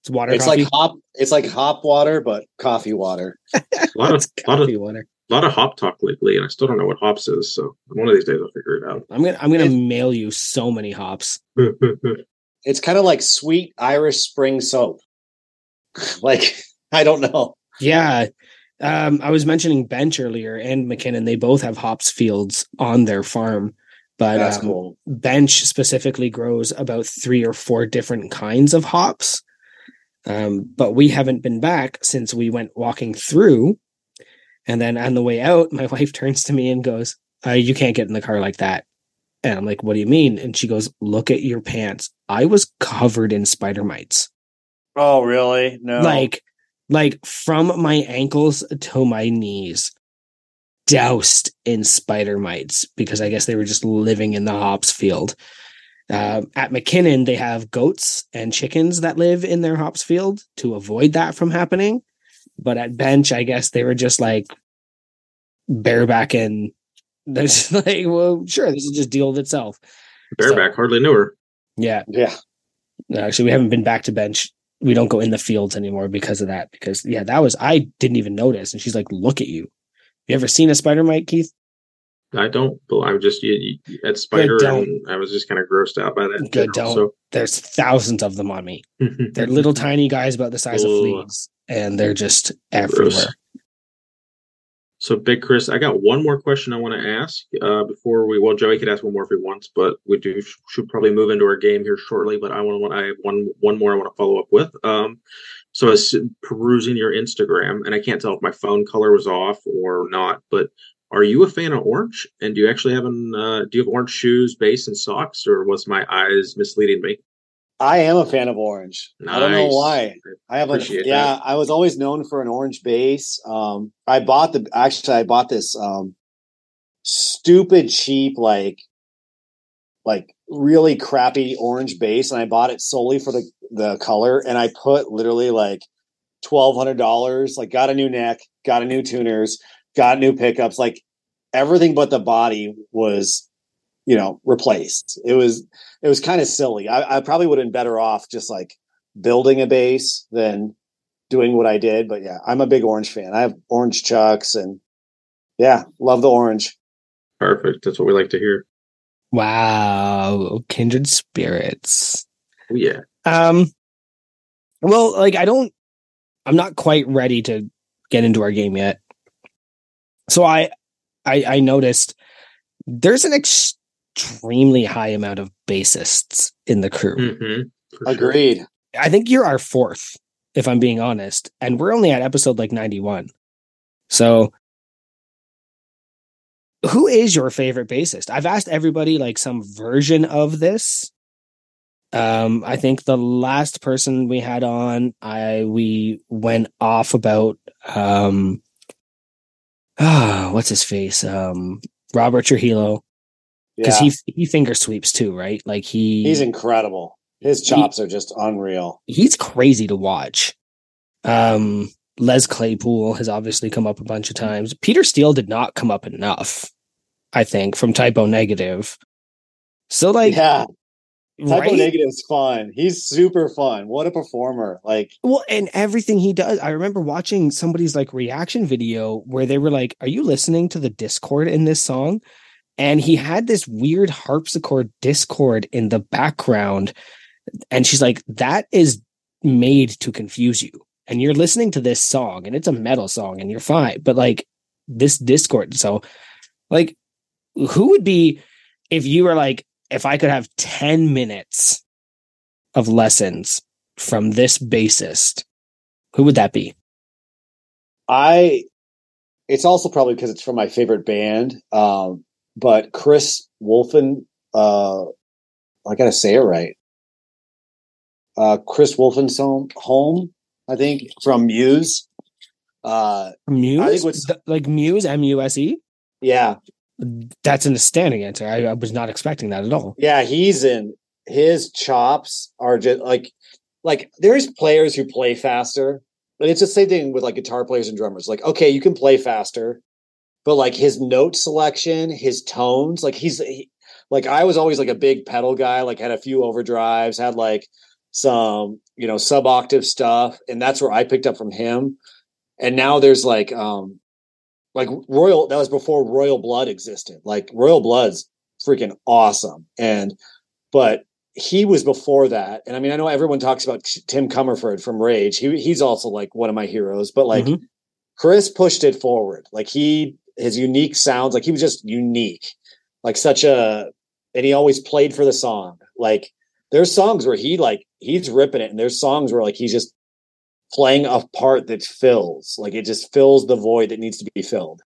It's water it's coffee. like hop. It's like hop water, but coffee water. [laughs] A lot of It's lot of coffee water. lot of hop talk lately, and I still don't know what hops is. So one of these days I'll figure it out. I'm gonna I'm gonna It's- mail you so many hops. [laughs] It's kind of like sweet Irish spring soap. [laughs] like I don't know. Yeah. Um, I was mentioning Bench earlier and MacKinnon. They both have hops fields on their farm, but um, cool. Bench specifically grows about three or four different kinds of hops. Um, but we haven't been back since we went walking through. And then on the way out, [laughs] my wife turns to me and goes, uh, You can't get in the car like that. And I'm like, What do you mean? And she goes, Look at your pants. I was covered in spider mites. Oh really? No. Like, like from my ankles to my knees, doused in spider mites because I guess they were just living in the hops field. Uh, at MacKinnon, they have goats and chickens that live in their hops field to avoid that from happening. But at Bench, I guess they were just like bareback and [laughs] they're just like, well, sure, this will just deal with itself. Bareback, hardly knew her. Yeah. yeah. Actually, we haven't been back to bench. We don't go in the fields anymore because of that. Because yeah, that was I didn't even notice. And she's like, "Look at you. You ever seen a spider mite, Keith? I don't. I'm just you, you, at spider, and I was just kind of grossed out by that. Good, general, There's thousands of them on me. [laughs] They're little tiny guys about the size of fleas, and they're just everywhere. So, Big Chris, I got one more question I want to ask uh, before we. Well, Joey could ask one more if he wants, but we do should probably move into our game here shortly. But I want to. I have one one more I want to follow up with. Um, so I was perusing your Instagram, and I can't tell if my phone color was off or not. But are you a fan of orange? And do you actually have an? Uh, do you have orange shoes, base, and socks, or was my eyes misleading me? I am a fan of orange. I don't know why. I have a yeah. that. I was always known for an orange base. Um, I bought the actually I bought this um, stupid cheap like like really crappy orange base, and I bought it solely for the the color. And I put literally like twelve hundred dollars. Like got a new neck, got a new tuners, got new pickups. Like everything but the body was you know replaced. It was it was kind of silly. I, I probably would have been better off just like building a base than doing what I did. But yeah, I'm a big orange fan. I have orange chucks and yeah, love the orange. Perfect. That's what we like to hear. Wow, kindred spirits. Oh, yeah. Um, well, like I don't, I'm not quite ready to get into our game yet. So I, I, I noticed there's an extremely high amount of bassists in the crew. Mm-hmm. Agreed. I think you're our fourth, if I'm being honest, and we're only at episode like 91. So, who is your favorite bassist? I've asked everybody like some version of this. Um, I think the last person we had on, I we went off about um, ah, [sighs] what's his face? Um, Robert Trujillo because Yeah. he he finger sweeps too, right? Like he he's incredible. His chops are just unreal. he's crazy to watch. Um, Les Claypool has obviously come up a bunch of times. Peter Steele did not come up enough, I think, from Type O Negative. So like, yeah, typo right? negative's fun. He's super fun. What a performer! Like Well, and everything he does, I remember watching somebody's like reaction video where they were like, "Are you listening to the Discord in this song?" And he had this weird harpsichord Discord in the background, and she's like, "That is made to confuse you." And you're listening to this song, and it's a metal song, and you're fine, but like this Discord, so like, who would be if you were like, if I could have ten minutes of lessons from this bassist, who would that be? I it's also probably because it's from my favorite band. Um, but Chris Wolfen, uh, I gotta say it right. Uh, Chris Wolstenholme, I think, from Muse. Uh, Muse, I think what's- Th- like Muse, M U S E. yeah, That's an astounding answer. I, I was not expecting that at all. yeah, he's in his chops are just like like there's players who play faster, but it's the same thing with like guitar players and drummers. Like, okay, you can play faster, but like his note selection, his tones, like he's he, like I was always like a big pedal guy, like had a few overdrives, had like some, you know, sub octave stuff, and that's where I picked up from him. And now there's like um like Royal that was before Royal Blood existed. Like Royal Blood's freaking awesome. And but he was before that. And I mean, I know everyone talks about Tim Commerford from Rage. He he's also like one of my heroes, but like Mhm. Chris pushed it forward. Like he his unique sounds, like he was just unique. Like such a and he always played for the song. Like there's songs where he like he's ripping it, and there's songs where like he's just playing a part that fills. Like it just fills the void that needs to be filled.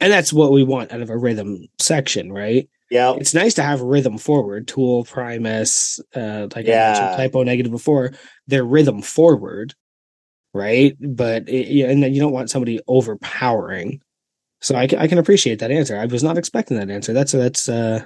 And that's what we want out of a rhythm section, right? Yeah. It's nice to have rhythm forward. Tool, Primus, uh, like I Yeah. mentioned, Type O Negative before, they're rhythm forward, right? But it, yeah, and then you don't want somebody overpowering. So I, I can appreciate that answer. I was not expecting that answer. That's that's uh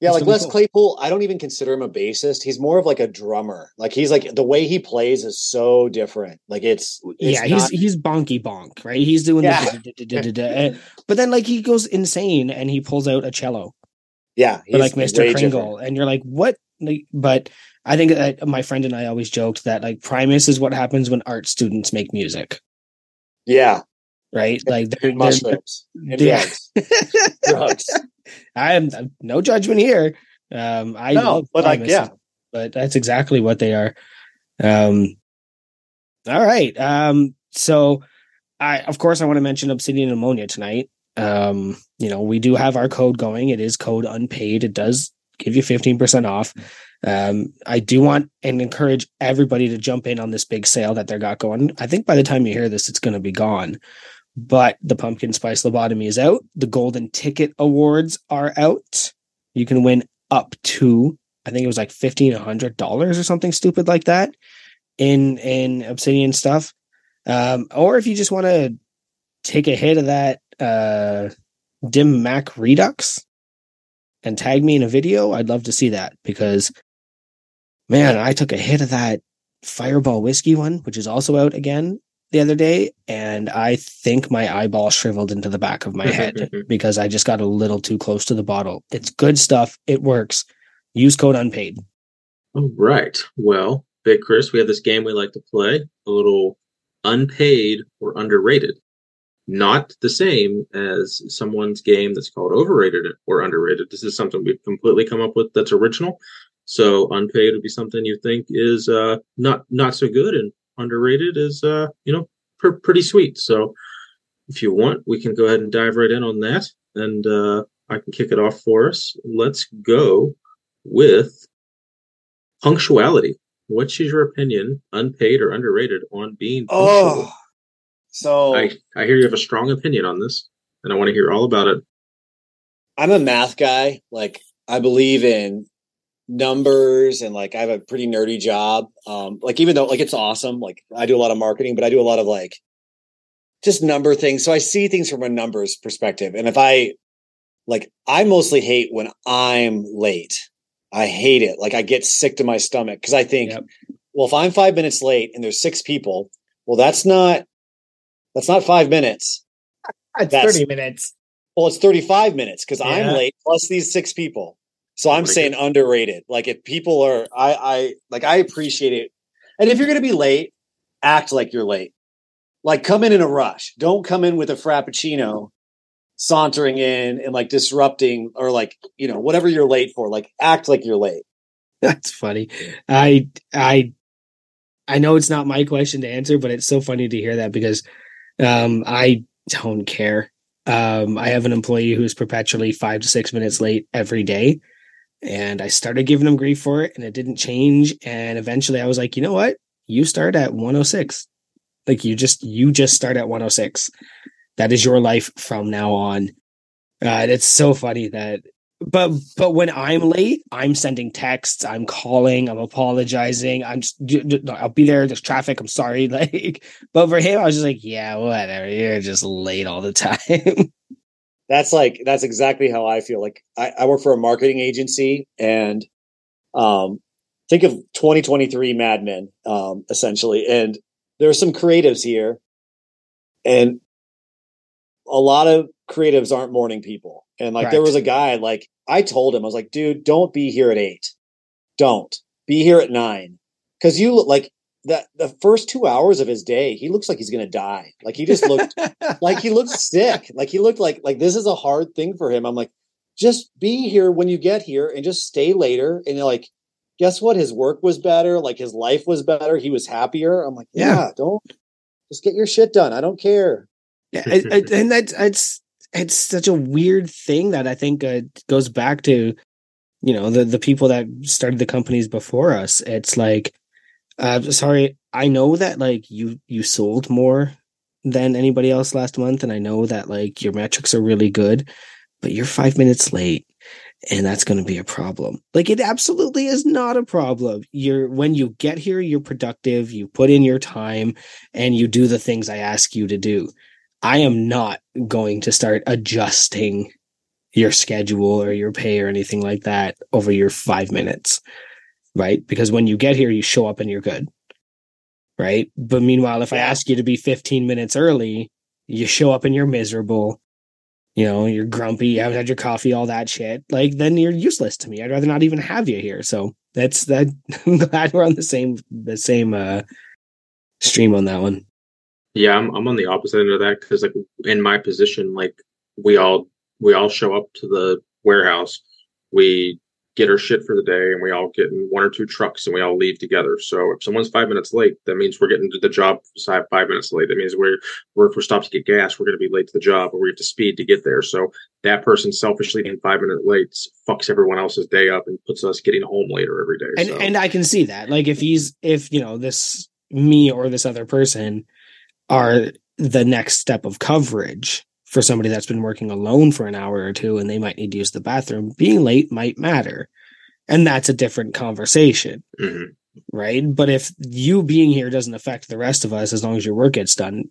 Yeah, That's like Les cool. Claypool, I don't even consider him a bassist. He's more of like a drummer. Like he's like the way he plays is so different. Like it's, it's yeah, he's not- he's bonky bonk, right? He's doing Yeah. the [laughs] but then like he goes insane and he pulls out a cello. yeah, or like Mr. Krinkle, different. and you're like, what? Like, but I think that my friend and I always joked that like Primus is what happens when art students make music, Yeah, right? Like, they're, they're- mushrooms and Yeah. drugs. [laughs] drugs. I am no judgment here. Um, I No, but, like, yeah. but that's exactly what they are. Um, all right. Um, so I, of course, I want to mention Obsidian Ammonia tonight. Um, you know, we do have our code going. It is code unpaid. It does give you 15% off. Um, I do want and encourage everybody to jump in on this big sale that they're got going. I think by the time you hear this, it's going to be gone. But the pumpkin spice lobotomy is out. The golden ticket awards are out. You can win up to I think it was like fifteen hundred dollars or something stupid like that in in Obsidian stuff. Um, or if you just want to take a hit of that uh, dim Mac Redux and tag me in a video, I'd love to see that because man, I took a hit of that Fireball whiskey one, which is also out again the other day, and I think my eyeball shriveled into the back of my [laughs] head because I just got a little too close to the bottle. It's good stuff. It works. Use code unpaid. All right. Well, Big Chris, we have this game we like to play, a little unpaid or underrated. Not the same as someone's game that's called overrated or underrated. This is something we've completely come up with that's original. So unpaid would be something you think is uh, not not so good, and underrated is uh, you know pr- pretty sweet. So if you want, we can go ahead and dive right in on that, and uh, I can kick it off for us. Let's go with punctuality. What's your opinion, unpaid or underrated, on being punctual? Oh, so I, I hear you have a strong opinion on this, and I want to hear all about it. I'm a math guy. Like I believe in numbers and like I have a pretty nerdy job. Um, like even though like it's awesome, like I do a lot of marketing, but I do a lot of like just number things. So I see things from a numbers perspective. And if I like I mostly hate when I'm late. I hate it. Like I get sick to my stomach because I think, Yep. well, if I'm five minutes late and there's six people, well, that's not that's not five minutes. It's That's- 30 minutes. Well, it's 35 minutes because I'm late plus these six people. So I'm saying underrated. Like if people are I I like I appreciate it. And if you're gonna be late, act like you're late. Like come in in a rush. Don't come in with a frappuccino sauntering in and like disrupting or like, you know, whatever you're late for. Like act like you're late. That's funny. I I I know it's not my question to answer, but it's so funny to hear that because um I don't care. Um I have an employee who's perpetually 5 to 6 minutes late every day And I started giving him grief for it and it didn't change. And eventually I was like, you know what? You start at 106. Like you just you just start at 106. That is your life from now on. Uh, it's so funny that but but when I'm late, I'm sending texts, I'm calling, I'm apologizing. I'm just I'll be there. There's traffic. I'm sorry. [laughs] Like, but for him, I was just like, yeah, whatever. You're just late all the [laughs] time. That's like that's exactly how I feel. Like I, I work for a marketing agency, and um, think of 2023 Mad Men, um, essentially. And there are some creatives here, and a lot of creatives aren't morning people. And like right. there was a guy, like I told him, I was like, dude, don't be here at eight. Don't be here at nine. Cause you look like that the first two hours of his day, he looks like he's gonna die. Like he just looked [laughs] like he looked sick. Like he looked like like this is a hard thing for him. I'm like, just be here when you get here and just stay later. And you're like, guess what? His work was better, like his life was better, he was happier. I'm like, yeah, yeah don't just get your shit done. I don't care. Yeah, I, I, and that's it's it's such a weird thing that I think uh, goes back to you know the the people that started the companies before us. It's like, uh, sorry, I know that like you you sold more than anybody else last month, and I know that like your metrics are really good, but you're five minutes late and that's going to be a problem. Like it absolutely is not a problem. You're when you get here, you're productive, you put in your time and you do the things I ask you to do. I am not going to start adjusting your schedule or your pay or anything like that over your five minutes. Right. Because when you get here, you show up and you're good. Right. But meanwhile, if I ask you to be 15 minutes early, you show up and you're miserable. You know, you're grumpy, you haven't had your coffee, all that shit. Like, then you're useless to me. I'd rather not even have you here. So that's that. [laughs] I'm glad we're on the same, the same, uh, stream on that one. Yeah, I'm I'm on the opposite end of that because like in my position, like we all we all show up to the warehouse, we get our shit for the day, and we all get in one or two trucks and we all leave together. So if someone's five minutes late, that means we're getting to the job five five minutes late. That means we're we're if we're stopped to get gas, we're going to be late to the job, or we have to speed to get there. So that person selfishly being five minutes late fucks everyone else's day up and puts us getting home later every day. And so. and I can see that. Like if he's if you know this me or this other person are the next step of coverage for somebody that's been working alone for an hour or two and they might need to use the bathroom. Being late might matter. And that's a different conversation. Mm-hmm. Right. But if you being here doesn't affect the rest of us as long as your work gets done,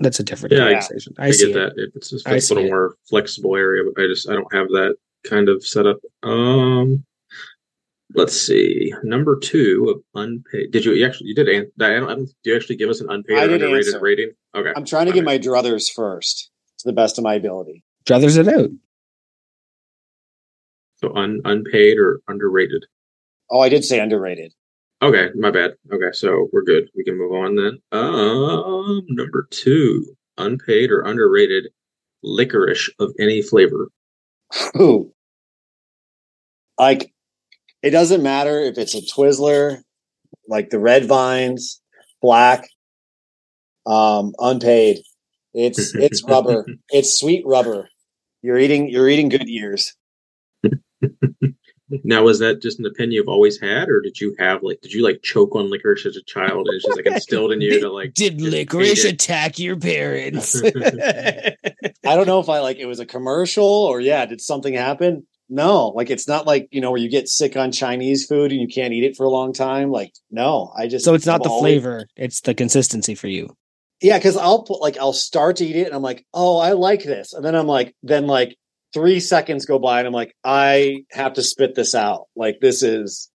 that's a different yeah, conversation. I, I, I get that. It. It's just a little more flexible area, but I just I don't have that kind of setup. Um let's see. Number two of unpaid. Did you, you actually you did? I don't, I don't, did you actually give us an unpaid I or underrated answer. rating? Okay. I'm trying to All get right. my druthers first to the best of my ability. Druthers it out. So un, unpaid or underrated? Oh, I did say underrated. Okay, my bad. Okay, so we're good. We can move on then. Um, number two, unpaid or underrated licorice of any flavor. Ooh, like it doesn't matter if it's a Twizzler, like the red vines, black, um, unpaid. It's it's [laughs] rubber. It's sweet rubber. You're eating you're eating good years. now was that just an opinion you've always had, or did you have like did you like choke on licorice as a child and it's just like instilled in you to like did licorice attack your parents? [laughs] [laughs] I don't know if I like it was a commercial or yeah, did something happen? No, like it's not like you know where you get sick on Chinese food and you can't eat it for a long time. Like no, I just so it's not I'm the always, flavor; it's the consistency for you. Yeah, because I'll put like I'll start to eat it and I'm like, oh, I like this, and then I'm like, then like three seconds go by and I'm like, I have to spit this out. Like this is.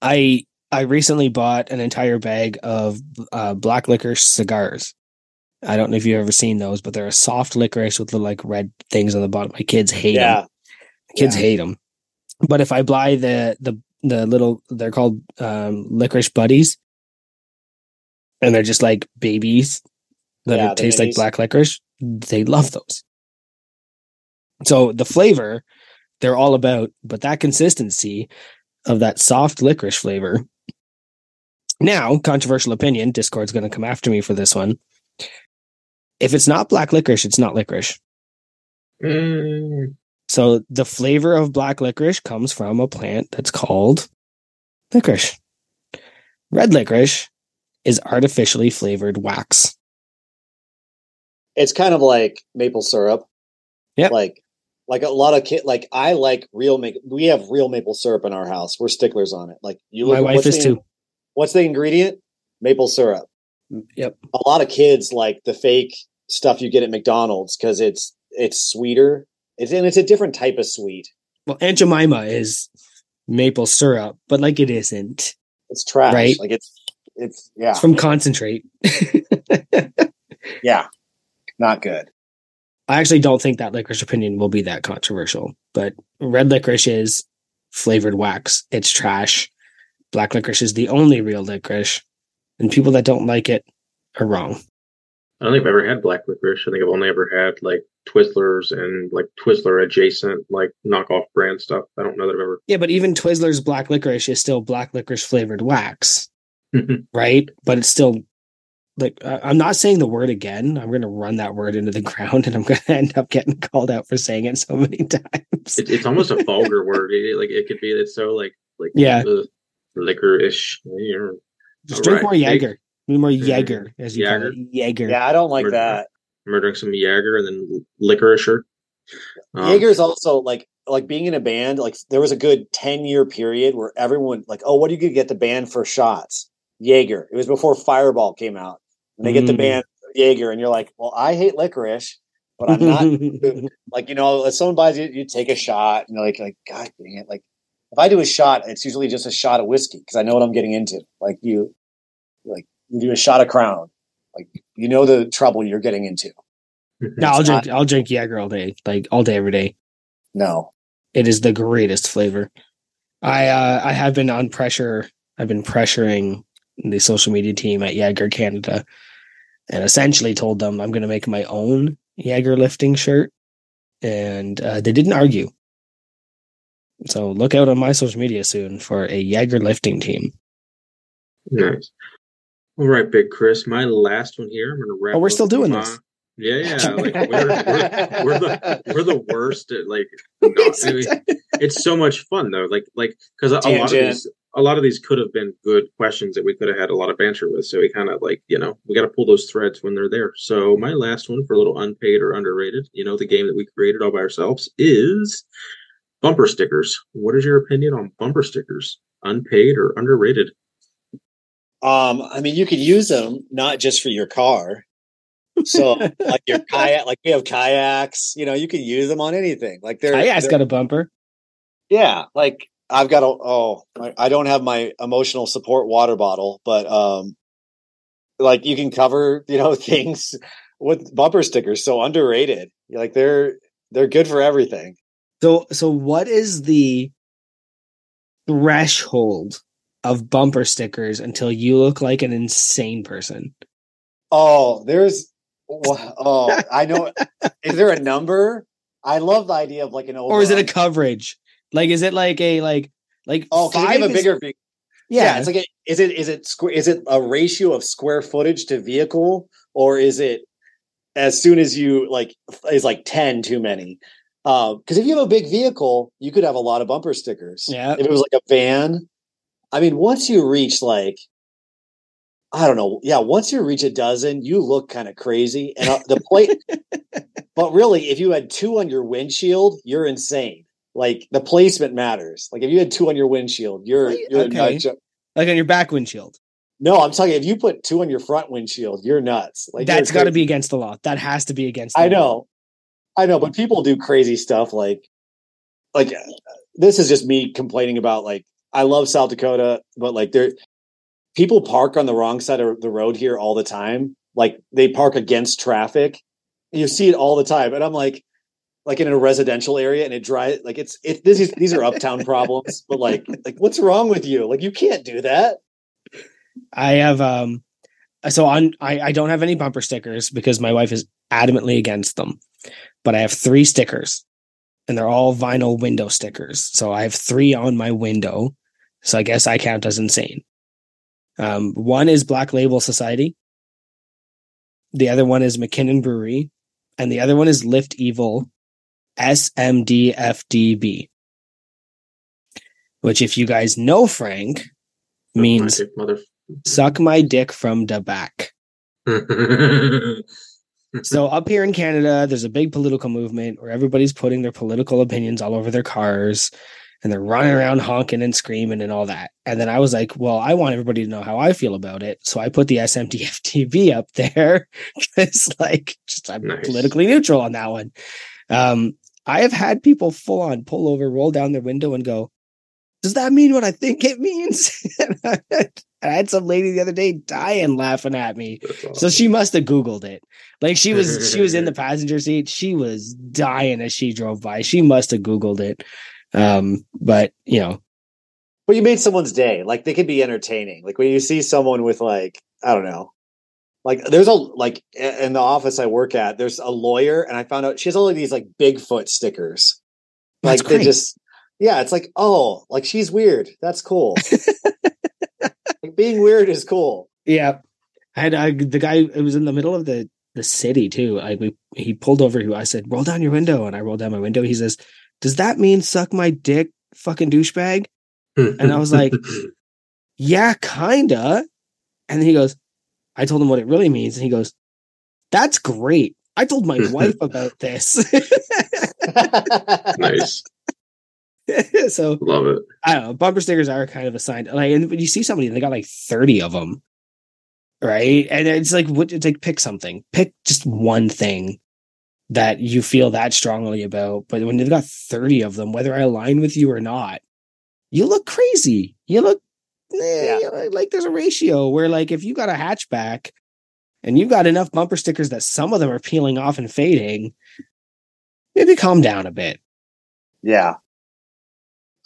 I I recently bought an entire bag of uh, black licorice cigars. I don't know if you've ever seen those, but they're a soft licorice with the like red things on the bottom. My kids hate yeah. them. Kids yeah. hate them. But if I buy the the the little they're called um, licorice buddies, and they're just like babies that yeah, taste like black licorice, they love those. So the flavor they're all about, but that consistency of that soft licorice flavor. Now, controversial opinion, Discord's going to come after me for this one. If it's not black licorice, it's not licorice. Mm. So the flavor of black licorice comes from a plant that's called licorice. Red licorice is artificially flavored wax. It's kind of like maple syrup. Yep. Like like a lot of kid like I like real make we have real maple syrup in our house. We're sticklers on it. Like you My look wife what's is the- too. What's the ingredient? Maple syrup. Mm, yep. A lot of kids like the fake stuff you get at McDonald's because it's it's sweeter. It's and it's a different type of sweet. Well, Aunt Jemima is maple syrup, but like it isn't. It's trash. Right. Like it's it's yeah. It's from concentrate. [laughs] yeah. Not good. I actually don't think that licorice opinion will be that controversial, but red licorice is flavored wax. It's trash. Black licorice is the only real licorice, and people that don't like it are wrong. I don't think I've ever had black licorice. I think I've only ever had like Twizzlers and like Twizzler adjacent, like knockoff brand stuff. I don't know that I've ever. Yeah, but even Twizzler's black licorice is still black licorice flavored wax, [laughs] right? But it's still like I- I'm not saying the word again. I'm going to run that word into the [laughs] ground, and I'm going to end up getting called out for saying it so many [laughs] times. It, it's almost a vulgar [laughs] word. It, like it could be. It's so like like Yeah. uh, licorice. Just drink right. more Hey, Jaeger. Need more. Jaeger, as you call it. Jaeger. Yeah, I don't like We're- that. I'm gonna some Jaeger and then licorice. Um, Jaeger's also like like being in a band. Like there was a good ten year period where everyone like, oh, what are you gonna get the band for shots? Jaeger. It was before Fireball came out, and they get the Mm. band Jaeger, and you're like, well, I hate licorice, but I'm not [laughs] [laughs] like you know, if someone buys you, you take a shot, and you're like, like God dang it, like if I do a shot, it's usually just a shot of whiskey because I know what I'm getting into. Like you, like you do a shot of Crown, like you know the trouble you're getting into. [laughs] no, I'll It's drink. I'll drink Jaeger all day, like all day, every day. No, It is the greatest flavor. I uh, I have been on pressure. I've been pressuring the social media team at Jaeger Canada, and essentially told them I'm going to make my own Jaeger lifting shirt, and uh, they didn't argue. So look out on my social media soon for a Jaeger lifting team. Nice. All right, Big Chris. My last one here. I'm gonna wrap. Oh, we're still doing my- this. Yeah, yeah. Like we're, we're, we're the we're the worst at like. [laughs] Not, I mean, it's so much fun though. Like like because a, a lot of these a lot of these could have been good questions that we could have had a lot of banter with. So we kind of like you know we got to pull those threads when they're there. So my last one for a little unpaid or underrated, you know, the game that we created all by ourselves is bumper stickers. What is your opinion on bumper stickers? Unpaid or underrated? Um, I mean, you could use them not just for your car. So, [laughs] like your kayak, like we have kayaks. You know, you can use them on anything. Like they're, Kayak's they're- got a bumper. yeah. Like I've got a oh, I, don't have my emotional support water bottle, but um, like you can cover you know [laughs] things with bumper stickers. So underrated. Like they're they're good for everything. So so what is the threshold of bumper stickers until you look like an insane person? Oh, there's oh, [laughs] I know. Is there a number? I love the idea of like an old Or is it a coverage? Like is it like a like like Oh, five you have a bigger, big, yeah, yeah. It's like a, is it is it square? Is it a ratio of square footage to vehicle, or is it as soon as you like is like ten too many? Because if you have a big vehicle, you could have a lot of bumper stickers. Yeah. If it was like a van, I mean, once you reach like, I don't know, yeah, once you reach a dozen, you look kind of crazy, and uh, the plate. [laughs] but really, if you had two on your windshield, you're insane. Like the placement matters. Like if you had two on your windshield, you're you're okay. nuts. like on your back windshield. No, I'm talking. If you put two on your front windshield, you're nuts. Like That's got to be against the law. That has to be against. The I law. know, I know, but people do crazy stuff. Like, like uh, this is just me complaining about. Like, I love South Dakota, but like there, people park on the wrong side of the road here all the time. Like they park against traffic. You see it all the time, and I'm like, like in a residential area, and it drives like it's it. This is these are uptown problems, but like like what's wrong with you? Like you can't do that. I have um so on I, I don't have any bumper stickers because my wife is adamantly against them. But I have three stickers and they're all vinyl window stickers. So I have three on my window. So I guess I count as insane. Um one is Black Label Society. The other one is MacKinnon Brewery. And the other one is Lift Evil SMDFDB, which, if you guys know Frank, means Mother. suck my dick from the back. [laughs] So up here in Canada, there's a big political movement where everybody's putting their political opinions all over their cars and they're running around honking and screaming and all that. And then I was like, well, I want everybody to know how I feel about it. So I put the SMDFTV up there [laughs] it's like just I'm Nice. politically neutral on that one. Um, I have had people full on pull over, roll down their window and go, does that mean what I think it means? [laughs] and I had some lady the other day dying laughing at me. That's So she must have Googled it. Like she was she was in the [laughs] passenger seat. She was dying as she drove by. She must have Googled it. Um, but you know, But you made someone's day. Like they can be entertaining. Like when you see someone with like, I don't know. Like there's a like in the office I work at, there's a lawyer and I found out she has all of these like Bigfoot stickers. That's like they great. just yeah, it's like, oh, like she's weird. That's cool. [laughs] like being weird is cool. yeah. I had uh, the guy. It was in the middle of the the city too. Like we, he pulled over. Who I said, roll down your window, and I rolled down my window. He says, "Does that mean suck my dick, fucking douchebag?" and I was like- [laughs] Yeah, kinda. And then he goes, I told him what it really means, and he goes, That's great. I told my [laughs] wife about this. [laughs] nice. [laughs] so Love it. I don't know. Bumper stickers are kind of a sign. Like, and when you see somebody and they got like thirty of them, right? And it's like, what? It's like pick something. Pick just one thing that you feel that strongly about. But when they've got thirty of them, whether I align with you or not, you look crazy. You look Yeah. you know, like there's a ratio where, like, if you got a hatchback and you've got enough bumper stickers that some of them are peeling off and fading, maybe calm down a bit. Yeah.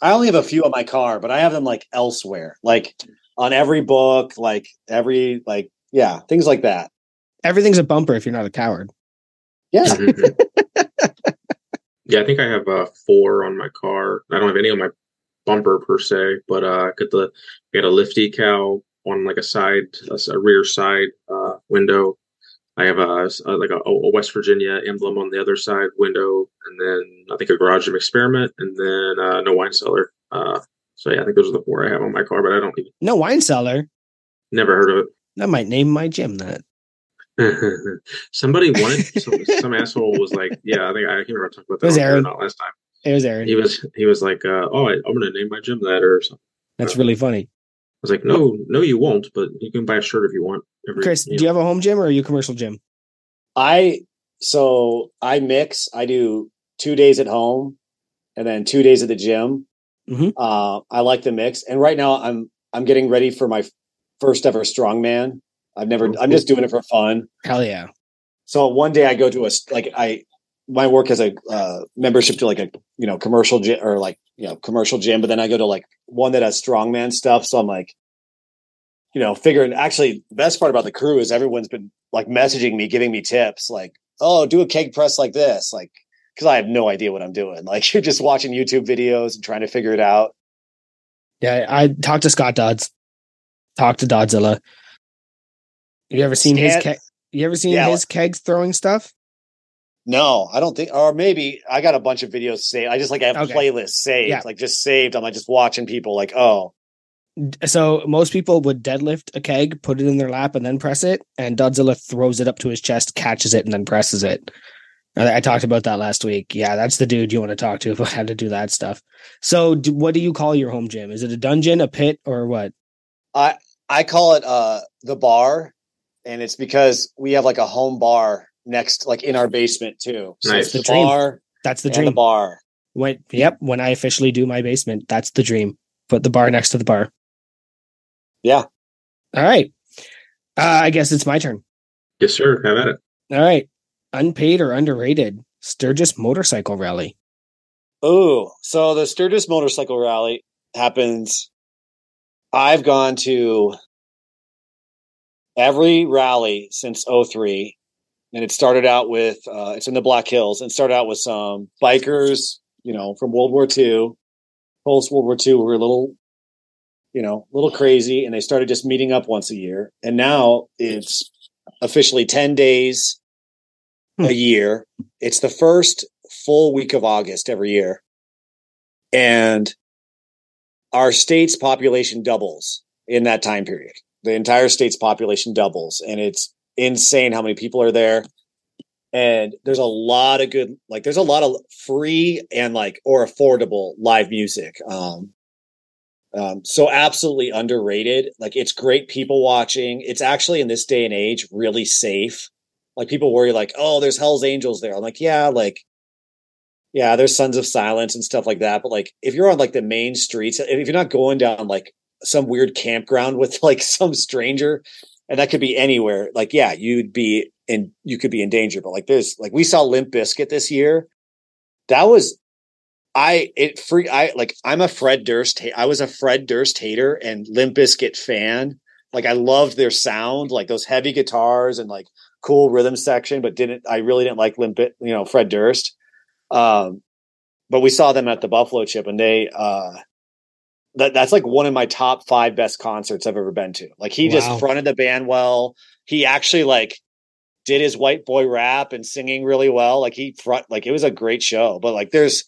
I only have a few on my car, but I have them like elsewhere, like on every book, like every, like, yeah, things like that. Everything's a bumper if you're not a coward. Yeah. [laughs] Yeah, I think I have uh, four on my car. I don't have any on my bumper per se, but uh, I got the got a lift decal on like a side, a, a rear side uh, window. I have a, uh, like a, a West Virginia emblem on the other side window, and then I think a garage gym experiment, and then uh, no whine cellar. Uh, so yeah, I think those are the four I have on my car, but I don't even, No whine cellar. never heard of it. I might name my gym that. [laughs] Somebody wanted some, [laughs] some asshole was like, yeah, I think I can't remember talking about that was on air or Aaron. not last time. It was Aaron. he was he was like, uh, "Oh, I, I'm going to name my gym that," or something. That's really funny. I was like, "No, no, you won't, but you can buy a shirt if you want." Every, Chris, you do you have a home gym or are you a commercial gym? I, so I mix, I do two days at home and then two days at the gym. Mhm. Uh, I like the mix. And right now I'm, I'm getting ready for my first ever strongman. I've never, Oh, I'm just doing it for fun. Hell yeah. So one day I go to a like I my work has a uh, membership to like a you know commercial gym or like you know commercial gym, but then I go to like one that has strongman stuff. So I'm like, you know, figuring. Actually, the best part about the crew is everyone's been like messaging me, giving me tips, like, oh, do a keg press like this, like because I have no idea what I'm doing. [laughs] Like you're just watching YouTube videos and trying to figure it out. Yeah, I talked to Scott Dodds. Talked to Dodzilla. You ever seen his Stan- keg? You ever seen Yeah. his kegs throwing stuff? No, I don't think, or maybe I got a bunch of videos saved. I just like I have Okay. playlists saved, Yeah. like just saved. I'm like just watching people, like, oh, So most people would deadlift a keg, put it in their lap, and then press it. And Dodzilla throws it up to his chest, catches it, and then presses it. I, I talked about that last week. Yeah, that's the dude you want to talk to [laughs] about how to do that stuff. So, do, what do you call your home gym? Is it a dungeon, a pit, or what? I I call it uh the bar, and it's because we have like a home bar next, like in our basement too. So Nice. it's the The dream. bar That's the and dream. the bar. When yep, when I officially do my basement, that's the dream. Put the bar next to the bar. Yeah. All right. Uh, I guess it's my turn. Yes, sir. Have at it. All right. Unpaid or underrated Sturgis Motorcycle Rally. Oh, so the Sturgis Motorcycle Rally happens. I've gone to every rally since 03 and it started out with uh, it's in the Black Hills and started out with some bikers, you know, from World War II, post World War II, who were a little, you know, a little crazy, and they started just meeting up once a year. And now it's officially ten days Hmm. a year. It's the first full week of August every year. And our state's population doubles in that time period. The entire state's population doubles, and it's insane how many people are there. And there's a lot of good, like, there's a lot of free and like or affordable live music. Um, um, so absolutely underrated. Like, it's great people watching. It's actually in this day and age really safe. Like, people worry, like, oh, there's Hell's Angels there. I'm like, yeah, like, yeah, there's Sons of Silence and stuff like that. But like, if you're on like the main streets, if you're not going down like some weird campground with like [laughs] some stranger, and that could be anywhere, like, yeah, you'd be in, you could be in danger. But like, there's like, we saw Limp Bizkit this year. That was, I, it free, I like, I'm a Fred Durst, I was a Fred Durst hater and Limp Bizkit fan. Like, I loved their sound, like those heavy guitars and like cool rhythm section, but didn't, I really didn't like Limp, you know, Fred Durst um, but we saw them at the Buffalo Chip, and they uh, that that's like one of my top five best concerts I've ever been to. Like he wow. just fronted the band well. He actually like did his white boy rap and singing really well. Like he front like it was a great show. But like there's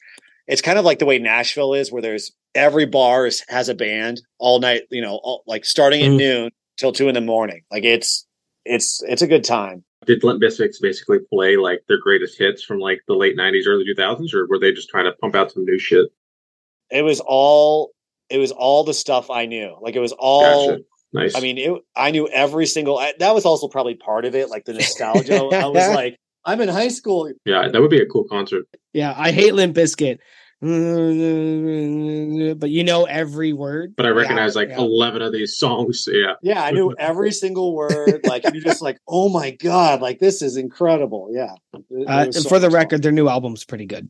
it's kind of like the way Nashville is, where there's every bar is, has a band all night. You know, all, like starting at mm. noon till two in the morning. Like it's it's it's a good time did Limp Bizkit basically play like their greatest hits from like the late '90s, early 2000s, or were they just trying to pump out some new shit? It was all. It was all the stuff I knew. Like it was all. Gotcha. Nice. I mean, it, I knew every single. That was also probably part of it, like the nostalgia. [laughs] I was like, I'm in high school. Yeah, that would be a cool concert. Yeah, I hate Limp Bizkit. but you know every word. But I recognize yeah, like yeah. eleven of these songs. [laughs] Yeah, yeah, I knew every [laughs] single word. Like you're just like, oh my god, like this is incredible. Yeah. It, uh, so for the record, fun. their new album's pretty good.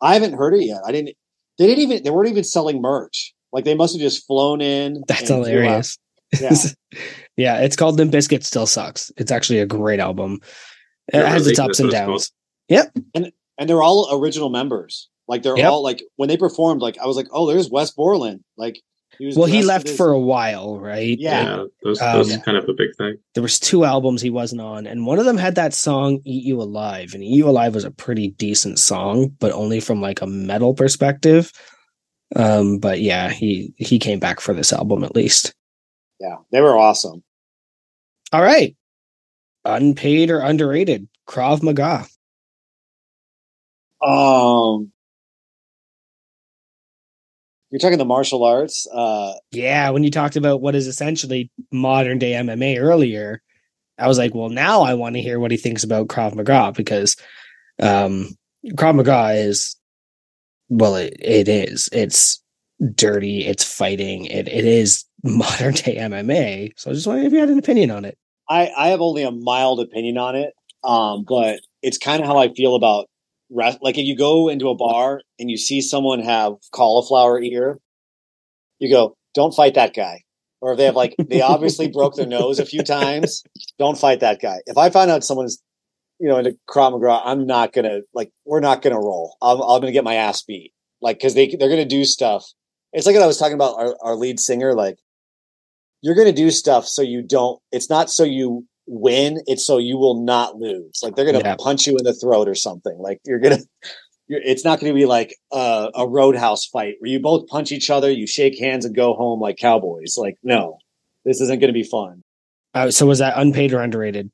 I haven't heard it yet. I didn't. They didn't even. They weren't even selling merch. Like they must have just flown in. That's hilarious. Yeah. [laughs] yeah, it's called Limp Bizkit Still Sucks. It's actually a great album. It has its ups and downs. Yep. And and they're all original members. Like they're yep. all like when they performed, like I was like, oh, there's Wes Borland. Like he well, he left for a while, right? Yeah, yeah those, those um, kind of a big thing. There was two albums he wasn't on, and one of them had that song "Eat You Alive," and "Eat You Alive" was a pretty decent song, but only from like a metal perspective. Um, but yeah, he he came back for this album at least. Yeah, they were awesome. All right, unpaid or underrated Krav Maga. Um, you're talking the martial arts. Uh, yeah, when you talked about what is essentially modern day MMA earlier, I was like, well, now I want to hear what he thinks about Krav Maga because um, Krav Maga is, well, it, it is. It's dirty. It's fighting. It it is [laughs] modern day MMA. So I just wondering if you had an opinion on it. I I have only a mild opinion on it, um, but it's kind of how I feel about rest, like if you go into a bar and you see someone have cauliflower ear, you go, don't fight that guy. Or if they have like, they obviously broke their nose a few times, don't fight that guy. If I find out someone's, you know, into Krav Maga, I'm not gonna like, we're not gonna roll. I'm, I'm gonna get my ass beat. Like, cause they, they're gonna do stuff. It's like what I was talking about our, our lead singer. Like, you're gonna do stuff so you don't, it's not so you win, it's so you will not lose. Like they're to yeah. punch you in the throat or something. Like you're to, [laughs] You're, it's not going to be like a, a roadhouse fight where you both punch each other, you shake hands and go home like cowboys. Like, no, this isn't going to be fun. Uh, so was that unpaid or underrated?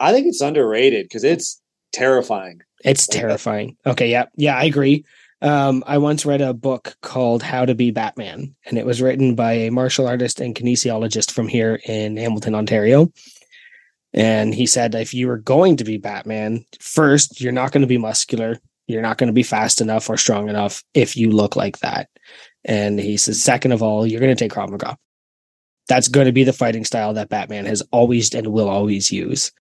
I think it's underrated because it's terrifying. It's terrifying. Okay. Yeah. Yeah. I agree. Um, I once read a book called How to Be Batman, and it was written by a martial artist and kinesiologist from here in Hamilton, Ontario. And he said, if you were going to be Batman, first, you're not going to be muscular. You're not going to be fast enough or strong enough if you look like that. And he says, second of all, you're going to take Krav Maga. That's going to be the fighting style that Batman has always and will always use.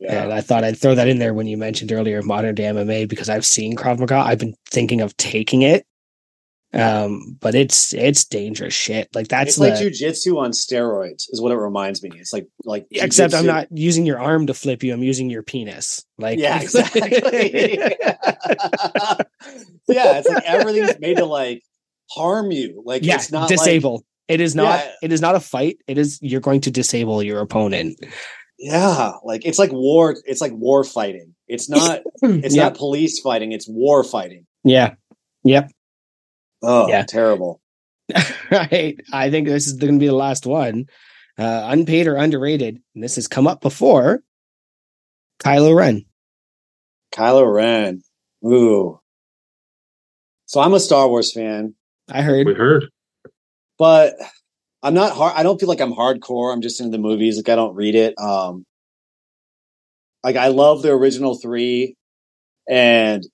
Yeah. And I thought I'd throw that in there when you mentioned earlier modern day MMA because I've seen Krav Maga. I've been thinking of taking it. Um but it's it's dangerous shit. Like that's it's the, like jujitsu on steroids is what it reminds me. It's like like except i'm not using your arm to flip you. I'm using your penis. Like yeah [laughs] exactly. [laughs] Yeah it's like everything's made to like harm you. Like yeah, it's not disable. Like, it is not yeah. it is not a fight. It is you're going to disable your opponent yeah like it's like war it's like war fighting It's not. [clears throat] It's Yep. not police fighting. It's war fighting. Yeah. Yep. Oh, Yeah. terrible. [laughs] right. I think this is going to be the last one. Uh, unpaid or underrated. And this has come up before. Kylo Ren. Kylo Ren. Ooh. So I'm a Star Wars fan, I heard. We heard. but I'm not hard. I don't feel like I'm hardcore. I'm just into the movies. Like I don't read it. Um, like I love the original three, and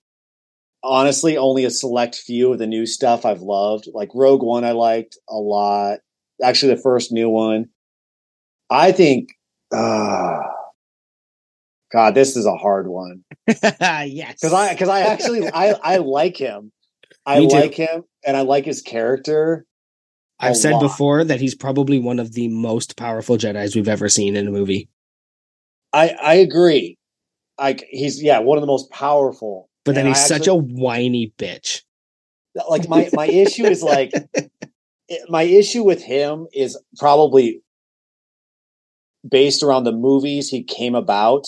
honestly, only a select few of the new stuff I've loved. Like Rogue One, I liked a lot. Actually, the first new one. I think. Uh, God, this is a hard one. [laughs] yes. because I because I actually I I like him. I [laughs] like him, and I like his character. I've said lot. before that he's probably one of the most powerful Jedi's we've ever seen in a movie. I I agree. Like he's yeah one of the most powerful. But then And he's I such a whiny bitch. like my my issue is like [laughs] my issue with him is probably based around the movies he came about.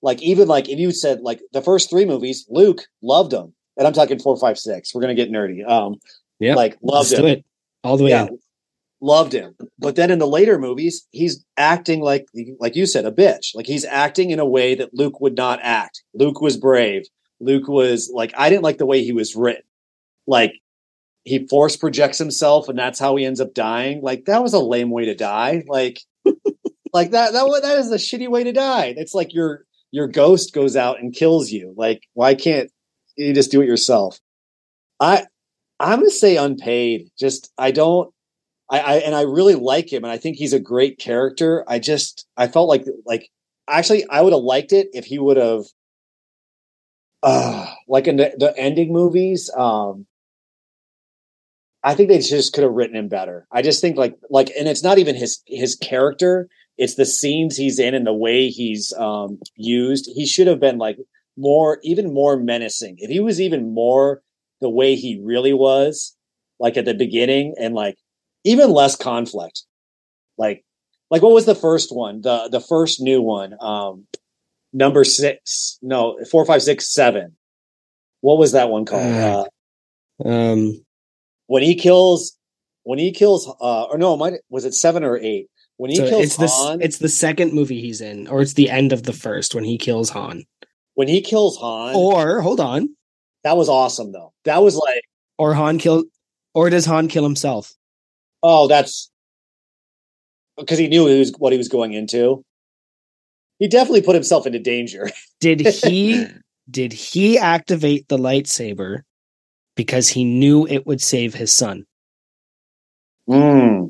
Like even like if you said like the first three movies, Luke loved him, and I'm talking four, five, six. We're gonna get nerdy. Um, Yeah. like loved him. it. All the way yeah, in. loved him. But then in the later movies, he's acting like, like you said, a bitch. Like he's acting in a way that Luke would not act. Luke was brave. Luke was like, I didn't like the way he was written. Like he force projects himself, and that's how he ends up dying. Like that was a lame way to die. Like, [laughs] like that that that is a shitty way to die. It's like your your ghost goes out and kills you. Like why can't you just do it yourself? I I'm gonna say unpaid. Just I don't I, I and I really like him, and I think he's a great character. I just I felt like like actually I would have liked it if he would have uh like in the, the ending movies. Um I think they just could have written him better. I just think like like and it's not even his his character, it's the scenes he's in and the way he's um used. He should have been like more even more menacing. If he was even more the way he really was, like at the beginning and like even less conflict. Like, like what was the first one? The the first new one, um, number six, no, four, five, six, seven. What was that one called? Uh, Uh, Um, when he kills, when he kills, uh, or no, might was it seven or eight? When he so kills it's the it's the second movie he's in, or it's the end of the first when he kills Han. when he kills Han, Or hold on, that was awesome though. That was like, or Han kill, or does Han kill himself? oh, that's because he knew he was, what he was going into. He definitely put himself into danger. [laughs] Did he [laughs] did he activate the lightsaber because he knew it would save his son? Hmm.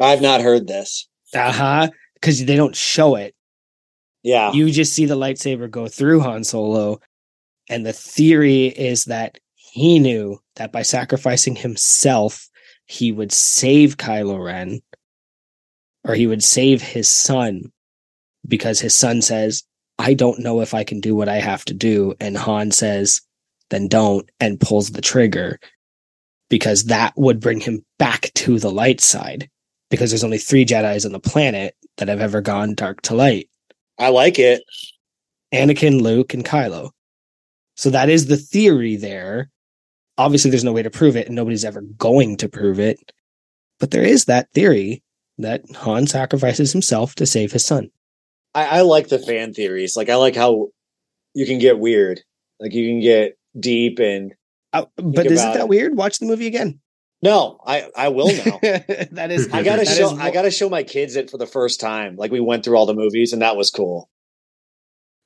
I've not heard this. Uh huh. Because they don't show it. Yeah. You just see the lightsaber go through Han Solo, and the theory is that he knew that by sacrificing himself, he would save Kylo Ren, or he would save his son, because his son says, "I don't know if I can do what I have to do," and Han says, "Then don't," and pulls the trigger, because that would bring him back to the light side. Because there's only three Jedi's on the planet that have ever gone dark to light. I like it. Anakin, Luke, and Kylo. So that is the theory there. Obviously, there's no way to prove it, and nobody's ever going to prove it. But there is that theory that Han sacrifices himself to save his son. I, I like the fan theories. Like I like how you can get weird. Like you can get deep and Uh, but isn't that it. weird? Watch the movie again. no, I I will now. [laughs] that is. [laughs] I gotta that show is- I gotta show my kids it for the first time. Like we went through all the movies and that was cool.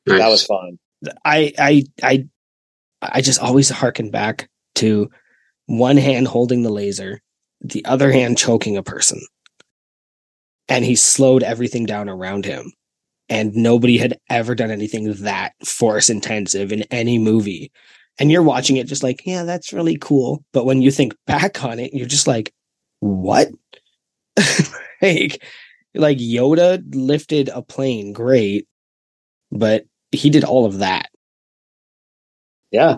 Nice. That was fun. I I I I just always harken back to one hand holding the laser, the other hand choking a person. And he slowed everything down around him. And nobody had ever done anything that force intensive in any movie. And you're watching it just like, yeah, that's really cool. But when you think back on it, you're just like, what? [laughs] like, like Yoda lifted a plane, great. But he did all of that. Yeah.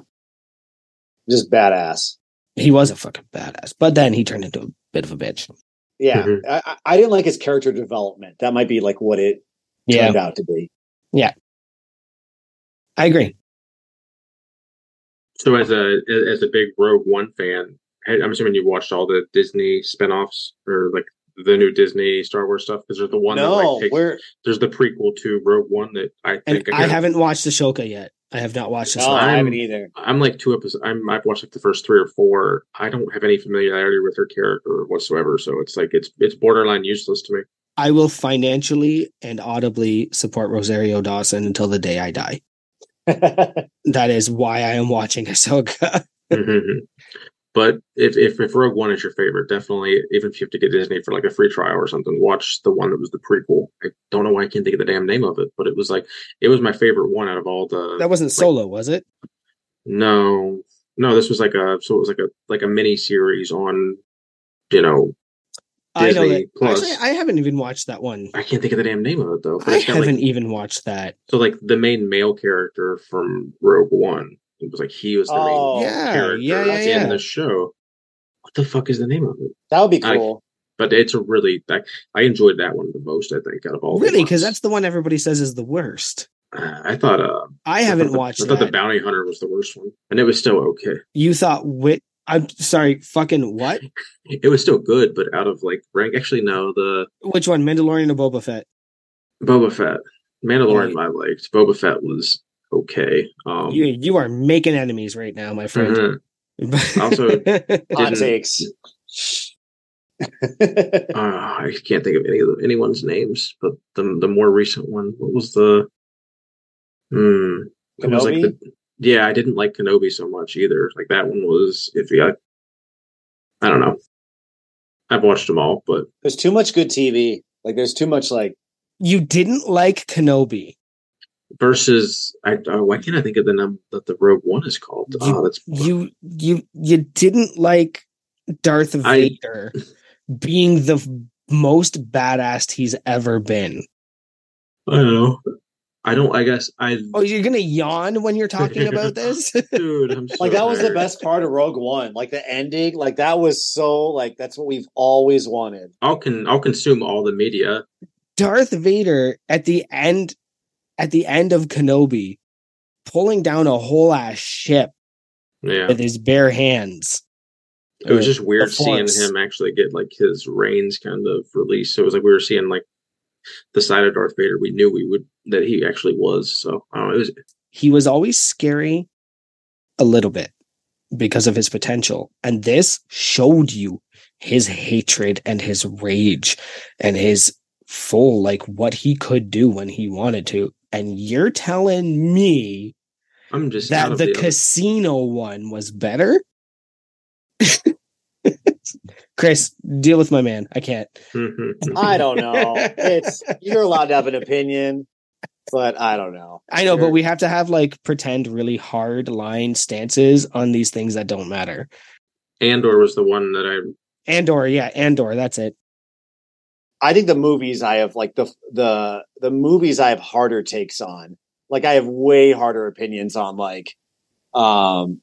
Just badass. he was a fucking badass. But then he turned into a bit of a bitch. Yeah. Mhm. I, I- I didn't like his character development. That might be like what it Yeah. turned out to be. Yeah. I agree. So as a as a big Rogue One fan, I'm assuming you watched all the Disney spinoffs or like the new Disney Star Wars stuff because there's the one no, that like takes, there's the prequel to Rogue One that I And think I haven't watched Ahsoka yet. I have not watched this no, one. I haven't either. I'm like two episodes. I'm I've watched like the first three or four. I don't have any familiarity with her character whatsoever, so it's like it's it's borderline useless to me. I will financially and audibly support Rosario Dawson until the day I die. [laughs] That is why I am watching Ahsoka. Mhm. But if, if if Rogue One is your favorite, definitely even if you have to get Disney for like a free trial or something, watch the one that was the prequel. I don't know why I can't think of the damn name of it, but it was like it was my favorite one out of all the. That wasn't solo, was it? no, no, this was like a so it was like a like a mini series on, you know, I know that. Plus. Actually, I haven't even watched that one. I can't think of the damn name of it though. I haven't like even watched that. so like the main male character from Rogue One. It was like he was the Oh, main yeah, character yeah, yeah, in the show. What the fuck is the name of it? that would be I- cool. but it's a really I, I enjoyed that one the most I think out of all. Really, because that's the one everybody says is the worst. Uh, I thought uh I I haven't thought the- watched I thought the. Bounty Hunter was the worst one, and it was still okay. you thought wit? I'm sorry. Fucking what? [laughs] It was still good, but out of like rank. Actually, no, the Which one? Mandalorian or Boba Fett? Boba Fett, Mandalorian, Right. I liked. Boba Fett was okay. Um, you you are making enemies right now, my friend. mhm. Also, [laughs] Hot takes. [laughs] uh, I can't think of any of anyone's names, but the the more recent one, what was the? Hmm. it was like Kenobi? the- yeah, I didn't like Kenobi so much either. Like that one was iffy. I, I don't know. I've watched them all, but there's too much good TV. Like there's too much like you didn't like Kenobi. Versus I oh, why can't I think of the number that the Rogue One is called? You- oh, that's You you you didn't like Darth I- Vader being the most badass he's ever been. I don't know. I don't. I guess I. Oh, you're gonna yawn when you're talking about [laughs] this? Dude, I'm [laughs] so like that was the best part of Rogue One. Like the ending, like that was so like that's what we've always wanted. I'll can I'll consume all the media. Darth Vader at the end at the end of Kenobi pulling down a whole ass ship Yeah, with his bare hands. it was just weird seeing him actually get like his reins kind of released. So it was like we were seeing like the side of Darth Vader we knew we would that he actually was. So I know, it was He was always scary a little bit because of his potential. And this showed you his hatred and his rage and his full like what he could do when he wanted to. And you're telling me I'm just that the the casino one was better? [laughs] Chris, deal with my man. I can't. [laughs] I don't know. It's you're allowed to have an opinion, but I don't know. I know, but we have to have like pretend really hard line stances on these things that don't matter. Andor was the one that I Andor, yeah, Andor, that's it. I think the movies I have like the the the movies I have harder takes on. Like I have way harder opinions on like um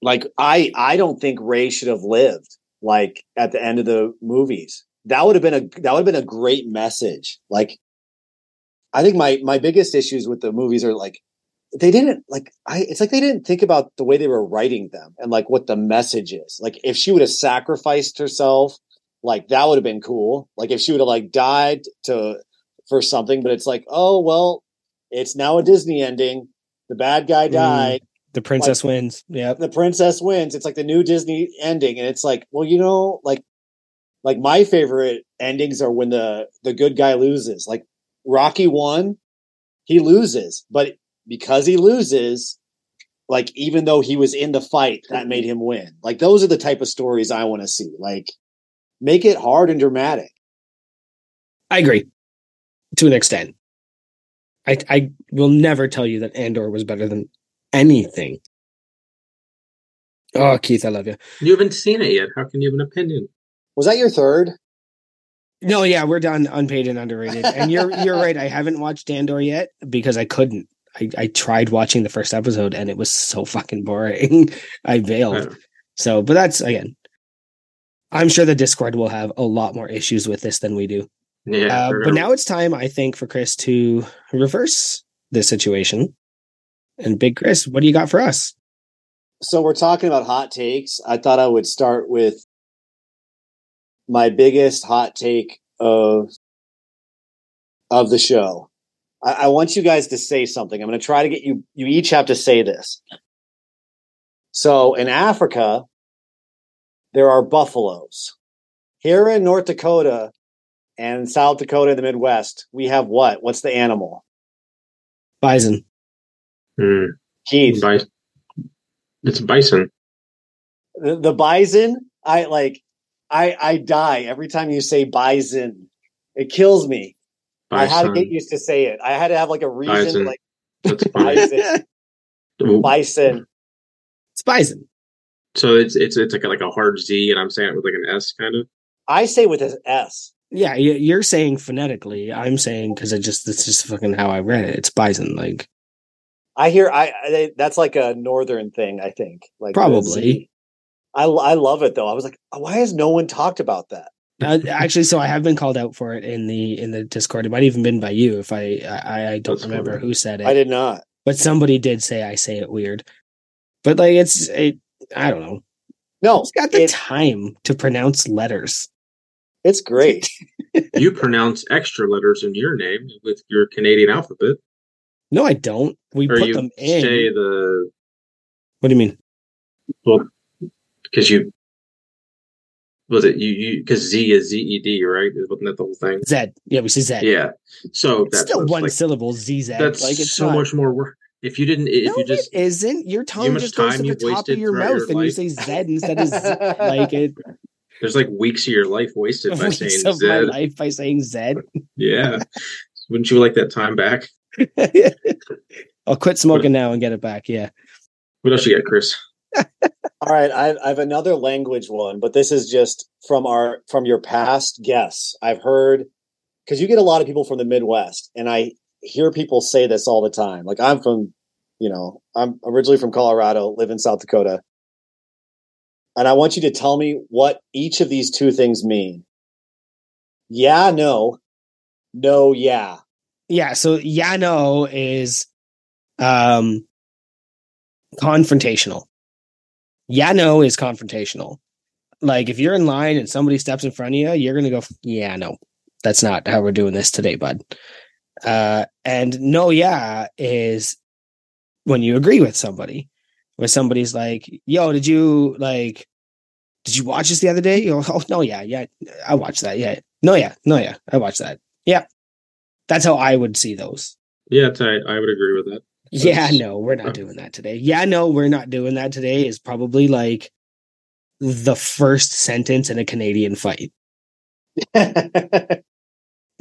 like I I don't think Rey should have lived like at the end of the movies. That would have been a that would have been a great message. Like I think my my biggest issues with the movies are like they didn't like I it's like they didn't think about the way they were writing them and like what the message is. Like if she would have sacrificed herself like that would have been cool. Like if she would have like died to for something, but it's like, oh well, it's now a Disney ending. The bad guy Mm. died. The princess wins. Yeah. The princess wins. It's like the new Disney ending, and it's like, well, you know, like like my favorite endings are when the the good guy loses. Like Rocky won, he loses, but because he loses, like even though he was in the fight, that made him win. Like those are the type of stories I want to see. Like make it hard and dramatic. I agree to an extent. I I will never tell you that Andor was better than anything. Oh, Keith, I love you. you haven't seen it yet. How can you have an opinion? Was that your third? No, yeah, we're done unpaid and underrated. And you're you're right. I haven't watched Andor yet because I couldn't. I, I tried watching the first episode and it was so fucking boring. [laughs] I bailed. So, but that's again. I'm sure the Discord will have a lot more issues with this than we do. yeah, Uh, but now it's time, I think, for Chris to reverse this situation And Big Chris, what do you got for us? So we're talking about hot takes. I thought I would start with my biggest hot take of of the show. I, I want you guys to say something. I'm going to try to get you. You each have to say this. So in Africa, there are buffaloes. Here in North Dakota and South Dakota, in the Midwest, we have what? What's the animal? Bison. Hmm. Keith. Bison. It's bison. The, the bison. I like. I I die every time you say bison. It kills me. I had to get used to say it. I had to have like a reason. Bison. like That's [laughs] bison. [laughs] Bison. It's bison. So it's it's it's like a, like a hard Z, and I'm saying it with like an S kind of. I say with an S. Yeah, you- you're saying phonetically. I'm saying because I just it's just fucking how I read it. It's bison. Like I hear. I, I that's like a northern thing. I think. Like the Probably. I love it though. I was like, why has no one talked about that? uh, actually, so I have been called out for it in the in the Discord. It might even been by you if I I, I don't That's remember cool. who said it. I did not. but somebody did say I say it weird. But like it's it, I don't know. No, Who's got the it- time to pronounce letters? it's great. [laughs] You pronounce extra letters in your name with your Canadian alphabet, No, I don't. We or put you them in. say the what do you mean? well because you was it you you because Z is Z E D right? Wasn't that the whole thing? Zed. Yeah, we say Zed. Yeah. So It's that's still one like, syllable. ZZ. That's like it's so not- much more work. If you didn't, if no, you just it isn't. Your tongue much just goes to the top of your mouth, your and you say Zed instead of Z. [laughs] like it. there's like weeks of your life wasted by [laughs] saying of my life by saying Zed. Yeah. Wouldn't you like that time back? [laughs] I'll quit smoking now and get it back. Yeah. What else you got, Chris? All right, I, I have another language one, but this is just from our from your past guests. I've heard because you get a lot of people from the Midwest, and I hear people say this all the time. Like I'm from, you know, I'm originally from Colorado, live in South Dakota, and I want you to tell me what each of these two things mean. Yeah, no, no, yeah. Yeah. So yeah, no is um confrontational. Yeah, no is confrontational. Like if you're in line and somebody steps in front of you, you're gonna go, yeah, no, that's not how we're doing this today, bud. Uh, and no, yeah is when you agree with somebody, where somebody's like, yo, did you like, did you watch this the other day? You go, oh no, yeah, yeah, I watched that. Yeah, no, yeah, no, yeah, I watched that. Yeah, that's how I would see those. Yeah, it's- I, I would agree with that. Yeah, no, we're not doing that today. Yeah, no, we're not doing that today is probably like the first sentence in a Canadian fight. [laughs]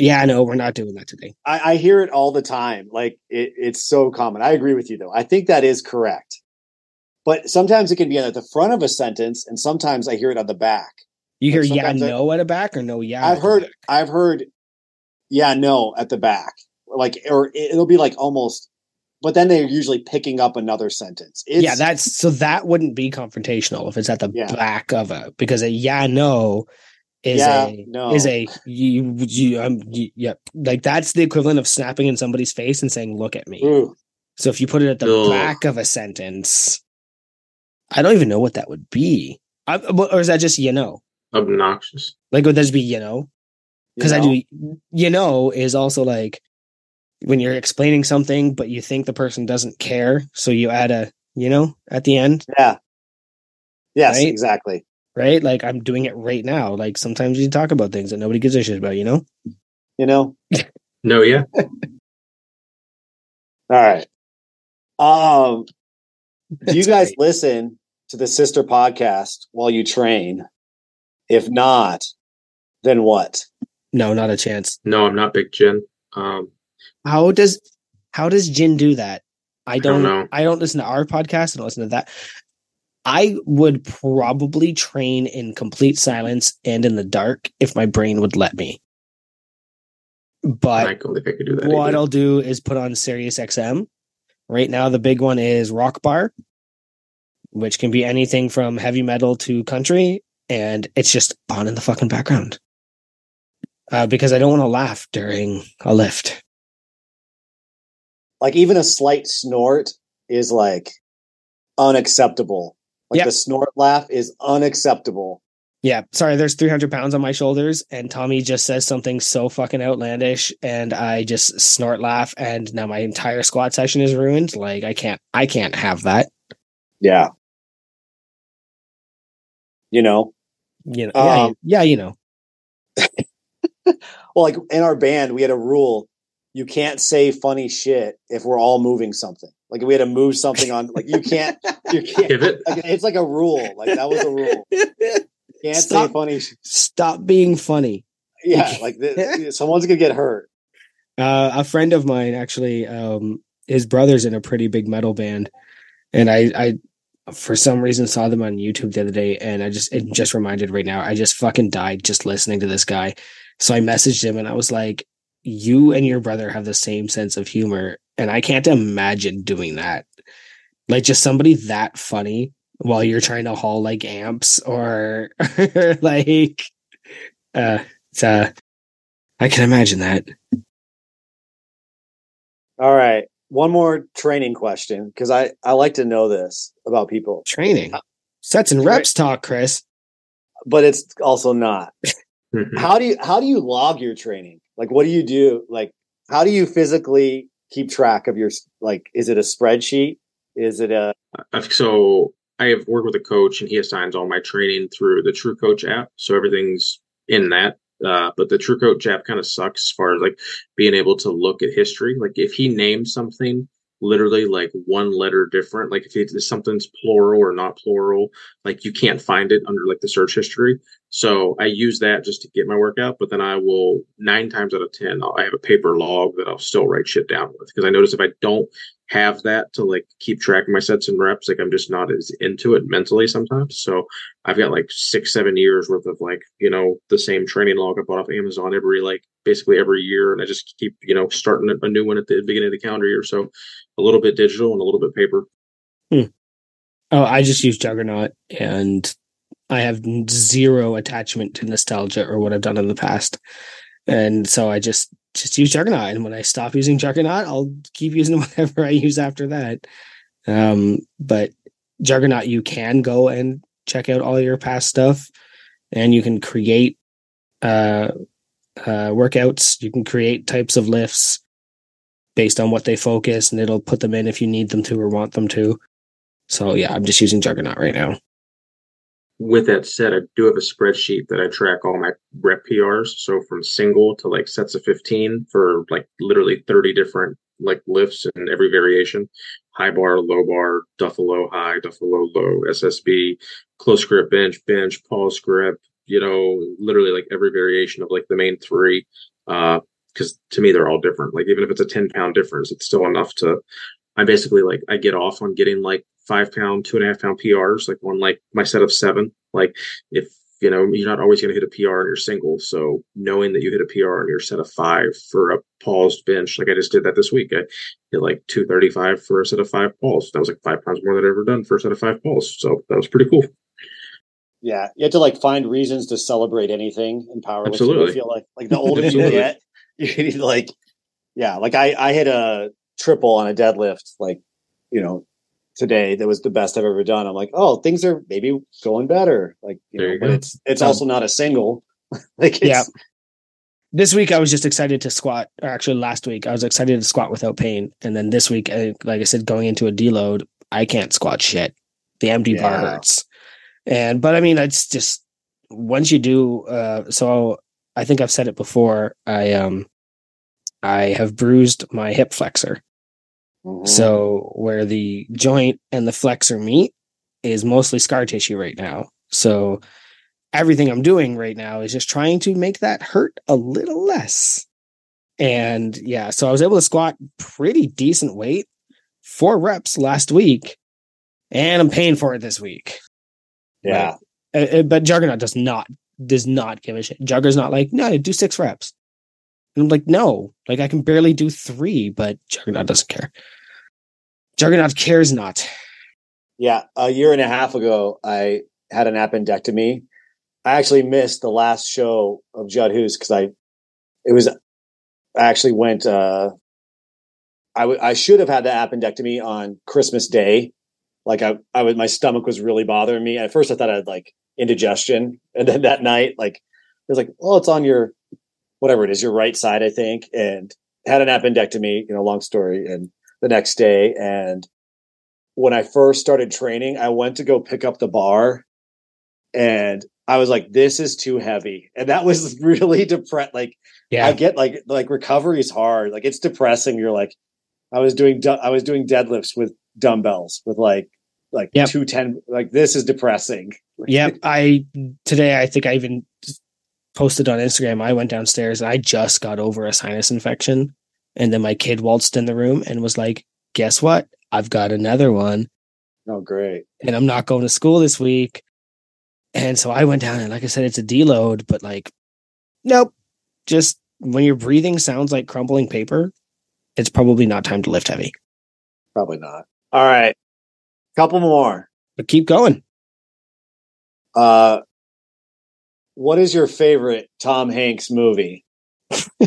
I, Yeah, no, we're not doing that today. I hear it all the time. Like it, it's so common. I agree with you though. I think that is correct. But sometimes it can be at the front of a sentence, and sometimes I hear it on the back. You hear Like, yeah, sometimes I- no at the back or no, yeah. I've heard? I've heard, yeah, no, at the back, like, or it- it'll be like almost, but then they're usually picking up another sentence. It's, yeah, that's so that wouldn't be confrontational if it's at the Yeah. back of a because a yeah, no is Yeah, a no. is a you you um you, yep like that's the equivalent of snapping in somebody's face and saying look at me. Ooh, So if you put it at the Ugh. back of a sentence, I don't even know what that would be. I, or is that just you know? Obnoxious. Like would that just be you know? you Because I do you know is also like when you're explaining something, but you think the person doesn't care, so you add a you know at the end, yeah, yes, Right? exactly. Right? Like I'm doing it right now. Like sometimes you talk about things that nobody gives a shit about, you know? You know, [laughs] No, yeah. [laughs] all right. Um, do you guys great. listen to the sister podcast while you train? If not, then what? No, not a chance. No, I'm not Big Jin. Um, How does how does Jin do that? I don't don't, I don't listen to our podcast. I don't listen to that. I would probably train in complete silence and in the dark if my brain would let me. But I don't think I could do that. what either. I'll do is put on Sirius XM. Right now, the big one is Rock Bar, which can be anything from heavy metal to country, and it's just on in the fucking background. Uh, because I don't want to laugh during a lift. Like even a slight snort is like unacceptable. Like Yep. the snort laugh is unacceptable. Yeah, sorry, there's 300 pounds on my shoulders, and Tommy just says something so fucking outlandish, and I just snort laugh, and now my entire squat session is ruined. Like, I can't, I can't have that. Yeah. You know, You know, yeah, Um, yeah, you know. [laughs] well, like in our band, we had a rule: you can't say funny shit if we're all moving something. Like we had to move something on, like you can't, you [laughs] can't. Pivot. Like, it's like a rule. Like that was a rule. [laughs] Can't Stop. say funny. Stop being funny. yeah, [laughs] like th- someone's gonna get hurt. Uh, a friend of mine actually, um, his brother's in a pretty big metal band, and I, I, for some reason, saw them on YouTube the other day, and I just, it just reminded right now, I just fucking died just listening to this guy. So I messaged him, and I was like, "You and your brother have the same sense of humor, and I can't imagine doing that. Like just somebody that funny while you're trying to haul like amps or [laughs] like, uh, it's, uh, I can imagine that." All right, one more training question because I I like to know this about people, Training. Sets and reps talk, Chris. but it's also not. [laughs] how do you how do you log your training like what do you do like how do you physically keep track of your like is it a spreadsheet is it a so I have worked with a coach, and he assigns all my training through the True Coach app. So everything's in that. Uh, but the True Coach app kind of sucks as far as like being able to look at history. Like if he names something literally like one letter different, like if it's something's plural or not plural, like you can't find it under like the search history. So I use that just to get my workout, but then I will nine times out of ten, I'll, I have a paper log that I'll still write shit down with because I notice if I don't have that to like keep track of my sets and reps, like I'm just not as into it mentally sometimes. So I've got like six, seven years worth of like you know the same training log I bought off Amazon every like basically every year, and I just keep you know starting a new one at the beginning of the calendar year. So a little bit digital and a little bit paper. Oh, I just use Juggernaut and I have zero attachment to nostalgia or what I've done in the past. And so I just just use Juggernaut. And when I stop using Juggernaut, I'll keep using [laughs] whatever I use after that. Um, but Juggernaut, you can go and check out all your past stuff and you can create uh, uh, workouts. You can create types of lifts based on what they focus and it'll put them in if you need them to or want them to. So yeah, I'm just using Juggernaut right now. With that said, I do have a spreadsheet that I track all my rep PRs. So from single to like sets of 15 for like literally 30 different like lifts and every variation high bar, low bar, Duffalo high, Duffalo low, SSB, close grip bench, bench, pause grip, you know, literally like every variation of like the main three. Uh, because to me they're all different. Like even if it's a 10 pound difference, it's still enough to I basically like I get off on getting like five pound, two and a half pound PRs, like on like my set of seven. Like if you know you're not always going to hit a PR in your single, so knowing that you hit a PR in your set of five for a paused bench, like I just did that this week, I hit like two thirty five for a set of five balls. That was like five pounds more than I'd ever done for a set of five balls. So that was pretty cool. yeah you have to like find reasons to celebrate anything in powerlifting Absolutely. i feel like like the older you get you [laughs] need like yeah like i i hit a triple on a deadlift like you know today that was the best i've ever done i'm like oh things are maybe going better like you There know you but go. it's it's Um, also not a single [laughs] like it's, Yeah. This week I was just excited to squat. Or actually, last week I was excited to squat without pain, and then this week, I, like I said, going into a deload, I can't squat shit. The empty bar hurts, and but I mean, it's just once you do. Uh, so I think I've said it before. I um, I have bruised my hip flexor. Mhm. So where the joint and the flexor meet is mostly scar tissue right now. So everything I'm doing right now is just trying to make that hurt a little less. And yeah, so I was able to squat pretty decent weight, four reps last week, and I'm paying for it this week. yeah Uh, uh, but Juggernaut does not does not give a shit. Jugger's not like, no, do six reps. And I'm like, no, like I can barely do three, but Juggernaut doesn't care. Juggernaut cares not. Yeah, a year and a half ago, I had an appendectomy. I actually missed the last show of Judd Hoos because I, it was, I actually went uh I, w- I should have had the appendectomy on Christmas Day. Like I, I was, my stomach was really bothering me. At first, I thought I had like indigestion, and then that night, like it was like, well, it's on your whatever it is, your right side, I think, and had an appendectomy. You know, long story. And the next day, and when I first started training, I went to go pick up the bar, and I was like, "This is too heavy," and that was [laughs] really depressed. Like, Yeah. I get like like recovery is hard. Like it's depressing. You're like, I was doing du- I was doing deadlifts with dumbbells with like like Yep. two ten. Like this is depressing. [laughs] Yep. I today I think I even posted on Instagram. I went downstairs and I just got over a sinus infection. And then my kid waltzed in the room and was like, Guess what? I've got another one Oh, great. and I'm not going to school this week. And so I went down and like I said, it's a deload, but like, nope. Just when your breathing sounds like crumbling paper, it's probably not time to lift heavy. Probably not. All right, couple more. But keep going. Uh, what is your favorite Tom Hanks movie? [laughs]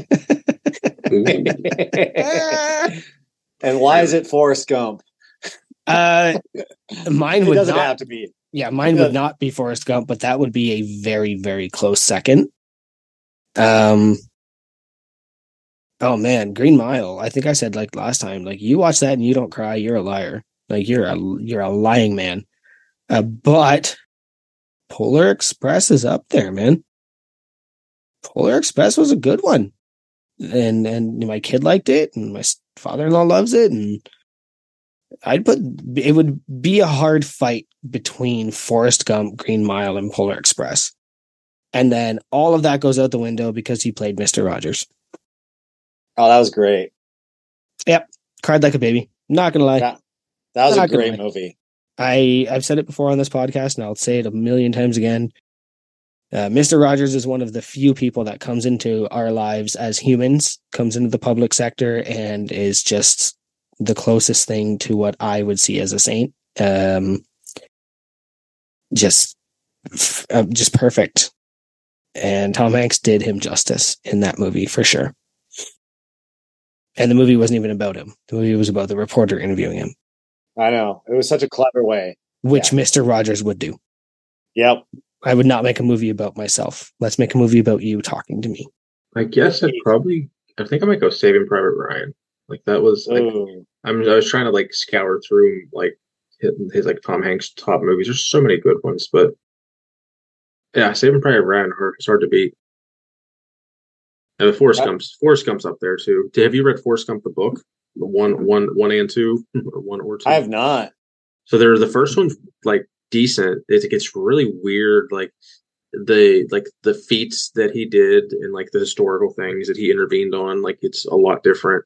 And why is it Forrest Gump? Uh mine It would doesn't not have to be. Yeah, mine would not be Forrest Gump, but that would be a very, very close second. Um. Oh man, Green Mile. I think I said like last time, like you watch that and you don't cry, you're a liar. Like you're a you're a lying man. Uh, but Polar Express is up there, man. Polar Express was a good one, and and my kid liked it, and my father in law loves it, and I'd put it would be a hard fight between Forrest Gump, Green Mile, and Polar Express. And then all of that goes out the window because he played Mr. Rogers. Oh, that was great. Yep, cried like a baby. Not gonna lie. Yeah. That was a Not gonna great movie. I I've said it before on this podcast, and I'll say it a million times again. Uh, Mr. Rogers is one of the few people that comes into our lives as humans, comes into the public sector, and is just the closest thing to what I would see as a saint. Um, just, uh, just perfect. And Tom Hanks did him justice in that movie for sure. And the movie wasn't even about him. The movie was about the reporter interviewing him, I know. It was such a clever way. which Mr. Rogers would do. Yep. I would not make a movie about myself. Let's make a movie about you talking to me. I guess I'd probably. I think I might go Saving Private Ryan. Like that was like Ooh. I'm. I was trying to like scour through like his, his like Tom Hanks top movies. There's so many good ones, but yeah, Saving Private Ryan hard. It's hard to beat. And the Forrest That- Gump's Forrest Gump's up there too. Have you read Forrest Gump the book? The one, one, one and two, hmm. or one or two. I have not. So they're the first one's like decent. It gets really weird, like the like the feats that he did and like the historical things that he intervened on. Like it's a lot different.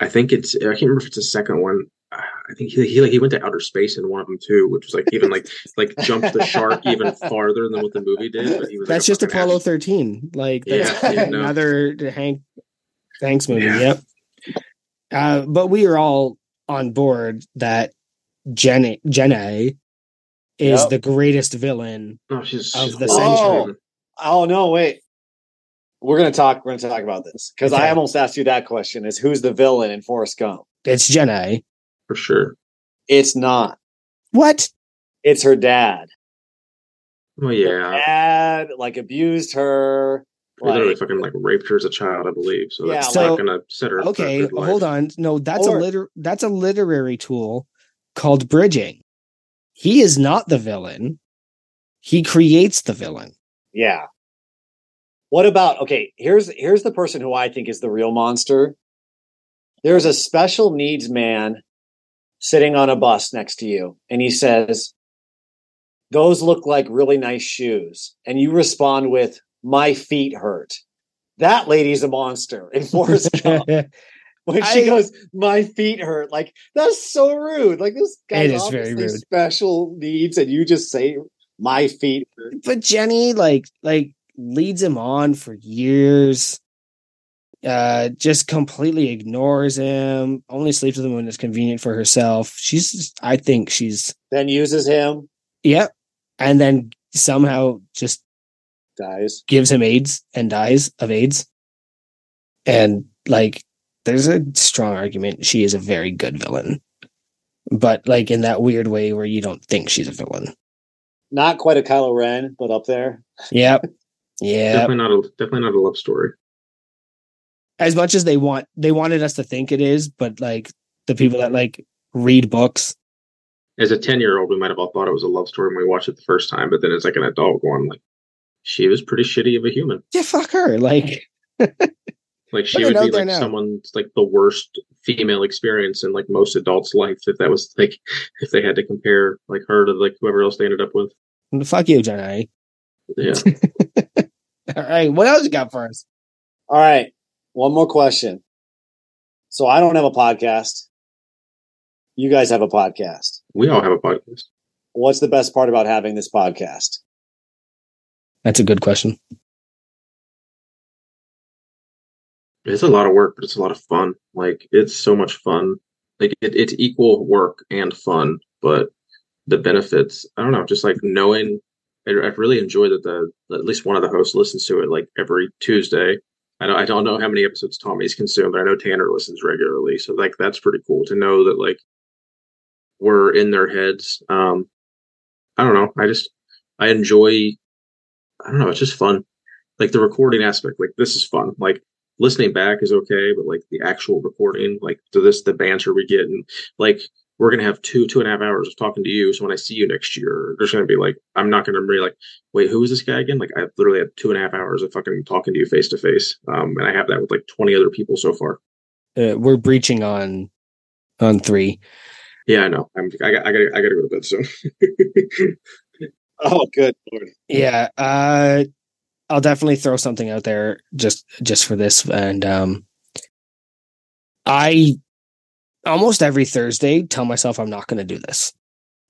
I think it's I can't remember if it's the second one. I think he he like he went to outer space in one of them too, which was like even like like jumped the shark [laughs] even farther than what the movie did. But he was That's a just fucking Apollo ass- 13. Like that's Yeah, yeah, no. another Hank Hanks movie. Yeah. Yep. Uh, but we are all on board that Jenny Jenny is Yep. the greatest villain. No, she's, Of the horrible. century. Oh no, wait. We're gonna talk. We're gonna talk about this because Okay. I almost asked you that question: Is who's the villain in Forrest Gump? It's Jenny. for sure. It's not. What? It's her dad. Well, yeah, Dad like abused her. He literally Like, fucking like raped her as a child, I believe. So Yeah, that's like- not gonna set her. up for a Okay, good hold on. No, that's Or- a liter that's a literary tool called bridging. He is not the villain. He creates the villain. yeah. What about okay? Here's here's the person who I think is the real monster. There's a special needs man sitting on a bus next to you, and he says, "Those look like really nice shoes," and you respond with, "My feet hurt." That lady's a monster in [laughs] Forrest Gump. [laughs] when she I- goes, "My feet hurt," like that's so rude. Like this guy It is very rude. special needs, and you just say, "My feet hurt." but Jenny like like leads him on for years. Uh, just completely ignores him. Only sleeps with him when it's convenient for herself. She's, I think she's, Then uses him, yep. And then somehow just dies. gives him AIDS and dies of AIDS. And like there's a strong argument she is a very good villain. But like in that weird way where you don't think she's a villain. Not quite a Kylo Ren, but up there. Yep. [laughs] Yeah. Definitely not a definitely not a love story. As much as they want they wanted us to think it is, but like the people that like read books. As a ten year old, we might have all thought it was a love story when we watched it the first time, but then as like an adult going like she was pretty shitty of a human. Yeah, fuck her. Like [laughs] Like she would be like now. someone's like the worst female experience in like most adults' life if that was like [laughs] if they had to compare like her to like whoever else they ended up with. fuck you, Jenny. Yeah. [laughs] All right. What else you got for us? All right. One more question. So I don't have a podcast. You guys have a podcast. we all have a podcast. What's the best part about having this podcast? That's a good question. It's a lot of work, but it's a lot of fun. Like it's so much fun. Like it, it's equal work and fun, but the benefits, I don't know, just like knowing I, I really enjoy that the at least one of the hosts listens to it like every Tuesday. I don't, I don't know how many episodes Tommy's consumed, but I know Tanner listens regularly. So like that's pretty cool to know that like we're in their heads. Um I don't know. I just I enjoy I don't know, it's just fun. Like the recording aspect, like this is fun. Like listening back is okay, but like the actual recording, like to this the banter we get and like we're gonna have two two and a half hours of talking to you. So when I see you next year, there's gonna be like I'm not gonna be like, wait, who is this guy again? Like I literally had two and a half hours of fucking talking to you face to face. Um and I have that with like 20 other people so far. Uh, we're breaching on on three. Yeah, I know. I'm I got I gotta I gotta go to bed soon. [laughs] [laughs] Oh, good lord. Yeah. Uh I'll definitely throw something out there just just for this. And um I almost every Thursday tell myself I'm not gonna do this.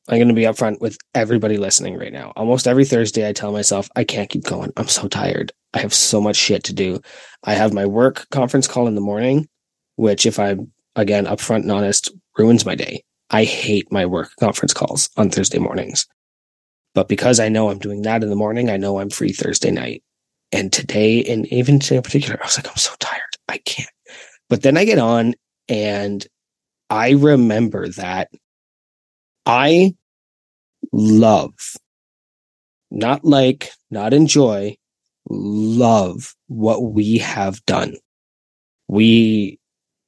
I'm gonna be upfront with everybody listening right now. Almost every Thursday I tell myself I can't keep going. I'm so tired. I have so much shit to do. I have my work conference call in the morning, which if I'm again upfront and honest, ruins my day. I hate my work conference calls on Thursday mornings. But because I know I'm doing that in the morning, I know I'm free Thursday night. And today, and even today in particular, I was like, I'm so tired. I can't. But then I get on and I remember that I love, not like, not enjoy, love what we have done. We,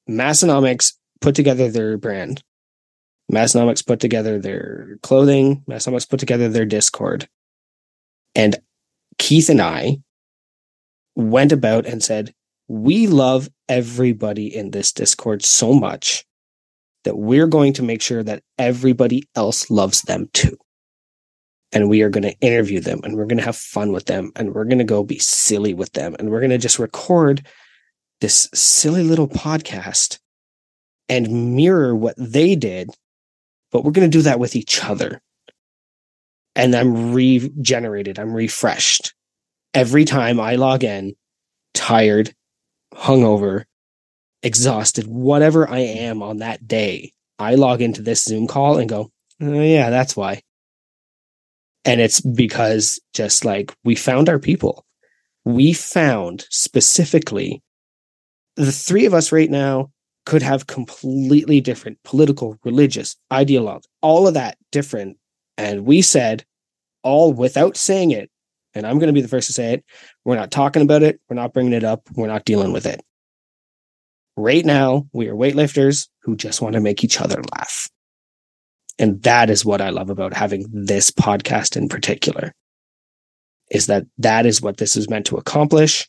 Massenomics put together their brand. Massenomics put together their clothing. Massenomics put together their Discord. And Keith and I went about and said, We love everybody in this Discord so much that we're going to make sure that everybody else loves them too. And we are going to interview them and we're going to have fun with them and we're going to go be silly with them and we're going to just record this silly little podcast and mirror what they did but we're going to do that with each other. And I'm regenerated, I'm refreshed. Every time I log in, tired, hungover, exhausted, whatever I am on that day, I log into this Zoom call and go, oh, yeah, that's why. And it's because just like we found our people. We found specifically the three of us right now could have completely different political, religious, ideologue, all of that different. And we said, all without saying it, and I'm going to be the first to say it, we're not talking about it. We're not bringing it up. We're not dealing with it. Right now, we are weightlifters who just want to make each other laugh. And that is what I love about having this podcast in particular is that that is what this is meant to accomplish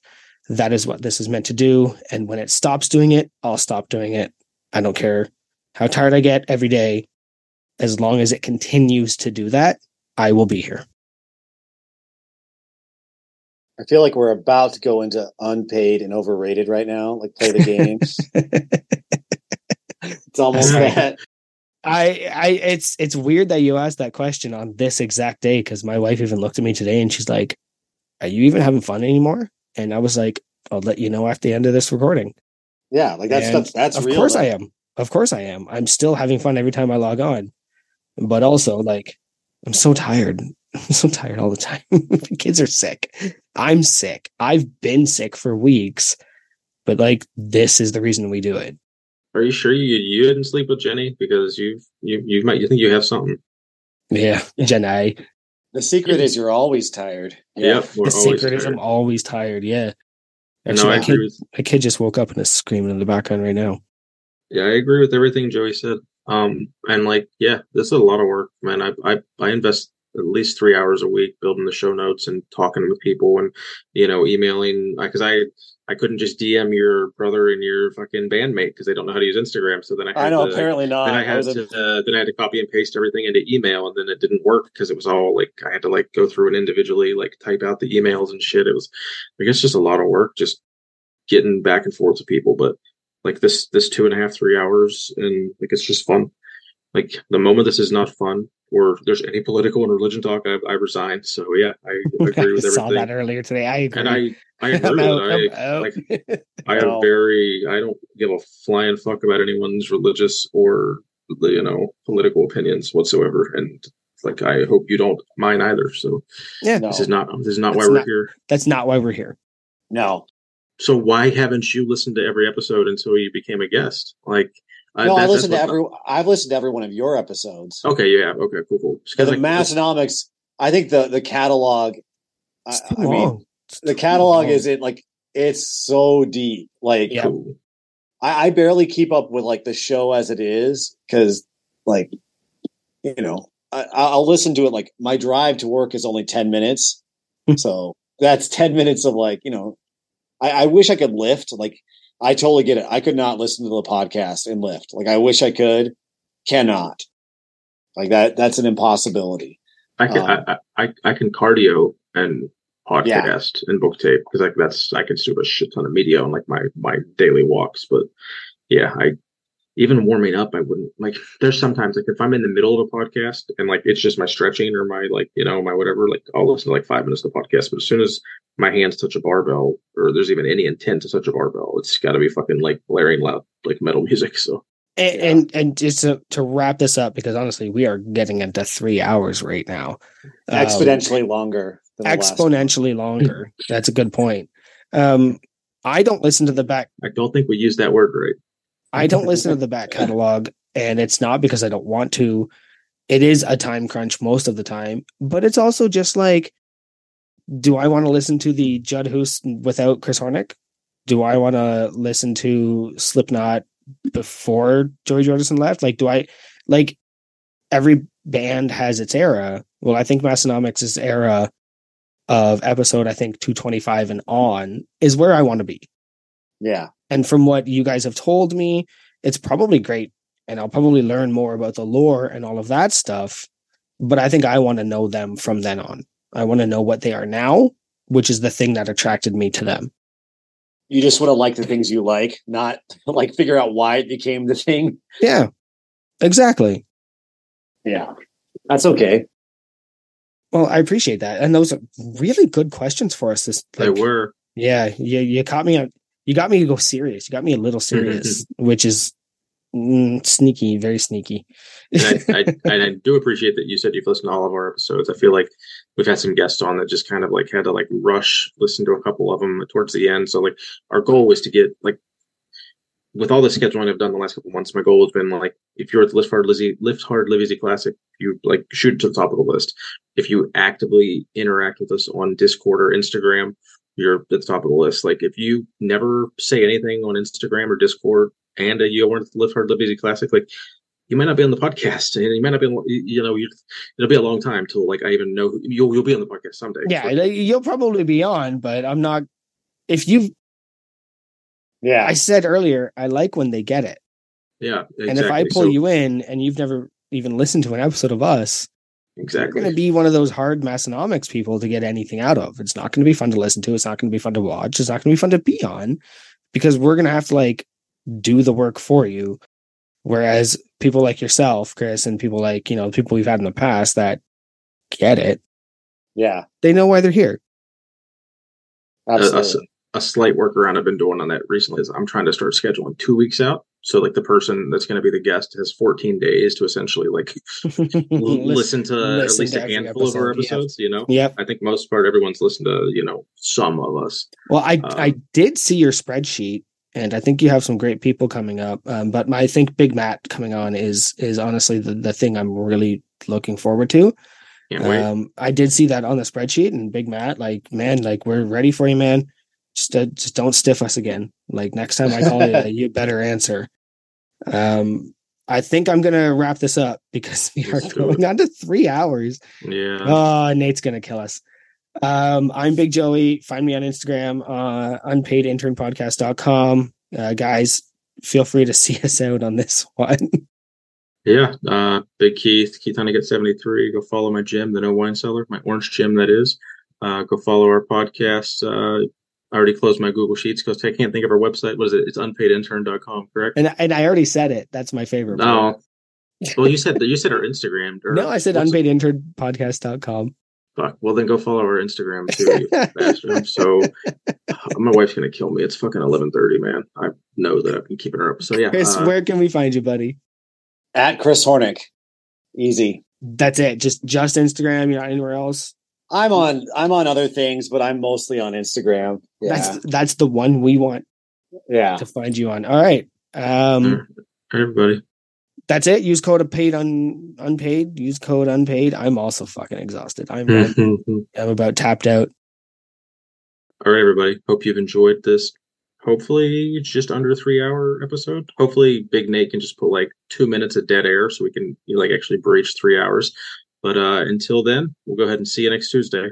that is what this is meant to do. And when it stops doing it, I'll stop doing it. I don't care how tired I get every day. As long as it continues to do that, I will be here. I feel like we're about to go into unpaid and overrated right now. Like play the games. [laughs] it's almost that. I, I, it's, it's weird that you asked that question on this exact day because my wife even looked at me today and she's like, "Are you even having fun anymore?" And I was like, "I'll let you know at the end of this recording." Yeah, like that's And stuff. That's of real. course though. I am. Of course I am. I'm still having fun every time I log on. But also like I'm so tired. [laughs] I'm so tired all the time. [laughs] the kids are sick. I'm sick. I've been sick for weeks. but like this is the reason we do it. Are you sure you you didn't sleep with Jenny because you've you you might you think you have something? Yeah, Jenny. The secret is you're always tired. Yeah, we're The always secret is tired. I'm always tired. Yeah. No, Actually, I my, kid, agree with my kid just woke up and is screaming in the background right now. yeah, I agree with everything Joey said. Um, and like, yeah, this is a lot of work, man. I I I invest at least three hours a week building the show notes and talking with people and you know emailing because I I couldn't just DM your brother and your fucking bandmate because they don't know how to use Instagram. So then I had I know, to, apparently not. then I I had a- to uh, then I had to copy and paste everything into email, and then it didn't work because it was all like I had to like go through and individually like type out the emails and shit. It was I guess just a lot of work just getting back and forth to people, but like this this two and a half three hours and like it's just fun. Like the moment this is not fun or there's any political and religion talk, I, I resign. So yeah, I [laughs] agree with I saw that everything. early today. I agree. And I I [laughs] I'm agree with I'm it. I like [laughs] I No. very I don't give a flying fuck about anyone's religious or you know political opinions whatsoever, and like I hope you don't mine either. So yeah, No. this is not this is not why we're not- here. that's not why we're here. No. So why haven't you listened to every episode until you became a guest? Like No, I that- that's listened to what- every I've listened to every one of your episodes. Okay, yeah, okay, cool, cool. Because Because the Massenomics, I think the the catalog I, It's too I mean. It's the too catalog long. is it like it's so deep. Like Yeah. cool. I, I barely keep up with like the show as it is because like you know I, I'll listen to it like my drive to work is only 10 minutes [laughs] so that's 10 minutes of like you know I, I wish i could lift like i totally get it. I could not listen to the podcast and lift like i wish i could. Cannot. Like that that's an impossibility. I can Um, I, I I can cardio and podcast and book tape because like that's I can consume a shit ton of media on like my my daily walks. But yeah, I even warming up, I wouldn't like. There's sometimes like if I'm in the middle of a podcast and like it's just my stretching or my like you know my whatever, like I'll listen to like five minutes of the podcast. But as soon as my hands touch a barbell or there's even any intent to touch a barbell, it's got to be fucking like blaring loud like metal [laughs] music. So And, Yeah. and and just to, to wrap this up because honestly we are getting into three hours right now Um, exponentially longer than the last exponentially longer that's a good point um i don't listen to the back I don't think we use that word right. I don't listen to the back catalog and it's not because i don't want to it is a time crunch most of the time but it's also just like do i want to listen to the judd Hoos without chris hornick do i want to listen to slipknot before Joey Jordison left? Like, do I like every band has its era? Well, I think Massenomics' era of episode, I think 225 and on is where I want to be. Yeah And from what you guys have told me, it's probably great. And I'll probably learn more about the lore and all of that stuff. But I think I want to know them from then on. I want to know what they are now, which is the thing that attracted me to them. you just want to like the things you like not [laughs] like figure out why it became the thing Yeah, exactly. yeah that's okay Well, I appreciate that, and those are really good questions for us. This, They were. yeah, you you caught me. You got me to go serious. You got me a little serious, which is mm, sneaky, very sneaky. and I, I, [laughs] and I do appreciate that you said you've listened to all of our episodes. I feel like we've had some guests on that just kind of like had to like rush listen to a couple of them towards the end. So like our goal was to get like with all the scheduling I've done the last couple months, my goal has been like if you're at the Lift Hard Lizzie Lift Hard Live Easy Classic, you like shoot to the top of the list. If you actively interact with us on Discord or Instagram, you're at the top of the list. Like if you never say anything on Instagram or Discord and uh, you weren't at the Lift Hard Live Easy Classic, like you might not be on the podcast, and you might not be. On, you know, you, it'll be a long time till like I even know who- you'll you'll be on the podcast someday. yeah, like, you'll probably be on, but I'm not. If you, yeah I said earlier, I like when they get it, yeah, exactly. and if I pull So- you in and you've never even listened to an episode of us, you're exactly, going to be one of those hard Massenomics people to get anything out of. It's not going to be fun to listen to. It's not going to be fun to watch. It's not going to be fun to be on because we're going to have to like do the work for you. Whereas people like yourself, Chris, and people like, you know, people we've had in the past that get it, yeah they know why they're here. a, a s- absolutely a slight workaround I've been doing on that recently is I'm trying to start scheduling two weeks out. So like the person that's going to be the guest has 14 days to essentially like [laughs] l- listen to at least to a handful of our episode, yeah. episodes. You know, Yep. I think most part everyone's listened to you know some of us. Well, I Um, I did see your spreadsheet and I think you have some great people coming up. Um, but my, I think Big Matt coming on is is honestly the the thing I'm really looking forward to. Um, I did see that on the spreadsheet, and Big Matt, like, man, like we're ready for you, man. Just, uh, just don't stiff us again. Like next time I call you, [laughs] you better answer. Um, I think I'm gonna wrap this up because we are Let's do going on to three hours. yeah. Oh, Nate's gonna kill us. Um, I'm Big Joey. Find me on Instagram, uh, unpaidinternpodcast.com. Uh, guys, feel free to [laughs] see us out on this one. Yeah, uh, Big Keith, Keith Honeycutt 73. Go follow my gym, the No Whine Cellar, my orange gym, that is. Uh, go follow our podcast. Uh, I already closed my Google Sheets because I can't think of our website. What is it? It's unpaidintern.com, correct? and and I already said it. That's my favorite. part. Well, you said you said our Instagram. Or, No, I said what's- unpaidinternpodcast.com. Fuck. Well, then go follow our Instagram too, you [laughs] bastard. So my wife's gonna kill me. It's fucking eleven thirty, man. I know that I've been keeping her up. So yeah, Chris, uh, where can we find you, buddy? At Chris Hornick. Easy. That's it. Just just Instagram. You're not anywhere else. I'm on I'm on other things, but I'm mostly on Instagram. Yeah. That's that's the one we want yeah. to find you on. All right. Um, everybody. that's it. Use code paid un, unpaid. Use code unpaid. I'm also fucking exhausted. [laughs] I'm I'm, about tapped out. All right, everybody. Hope you've enjoyed this. Hopefully, it's just under three hour episode. Hopefully, Big Nate can just put like two minutes of dead air so we can you know, like actually breach three hours. But uh until then, we'll go ahead and see you next Tuesday.